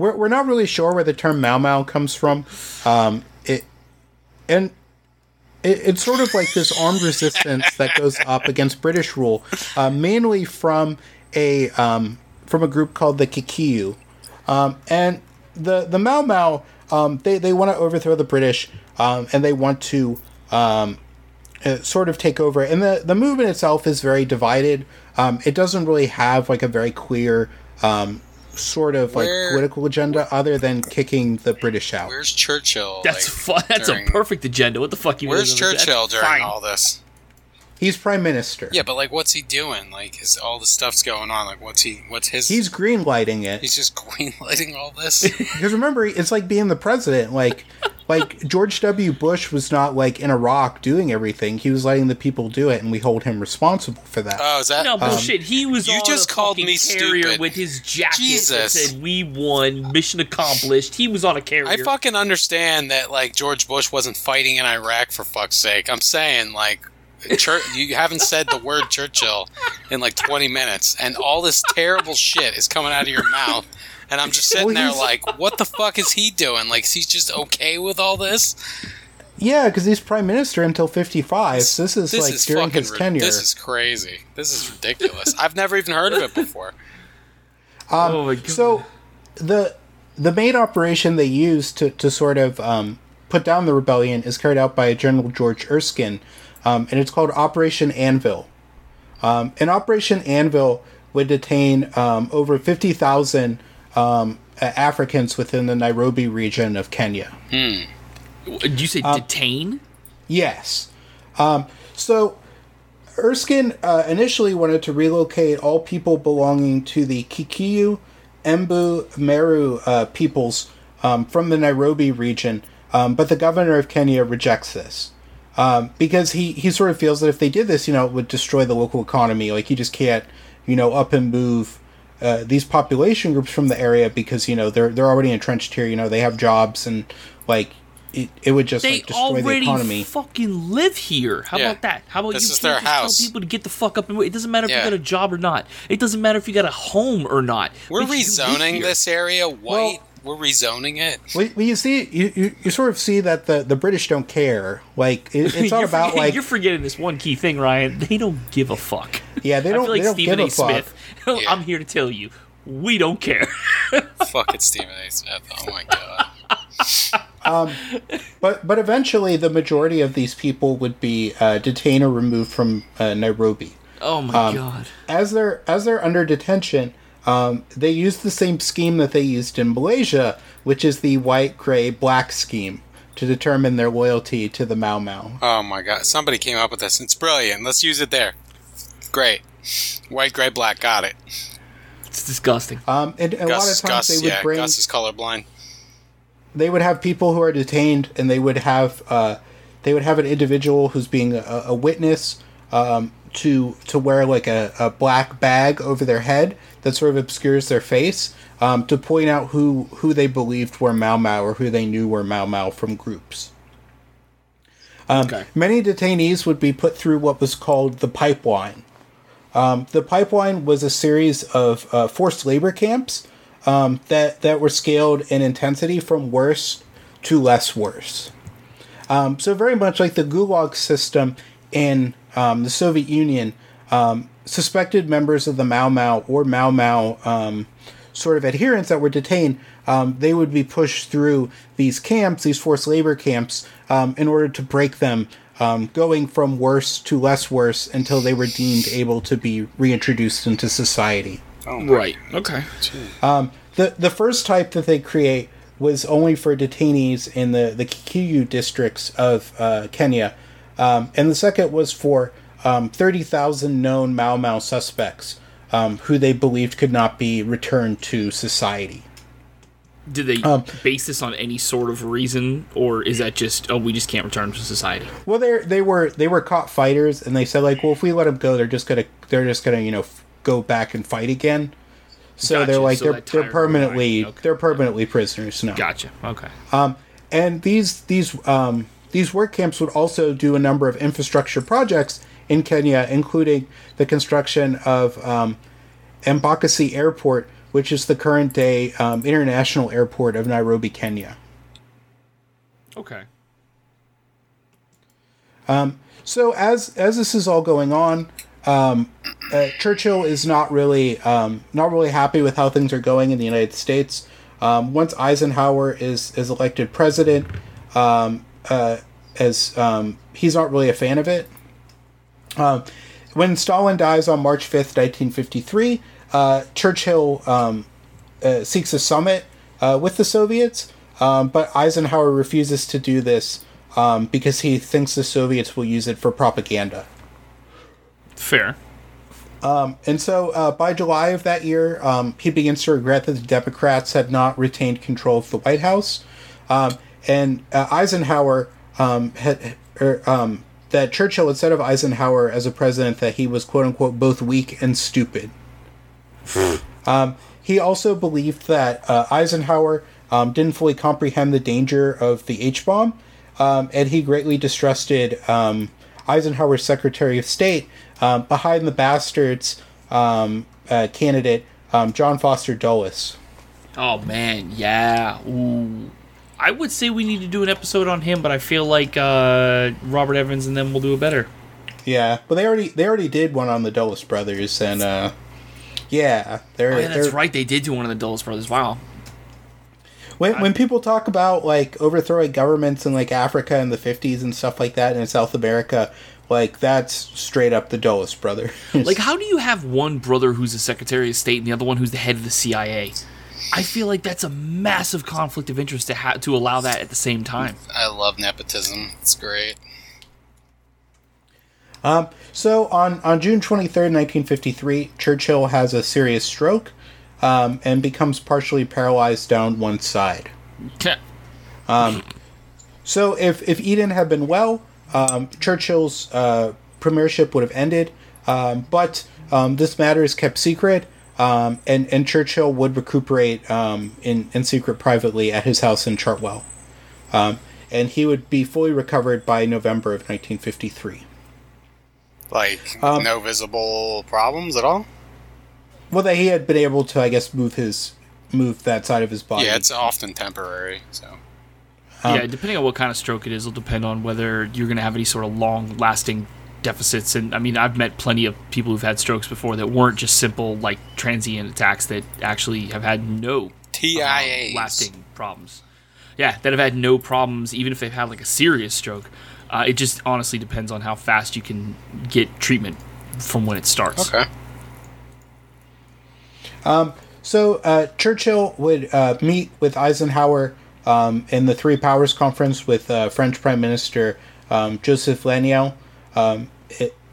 Speaker 3: We're, we're not really sure where the term Mau Mau comes from. Um, it and it, it's sort of like this armed resistance that goes up against British rule, uh, mainly from a um, from a group called the Kikuyu, um, and the the Mau Mau um, they they want to overthrow the British um, and they want to um, uh, sort of take over. And the the movement itself is very divided. Um, it doesn't really have like a very clear um, sort of like
Speaker 2: Where-
Speaker 3: political agenda other than kicking the British out.
Speaker 2: Where's Churchill?
Speaker 1: That's
Speaker 2: like,
Speaker 1: fun. That's
Speaker 2: during-
Speaker 1: a perfect agenda. What the fuck you?
Speaker 2: Where's Churchill during
Speaker 1: fine.
Speaker 2: all this?
Speaker 3: He's prime minister.
Speaker 2: Yeah, but like, what's he doing? Like, is all the stuff's going on? Like, what's he? What's his?
Speaker 3: He's green lighting it.
Speaker 2: he's just [laughs] greenlighting all this. [laughs]
Speaker 3: Because remember, it's like being the president. Like, like George W. Bush was not like in Iraq doing everything. He was letting the people do it, and we hold him responsible for that.
Speaker 2: oh, is that?
Speaker 1: No bullshit. Um, he was
Speaker 2: you
Speaker 1: on
Speaker 2: just
Speaker 1: a
Speaker 2: called
Speaker 1: fucking
Speaker 2: me
Speaker 1: carrier
Speaker 2: stupid.
Speaker 1: with his jacket that
Speaker 2: Jesus.
Speaker 1: said "We won, mission accomplished." He was on a carrier.
Speaker 2: I fucking understand that like George Bush wasn't fighting in Iraq for fuck's sake. I'm saying like Chur- you haven't said the word Churchill in like 20 minutes, and all this terrible shit is coming out of your mouth. And I'm just sitting
Speaker 3: Well,
Speaker 2: there like, what the fuck is he doing? Like, he's just okay with all this?
Speaker 3: Yeah, because he's prime minister until 55. So this is
Speaker 2: This
Speaker 3: like
Speaker 2: is
Speaker 3: during
Speaker 2: fucking.
Speaker 3: his
Speaker 2: ri-
Speaker 3: tenure.
Speaker 2: This is crazy. This is ridiculous. I've never even heard of it before.
Speaker 3: Um,
Speaker 1: Oh my God.
Speaker 3: So the the main operation they used to, to sort of um, put down the rebellion is carried out by General George Erskine, um, and it's called Operation Anvil. Um, and Operation Anvil would detain um, over 50,000 um, Africans within the Nairobi region of Kenya.
Speaker 1: Did you say
Speaker 3: Um,
Speaker 1: detain?
Speaker 3: Yes. Um, so Erskine uh, initially wanted to relocate all people belonging to the Kikuyu, Embu, Meru uh, peoples um, from the Nairobi region, um, but the governor of Kenya rejects this. Um, because he, he sort of feels that if they did this, you know, it would destroy the local economy. Like, you just can't, you know, up and move uh, these population groups from the area because, you know, they're, they're already entrenched here. You know, they have jobs and, like, it, it would just,
Speaker 1: They
Speaker 3: like, destroy the
Speaker 1: already
Speaker 3: economy.
Speaker 1: fucking live here. How
Speaker 2: Yeah.
Speaker 1: about that? How about
Speaker 2: This
Speaker 1: you
Speaker 2: is their
Speaker 1: just
Speaker 2: house.
Speaker 1: tell people to get the fuck up and wait? It doesn't matter if
Speaker 2: Yeah.
Speaker 1: you got a job or not. It doesn't matter if you got a home or not.
Speaker 2: We're
Speaker 1: Because
Speaker 2: rezoning this area white. We're rezoning it.
Speaker 3: Well, well, you see, you, you, you sort of see that the, the British don't care. Like it, it's [laughs] not
Speaker 1: You're
Speaker 3: about
Speaker 1: forgetting-
Speaker 3: like
Speaker 1: you're forgetting this one key thing, Ryan. They don't give a fuck.
Speaker 3: yeah they [laughs] don't
Speaker 1: feel like
Speaker 3: they don't
Speaker 1: Stephen
Speaker 3: give
Speaker 1: A.
Speaker 3: a fuck.
Speaker 1: Smith. [laughs]
Speaker 2: Yeah.
Speaker 1: I'm here to tell you, we don't care.
Speaker 2: Fuck it, Stephen A. Smith. Oh my god.
Speaker 3: But but eventually the majority of these people would be uh, detained or removed from uh, Nairobi.
Speaker 1: Oh my god.
Speaker 3: As they're as they're under detention, um, they use the same scheme that they used in Malaysia, which is the white, gray, black scheme to determine their loyalty to the Mau Mau.
Speaker 2: Oh my god. Somebody came up with this. It's brilliant. Let's use it there. Great. White, gray, black. Got it.
Speaker 1: It's disgusting.
Speaker 3: Um, and, and a lot of times
Speaker 2: Gus,
Speaker 3: they would
Speaker 2: yeah,
Speaker 3: bring
Speaker 2: Gus is colorblind.
Speaker 3: they would have people who are detained and they would have uh, they would have an individual who's being a, a witness um, to to wear like a, a black bag over their head that sort of obscures their face um, to point out who who they believed were Mau Mau or who they knew were Mau Mau from groups. Um,
Speaker 1: Okay.
Speaker 3: Many detainees would be put through what was called the pipeline. Um, the pipeline was a series of uh, forced labor camps um, that that were scaled in intensity from worse to less worse. Um, so very much like the Gulag system in um, the Soviet Union, um, suspected members of the Mau Mau or Mau Mau um, sort of adherents that were detained, um, they would be pushed through these camps, these forced labor camps, um, in order to break them, um, going from worse to less worse until they were deemed able to be reintroduced into society.
Speaker 2: Oh
Speaker 1: Right. Okay.
Speaker 3: The the first type that they create was only for detainees in the the Kikuyu districts of uh, Kenya, um, and the second was for um, thirty thousand known Mau Mau suspects um, who they believed could not be returned to society.
Speaker 1: Did they
Speaker 3: Um,
Speaker 1: base this on any sort of reason, or is that just oh we just can't return to society?
Speaker 3: Well, they they were they were caught fighters, and they said like, well, if we let them go, they're just gonna they're just gonna you know f- go back and fight again. So
Speaker 1: Gotcha,
Speaker 3: they're like
Speaker 1: so
Speaker 3: they're they're permanently
Speaker 1: okay.
Speaker 3: they're permanently prisoners now.
Speaker 1: Gotcha. Okay.
Speaker 3: Um, and these these um, these work camps would also do a number of infrastructure projects in Kenya, including the construction of um, Embakasi Airport, which is the current day um, international airport of Nairobi, Kenya.
Speaker 1: Okay.
Speaker 3: So as as this is all going on, um, uh, Churchill is not really um, not really happy with how things are going in the United States. Um, once Eisenhower is is elected president, um, uh, as um, he's not really a fan of it. Um, when Stalin dies on March fifth, nineteen fifty three, uh, Churchill um, uh, seeks a summit uh, with the Soviets, um, but Eisenhower refuses to do this um, because he thinks the Soviets will use it for propaganda.
Speaker 1: Fair.
Speaker 3: And so uh, by July of that year, um, he begins to regret that the Democrats had not retained control of the White House. Um, and uh, Eisenhower um, had. Er, um, that Churchill had said of Eisenhower as a president that he was quote unquote both weak and stupid. Um, he also believed that uh, Eisenhower um, didn't fully comprehend the danger of the H bomb, um, and he greatly distrusted um, Eisenhower's Secretary of State um, behind the bastards um, uh, candidate John Foster Dulles.
Speaker 1: Oh man, yeah. Ooh. I would say we need to do an episode on him, but I feel like uh, Robert Evans and them will do it better.
Speaker 3: Yeah, but they already they already did one on the Dulles brothers, and uh, yeah, they're,
Speaker 1: Oh, yeah, that's
Speaker 3: they're-
Speaker 1: right. They did do one of the Dulles brothers. Wow.
Speaker 3: When, when people talk about like overthrowing governments in like Africa in the 50s and stuff like that and in South America, like that's straight up the Dulles brother.
Speaker 1: Like, how do you have one brother who's a Secretary of State and the other one who's the head of the CIA? I feel like that's a massive conflict of interest to ha- to allow that at the same time.
Speaker 2: I love nepotism. It's great.
Speaker 3: um, so on, on June 23rd, 1953, Churchill has a serious stroke um, and becomes partially paralyzed down one side. Um so if, if Eden had been well, um, Churchill's uh, premiership would have ended. Um, but um, this matter is kept secret, um, and, and Churchill would recuperate um, in, in secret privately at his house in Chartwell. Um, and he would be fully recovered by November of 1953.
Speaker 4: Like
Speaker 3: Um,
Speaker 4: no visible problems at all.
Speaker 3: Well, that he had been able to, I guess, move his move that side of his body.
Speaker 4: Yeah, it's often temporary. So
Speaker 3: Um,
Speaker 1: yeah, depending on what kind of stroke it is, it'll depend on whether you're going to have any sort of long-lasting deficits. And I mean, I've met plenty of people who've had strokes before that weren't just simple like transient attacks that actually have had no TIA
Speaker 2: TIAs.
Speaker 1: lasting problems. Yeah, that have had no problems, even if they've had like a serious stroke. Uh, it just honestly depends on how fast you can get treatment from when it starts.
Speaker 2: Okay.
Speaker 3: So uh, Churchill would uh, meet with Eisenhower um, in the Three Powers Conference with uh, French Prime Minister um, Joseph Laniel um,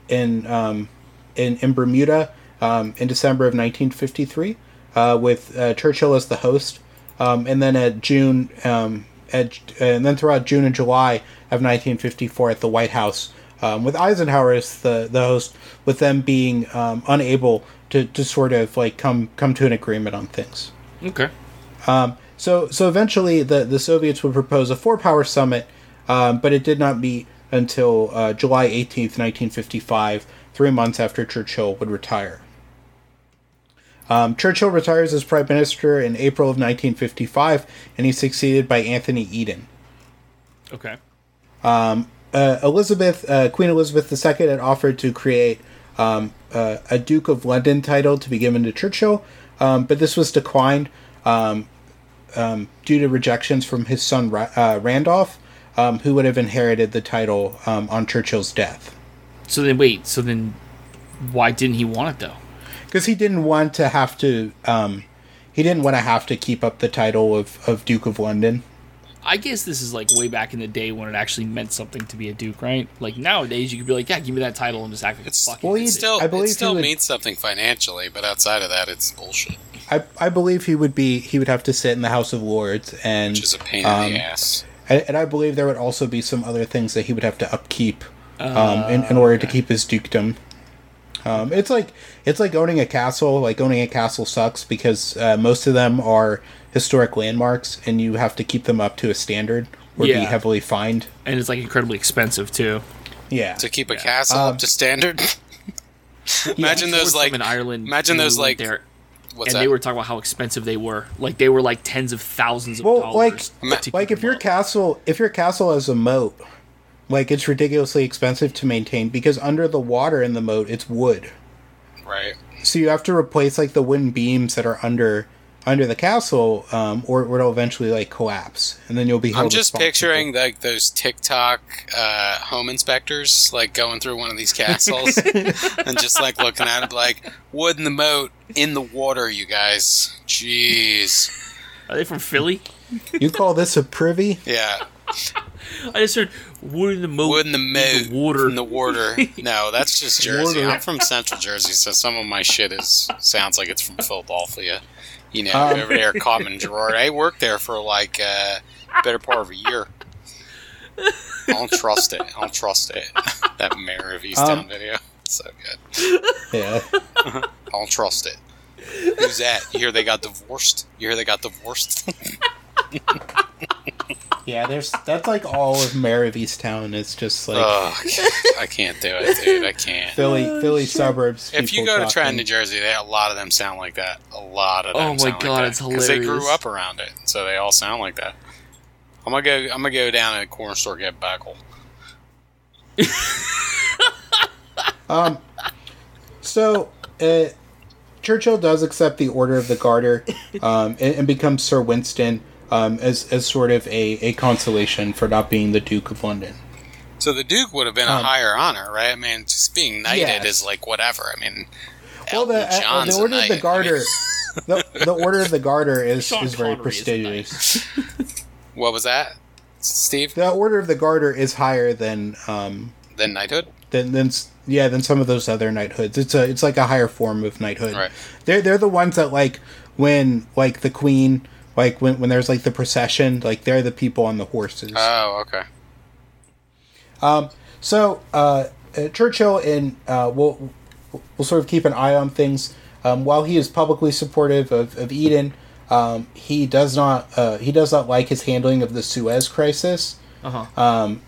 Speaker 3: in, um, in in Bermuda um, in December of 1953, uh, with uh, Churchill as the host, um, and then at June um, at, and then throughout June and July of 1954 at the White House. Um, with Eisenhower as the, the host, with them being um, unable to, to sort of like come come to an agreement on things.
Speaker 1: Okay.
Speaker 3: So so eventually the, the Soviets would propose a four power summit, um, but it did not meet until uh, July 18th, 1955, three months after Churchill would retire. Um, Churchill retires as prime minister in April of 1955, and he's succeeded by Anthony Eden.
Speaker 1: Okay.
Speaker 3: Uh, Elizabeth, uh, Queen Elizabeth II, had offered to create um, uh, a Duke of London title to be given to Churchill, um, but this was declined um, um, due to rejections from his son Ra- uh, Randolph, um, who would have inherited the title um, on Churchill's death.
Speaker 1: So then, wait. So then, why didn't he want it though?
Speaker 3: Because he didn't want to have to, um, he didn't want to have to keep up the title of, of Duke of London.
Speaker 1: I guess this is like way back in the day when it actually meant something to be a duke, right? Like nowadays, you could be like, "Yeah, give me that title," and just act like
Speaker 2: It's-
Speaker 1: fucking.
Speaker 3: well, he-
Speaker 2: Still,
Speaker 3: I believe
Speaker 2: it still
Speaker 3: would-
Speaker 2: means something financially, but outside of that, it's bullshit.
Speaker 3: I, I believe he would be he would have to sit in the House of Lords and
Speaker 2: Which is a pain
Speaker 3: um,
Speaker 2: in the ass.
Speaker 3: And, and I believe there would also be some other things that he would have to upkeep um, in, in order to keep his dukedom. Um, it's like it's like owning a castle. Like owning a castle sucks because uh, most of them are historic landmarks, and you have to keep them up to a standard or be heavily fined.
Speaker 1: and it's like incredibly expensive too.
Speaker 3: Yeah,
Speaker 2: To keep a castle
Speaker 3: Um,
Speaker 2: up to standard. [laughs] imagine those like
Speaker 1: in Ireland.
Speaker 2: imagine those like
Speaker 1: there,
Speaker 2: what's
Speaker 1: and
Speaker 2: that?
Speaker 1: they were talking about how expensive they were. Like they were like tens of thousands of
Speaker 3: Well,
Speaker 1: dollars.
Speaker 3: like- like if your
Speaker 1: up.
Speaker 3: castle if your castle has a moat, like it's ridiculously expensive to maintain because under the water in the moat it's wood.
Speaker 2: right.
Speaker 3: So you have to replace like the wooden beams that are under under the castle, um, or, or it'll eventually like collapse, and then you'll be.
Speaker 2: I'm just picturing like those TikTok uh, home inspectors like going through one of these castles [laughs] and just like looking at it like wood in the moat in the water, you guys. Jeez.
Speaker 1: Are they from Philly?
Speaker 3: You call this a privy?
Speaker 2: Yeah.
Speaker 1: I just heard wood in the moat.
Speaker 2: Wood in the moat.
Speaker 1: water.
Speaker 2: In the water. No, that's just [laughs] Jersey.
Speaker 3: Water.
Speaker 2: I'm from Central Jersey, so some of my shit is sounds like it's from Philadelphia. You know,
Speaker 3: Um.
Speaker 2: over there, Common Gerard. I worked there for like uh, better part of a year. I don't trust it. I don't trust it. That Mare of Easttown
Speaker 3: Um.
Speaker 2: video. So good.
Speaker 3: Yeah.
Speaker 2: I don't trust it. Who's that? You hear they got divorced? You hear they got divorced? [laughs]
Speaker 3: Yeah, there's that's like all of Mare of Easttown. It's just like
Speaker 2: Oh, I can't do it, dude. I can't.
Speaker 3: Philly, Philly suburbs.
Speaker 2: If you
Speaker 3: people
Speaker 2: go to
Speaker 3: talking.
Speaker 2: Trenton, New Jersey, they, a lot of them sound like that. A lot of them.
Speaker 1: Oh my
Speaker 2: sound
Speaker 1: God,
Speaker 2: like that.
Speaker 1: it's
Speaker 2: Because they grew up around it, so they all sound like that. I'm gonna go. I'm gonna go down to the corner store get Backle. [laughs]
Speaker 3: Um, so uh, Churchill does accept the Order of the Garter [laughs] um, and, and becomes Sir Winston um, as as sort of a, a consolation for not being the Duke of London.
Speaker 2: So the Duke would have been a
Speaker 3: Um,
Speaker 2: higher honor, right? I mean, just being knighted
Speaker 3: Yes.
Speaker 2: is like whatever. I mean,
Speaker 3: Well, the, uh, the
Speaker 2: a
Speaker 3: Order of the
Speaker 2: knight.
Speaker 3: Garter. [laughs] the, the Order of the Garter is,
Speaker 1: Sean
Speaker 3: is very
Speaker 1: Connery is
Speaker 3: prestigious. [laughs]
Speaker 2: What was that, Steve?
Speaker 3: The Order of the Garter is higher than um,
Speaker 2: Then knighthood.
Speaker 3: than than yeah than some of those other knighthoods. It's a it's like a higher form of knighthood.
Speaker 2: Right.
Speaker 3: They're they're the ones that like when like the queen like when when there's like the procession like they're the people on the horses.
Speaker 2: Oh, okay.
Speaker 3: Um, so uh, uh, Churchill and uh, will will sort of keep an eye on things. Um, while he is publicly supportive of, of Eden, um, he does not uh, he does not like his handling of the Suez crisis.
Speaker 1: Uh huh.
Speaker 3: Um,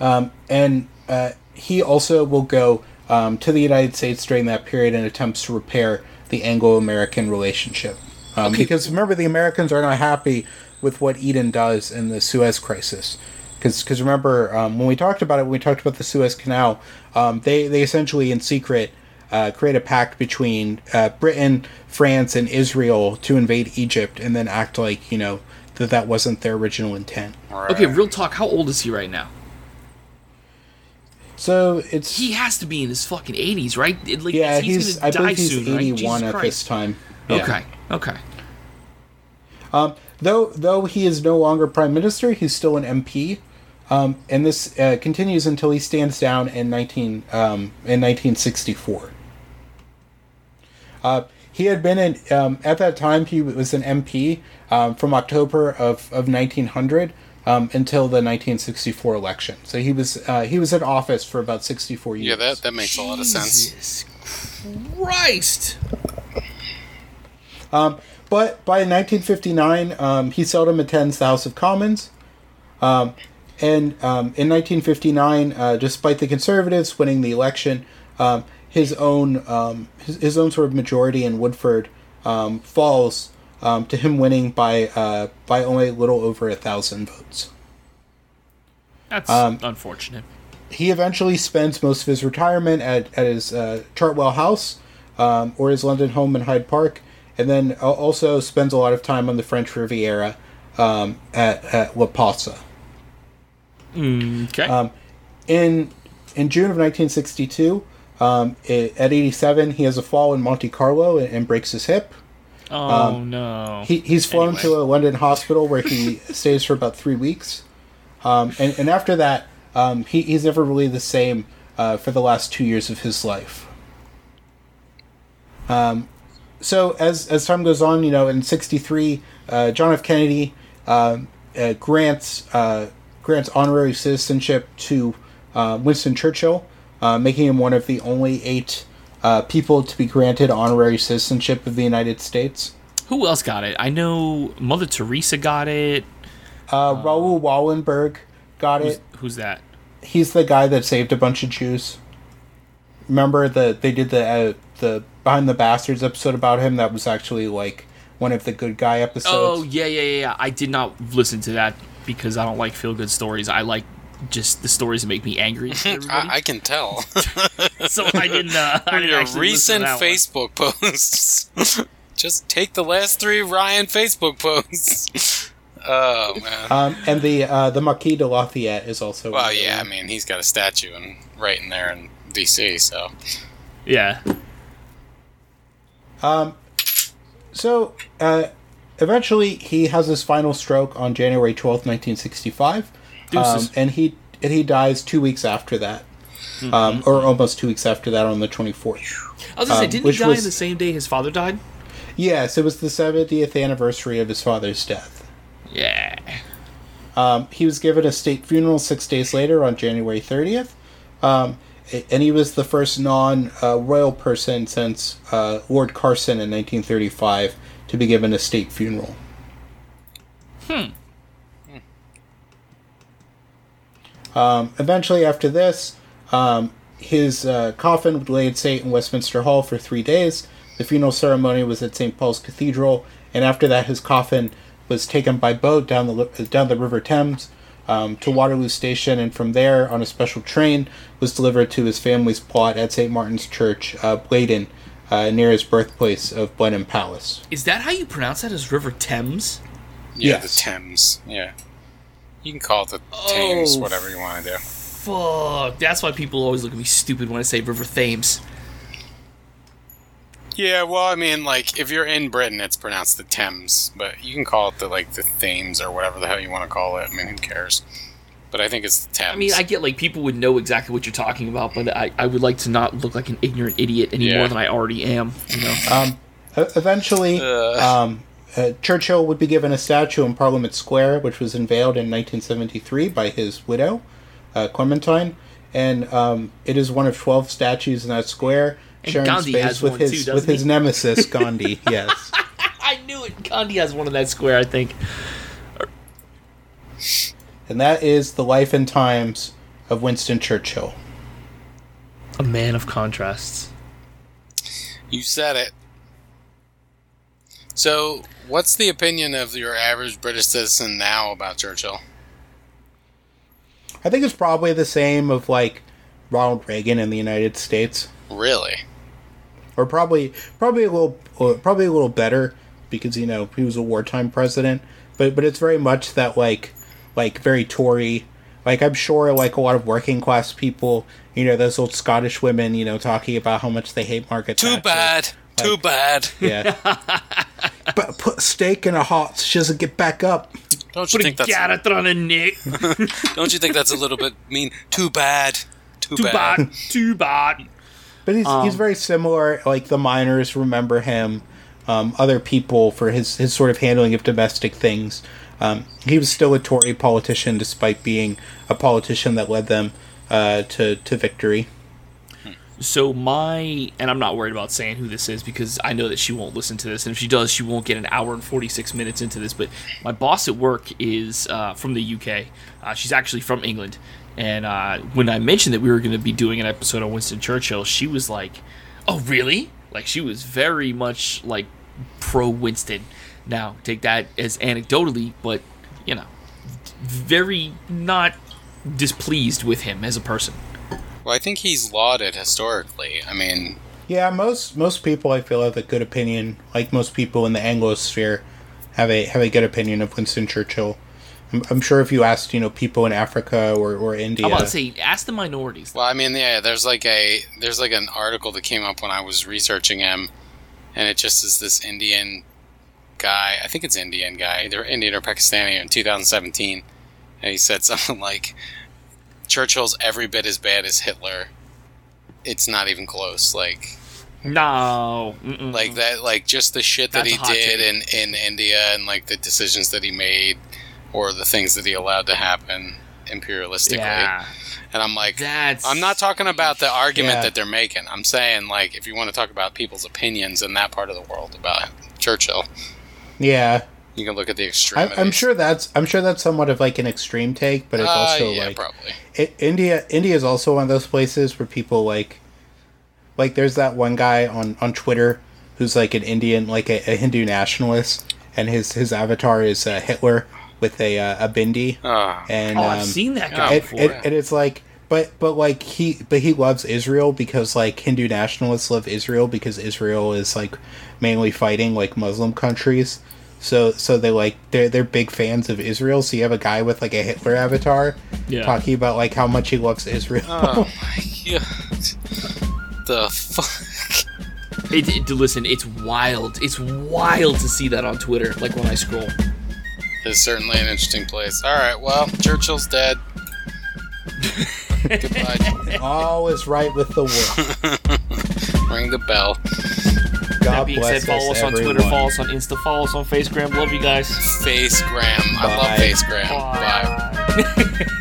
Speaker 3: um, and uh, he also will go um, to the United States during that period and attempts to repair the Anglo-American relationship. Um,
Speaker 1: Okay.
Speaker 3: Because remember, the Americans are not happy with what Eden does in the Suez crisis. Because remember, um, when we talked about it, when we talked about the Suez Canal, um, they, they essentially, in secret, uh, create a pact between uh, Britain, France, and Israel to invade Egypt and then act like, you know, that that wasn't their original intent.
Speaker 2: Right.
Speaker 1: Okay, real talk. How old is he right now?
Speaker 3: So it's
Speaker 1: He has to be in his fucking 80s, right? Like,
Speaker 3: yeah,
Speaker 1: he's,
Speaker 3: he's,
Speaker 1: gonna
Speaker 3: I
Speaker 1: die
Speaker 3: believe he's
Speaker 1: soon, right?
Speaker 3: 81
Speaker 1: Jesus
Speaker 3: at
Speaker 1: Christ.
Speaker 3: this time. Yeah.
Speaker 1: Okay, okay.
Speaker 3: Um, though though he is no longer prime minister, he's still an MP. Um, and this uh, continues until he stands down in 19 um, in 1964. Uh, he had been in um, at that time he was an MP um, from October of, of 1900 um, until the 1964 election. So he was uh, he was in office for about 64 years.
Speaker 2: Yeah, that that makes a lot of sense.
Speaker 1: Jesus Christ.
Speaker 3: Um, but by 1959, um, he seldom attends the House of Commons. Um, and um, in 1959, uh, despite the Conservatives winning the election, um, his own um, his, his own sort of majority in Woodford um, falls um, to him winning by uh, by only a little over a thousand votes.
Speaker 1: That's unfortunate.
Speaker 3: he eventually spends most of his retirement at, at his uh, Chartwell House um, or his London home in Hyde Park, and then also spends a lot of time on the French Riviera um, at, at La Pausa.
Speaker 1: Okay.
Speaker 3: Um, in in June of 1962, um, i- at 87, he has a fall in Monte Carlo and, and breaks his hip.
Speaker 1: oh no.
Speaker 3: He, he's flown
Speaker 2: Anyway.
Speaker 3: to a London hospital where he [laughs] stays for about three weeks. Um, and, and after that, um, he, he's never really the same uh, for the last two years of his life. Um, so as, as time goes on, you know, in 63, uh, John F. Kennedy um uh, grants, uh, grants honorary citizenship to uh, Winston Churchill, uh, making him one of the only eight uh, people to be granted honorary citizenship of the United States.
Speaker 1: Who else got it? I know Mother Teresa got it.
Speaker 3: Uh, Raoul Wallenberg got
Speaker 1: Who's,
Speaker 3: it.
Speaker 1: who's that?
Speaker 3: He's the guy that saved a bunch of Jews. Remember that they did the uh, the behind the bastards episode about him. That was actually like one of the good guy episodes.
Speaker 1: Oh yeah, yeah, yeah, yeah. I did not listen to that because I don't like feel good stories. I like just the stories that make me angry. [laughs]
Speaker 2: I, I can tell. [laughs]
Speaker 1: so I didn't. Uh, [laughs] I didn't
Speaker 2: your recent
Speaker 1: to that one.
Speaker 2: Facebook posts. Just take the last three Ryan Facebook posts. oh man.
Speaker 3: Um, and the uh, the Marquis de Lafayette is also.
Speaker 2: Well, yeah. I mean, he's got a statue and right in there in DC. So
Speaker 1: Yeah.
Speaker 3: Um, so uh, eventually he has his final stroke on January twelfth, nineteen sixty five, um, and he and he dies two weeks after that, um, or almost two weeks after that on the twenty fourth.
Speaker 1: I was gonna say,
Speaker 3: Um,
Speaker 1: didn't he die
Speaker 3: was-
Speaker 1: the same day his father died?
Speaker 3: Yes, it was the seventieth anniversary of his father's death.
Speaker 1: Yeah.
Speaker 3: Um, he was given a state funeral six days later on January 30th. Um, and he was the first non uh, royal person since uh, Lord Carson in 1935 to be given a state funeral. Um, eventually, after this, um, his uh, coffin would lay at St. in Westminster Hall for three days. The funeral ceremony was at St. Paul's Cathedral, and after that, his coffin was taken by boat down the down the River Thames um, to Waterloo Station, and from there, on a special train, was delivered to his family's plot at St. Martin's Church, uh, Bladon, uh, near his birthplace of Blenheim Palace.
Speaker 1: Is that how you pronounce that? As River Thames?
Speaker 2: Yeah,
Speaker 3: Yes.
Speaker 2: the Thames. Yeah. You can call it the Thames,
Speaker 1: Oh.
Speaker 2: whatever you want to do.
Speaker 1: Fuck. That's why people always look at me stupid when I say River Thames.
Speaker 2: Yeah, well, I mean, like, if you're in Britain, it's pronounced the Thames, but you can call it the, like, the Thames or whatever the hell you want to call it. I mean, who cares? But I think it's the Thames.
Speaker 1: I mean, I get like people would know exactly what you're talking about, but I, I would like to not look like an ignorant idiot any
Speaker 2: Yeah.
Speaker 1: more than I already am. You know.
Speaker 3: Um, eventually,
Speaker 2: Ugh.
Speaker 3: um, uh, Churchill would be given a statue in Parliament Square, which was unveiled in 1973 by his widow, uh, Clementine, and um, it is one of 12 statues in that square,
Speaker 1: And
Speaker 3: sharing
Speaker 1: Gandhi
Speaker 3: space
Speaker 1: has
Speaker 3: with
Speaker 1: one
Speaker 3: his
Speaker 1: too, doesn't
Speaker 3: with his
Speaker 1: he?
Speaker 3: nemesis [laughs] Gandhi. yes. [laughs]
Speaker 1: I knew it. Gandhi has one in that square, I think.
Speaker 3: And that is the life and times of Winston Churchill.
Speaker 1: A man of contrasts.
Speaker 2: you said it. So, what's the opinion of your average British citizen now about Churchill?
Speaker 3: I think it's probably the same of like Ronald Reagan in the United States,
Speaker 2: Really?
Speaker 3: or probably probably a little probably a little better because you know he was a wartime president. But but it's very much that like like very Tory. Like I'm sure like a lot of working class people, you know, those old Scottish women, you know, talking about how much they hate Margaret.
Speaker 5: Too
Speaker 3: Thatcher.
Speaker 5: bad. Too bad.
Speaker 3: Yeah. [laughs] but put a steak in a hot, she doesn't get back up.
Speaker 5: Don't you
Speaker 1: Put a
Speaker 5: think that's
Speaker 1: carrot on a neck. [laughs]
Speaker 5: don't you think that's a little bit mean? Too bad. Too,
Speaker 1: Too
Speaker 5: bad.
Speaker 1: bad. Too bad.
Speaker 3: But he's he's
Speaker 1: Um,
Speaker 3: very similar. Like the miners remember him, um, other people for his his sort of handling of domestic things. Um, he was still a Tory politician, despite being a politician that led them uh, to to victory.
Speaker 1: So my and I'm not worried about saying who this is because I know that she won't listen to this, and if she does, she won't get an hour and 46 minutes into this. But my boss at work is uh, from the UK. Uh, she's actually from England, and uh, when I mentioned that we were going to be doing an episode on Winston Churchill, she was like, "Oh, really?" Like she was very much like pro Winston. Now take that as anecdotally, but you know, very not displeased with him as a person.
Speaker 2: Well, I think he's lauded historically. I mean,
Speaker 3: Yeah, most most people I feel have a good opinion. Like most people in the Anglosphere have a have a good opinion of Winston Churchill. I'm, I'm sure if you asked, you know, people in Africa or, or India,
Speaker 1: I'm about to say, ask the minorities.
Speaker 2: well, I mean, yeah, there's like a there's like an article that came up when I was researching him, and it just is this Indian guy. I think it's Indian guy, either Indian or Pakistani, in 2017, and he said [laughs] something like, "Churchill's every bit as bad as Hitler. It's not even close." Like,
Speaker 1: No, mm-mm.
Speaker 2: like that like just the shit that
Speaker 1: That's
Speaker 2: he did
Speaker 1: take.
Speaker 2: in in India and like the decisions that he made or the things that he allowed to happen imperialistically.
Speaker 1: yeah,
Speaker 2: And I'm like
Speaker 1: that's.
Speaker 2: I'm not talking about the argument
Speaker 3: Yeah.
Speaker 2: that they're making. I'm saying like if you want to talk about people's opinions in that part of the world about Churchill,
Speaker 3: yeah,
Speaker 2: you can look at the extreme.
Speaker 3: I'm sure that's I'm sure that's somewhat of like an extreme take, but it's
Speaker 2: Uh,
Speaker 3: also
Speaker 2: yeah,
Speaker 3: like
Speaker 2: probably.
Speaker 3: I India India is also one of those places where people like like there's that one guy on on Twitter who's like an Indian like a, a Hindu nationalist and his his avatar is uh, Hitler with a uh, a bindi
Speaker 2: Oh,
Speaker 3: and
Speaker 1: Oh,
Speaker 3: um,
Speaker 1: I've seen that guy
Speaker 3: and,
Speaker 1: before.
Speaker 3: and, and it's like but but like he but he loves Israel because like Hindu nationalists love Israel because Israel is like mainly fighting like Muslim countries. So so they like they're they're big fans of Israel. So you have a guy with like a Hitler avatar
Speaker 1: Yeah.
Speaker 3: talking about like how much he loves Israel.
Speaker 2: oh my [laughs] god. The fuck.
Speaker 1: It, it- listen, it's wild. It's wild to see that on Twitter. Like when I scroll.
Speaker 2: It's certainly an interesting place. All right, well, Churchill's dead. [laughs] Goodbye.
Speaker 3: All is right with the world. [laughs]
Speaker 2: Ring the bell.
Speaker 3: God That
Speaker 1: being
Speaker 3: bless
Speaker 1: said, follow us on
Speaker 3: everyone.
Speaker 1: Twitter, follow us on Insta, follow us on Facegram. Love you guys.
Speaker 2: Facegram. I love Facegram. Bye.
Speaker 1: Bye. [laughs]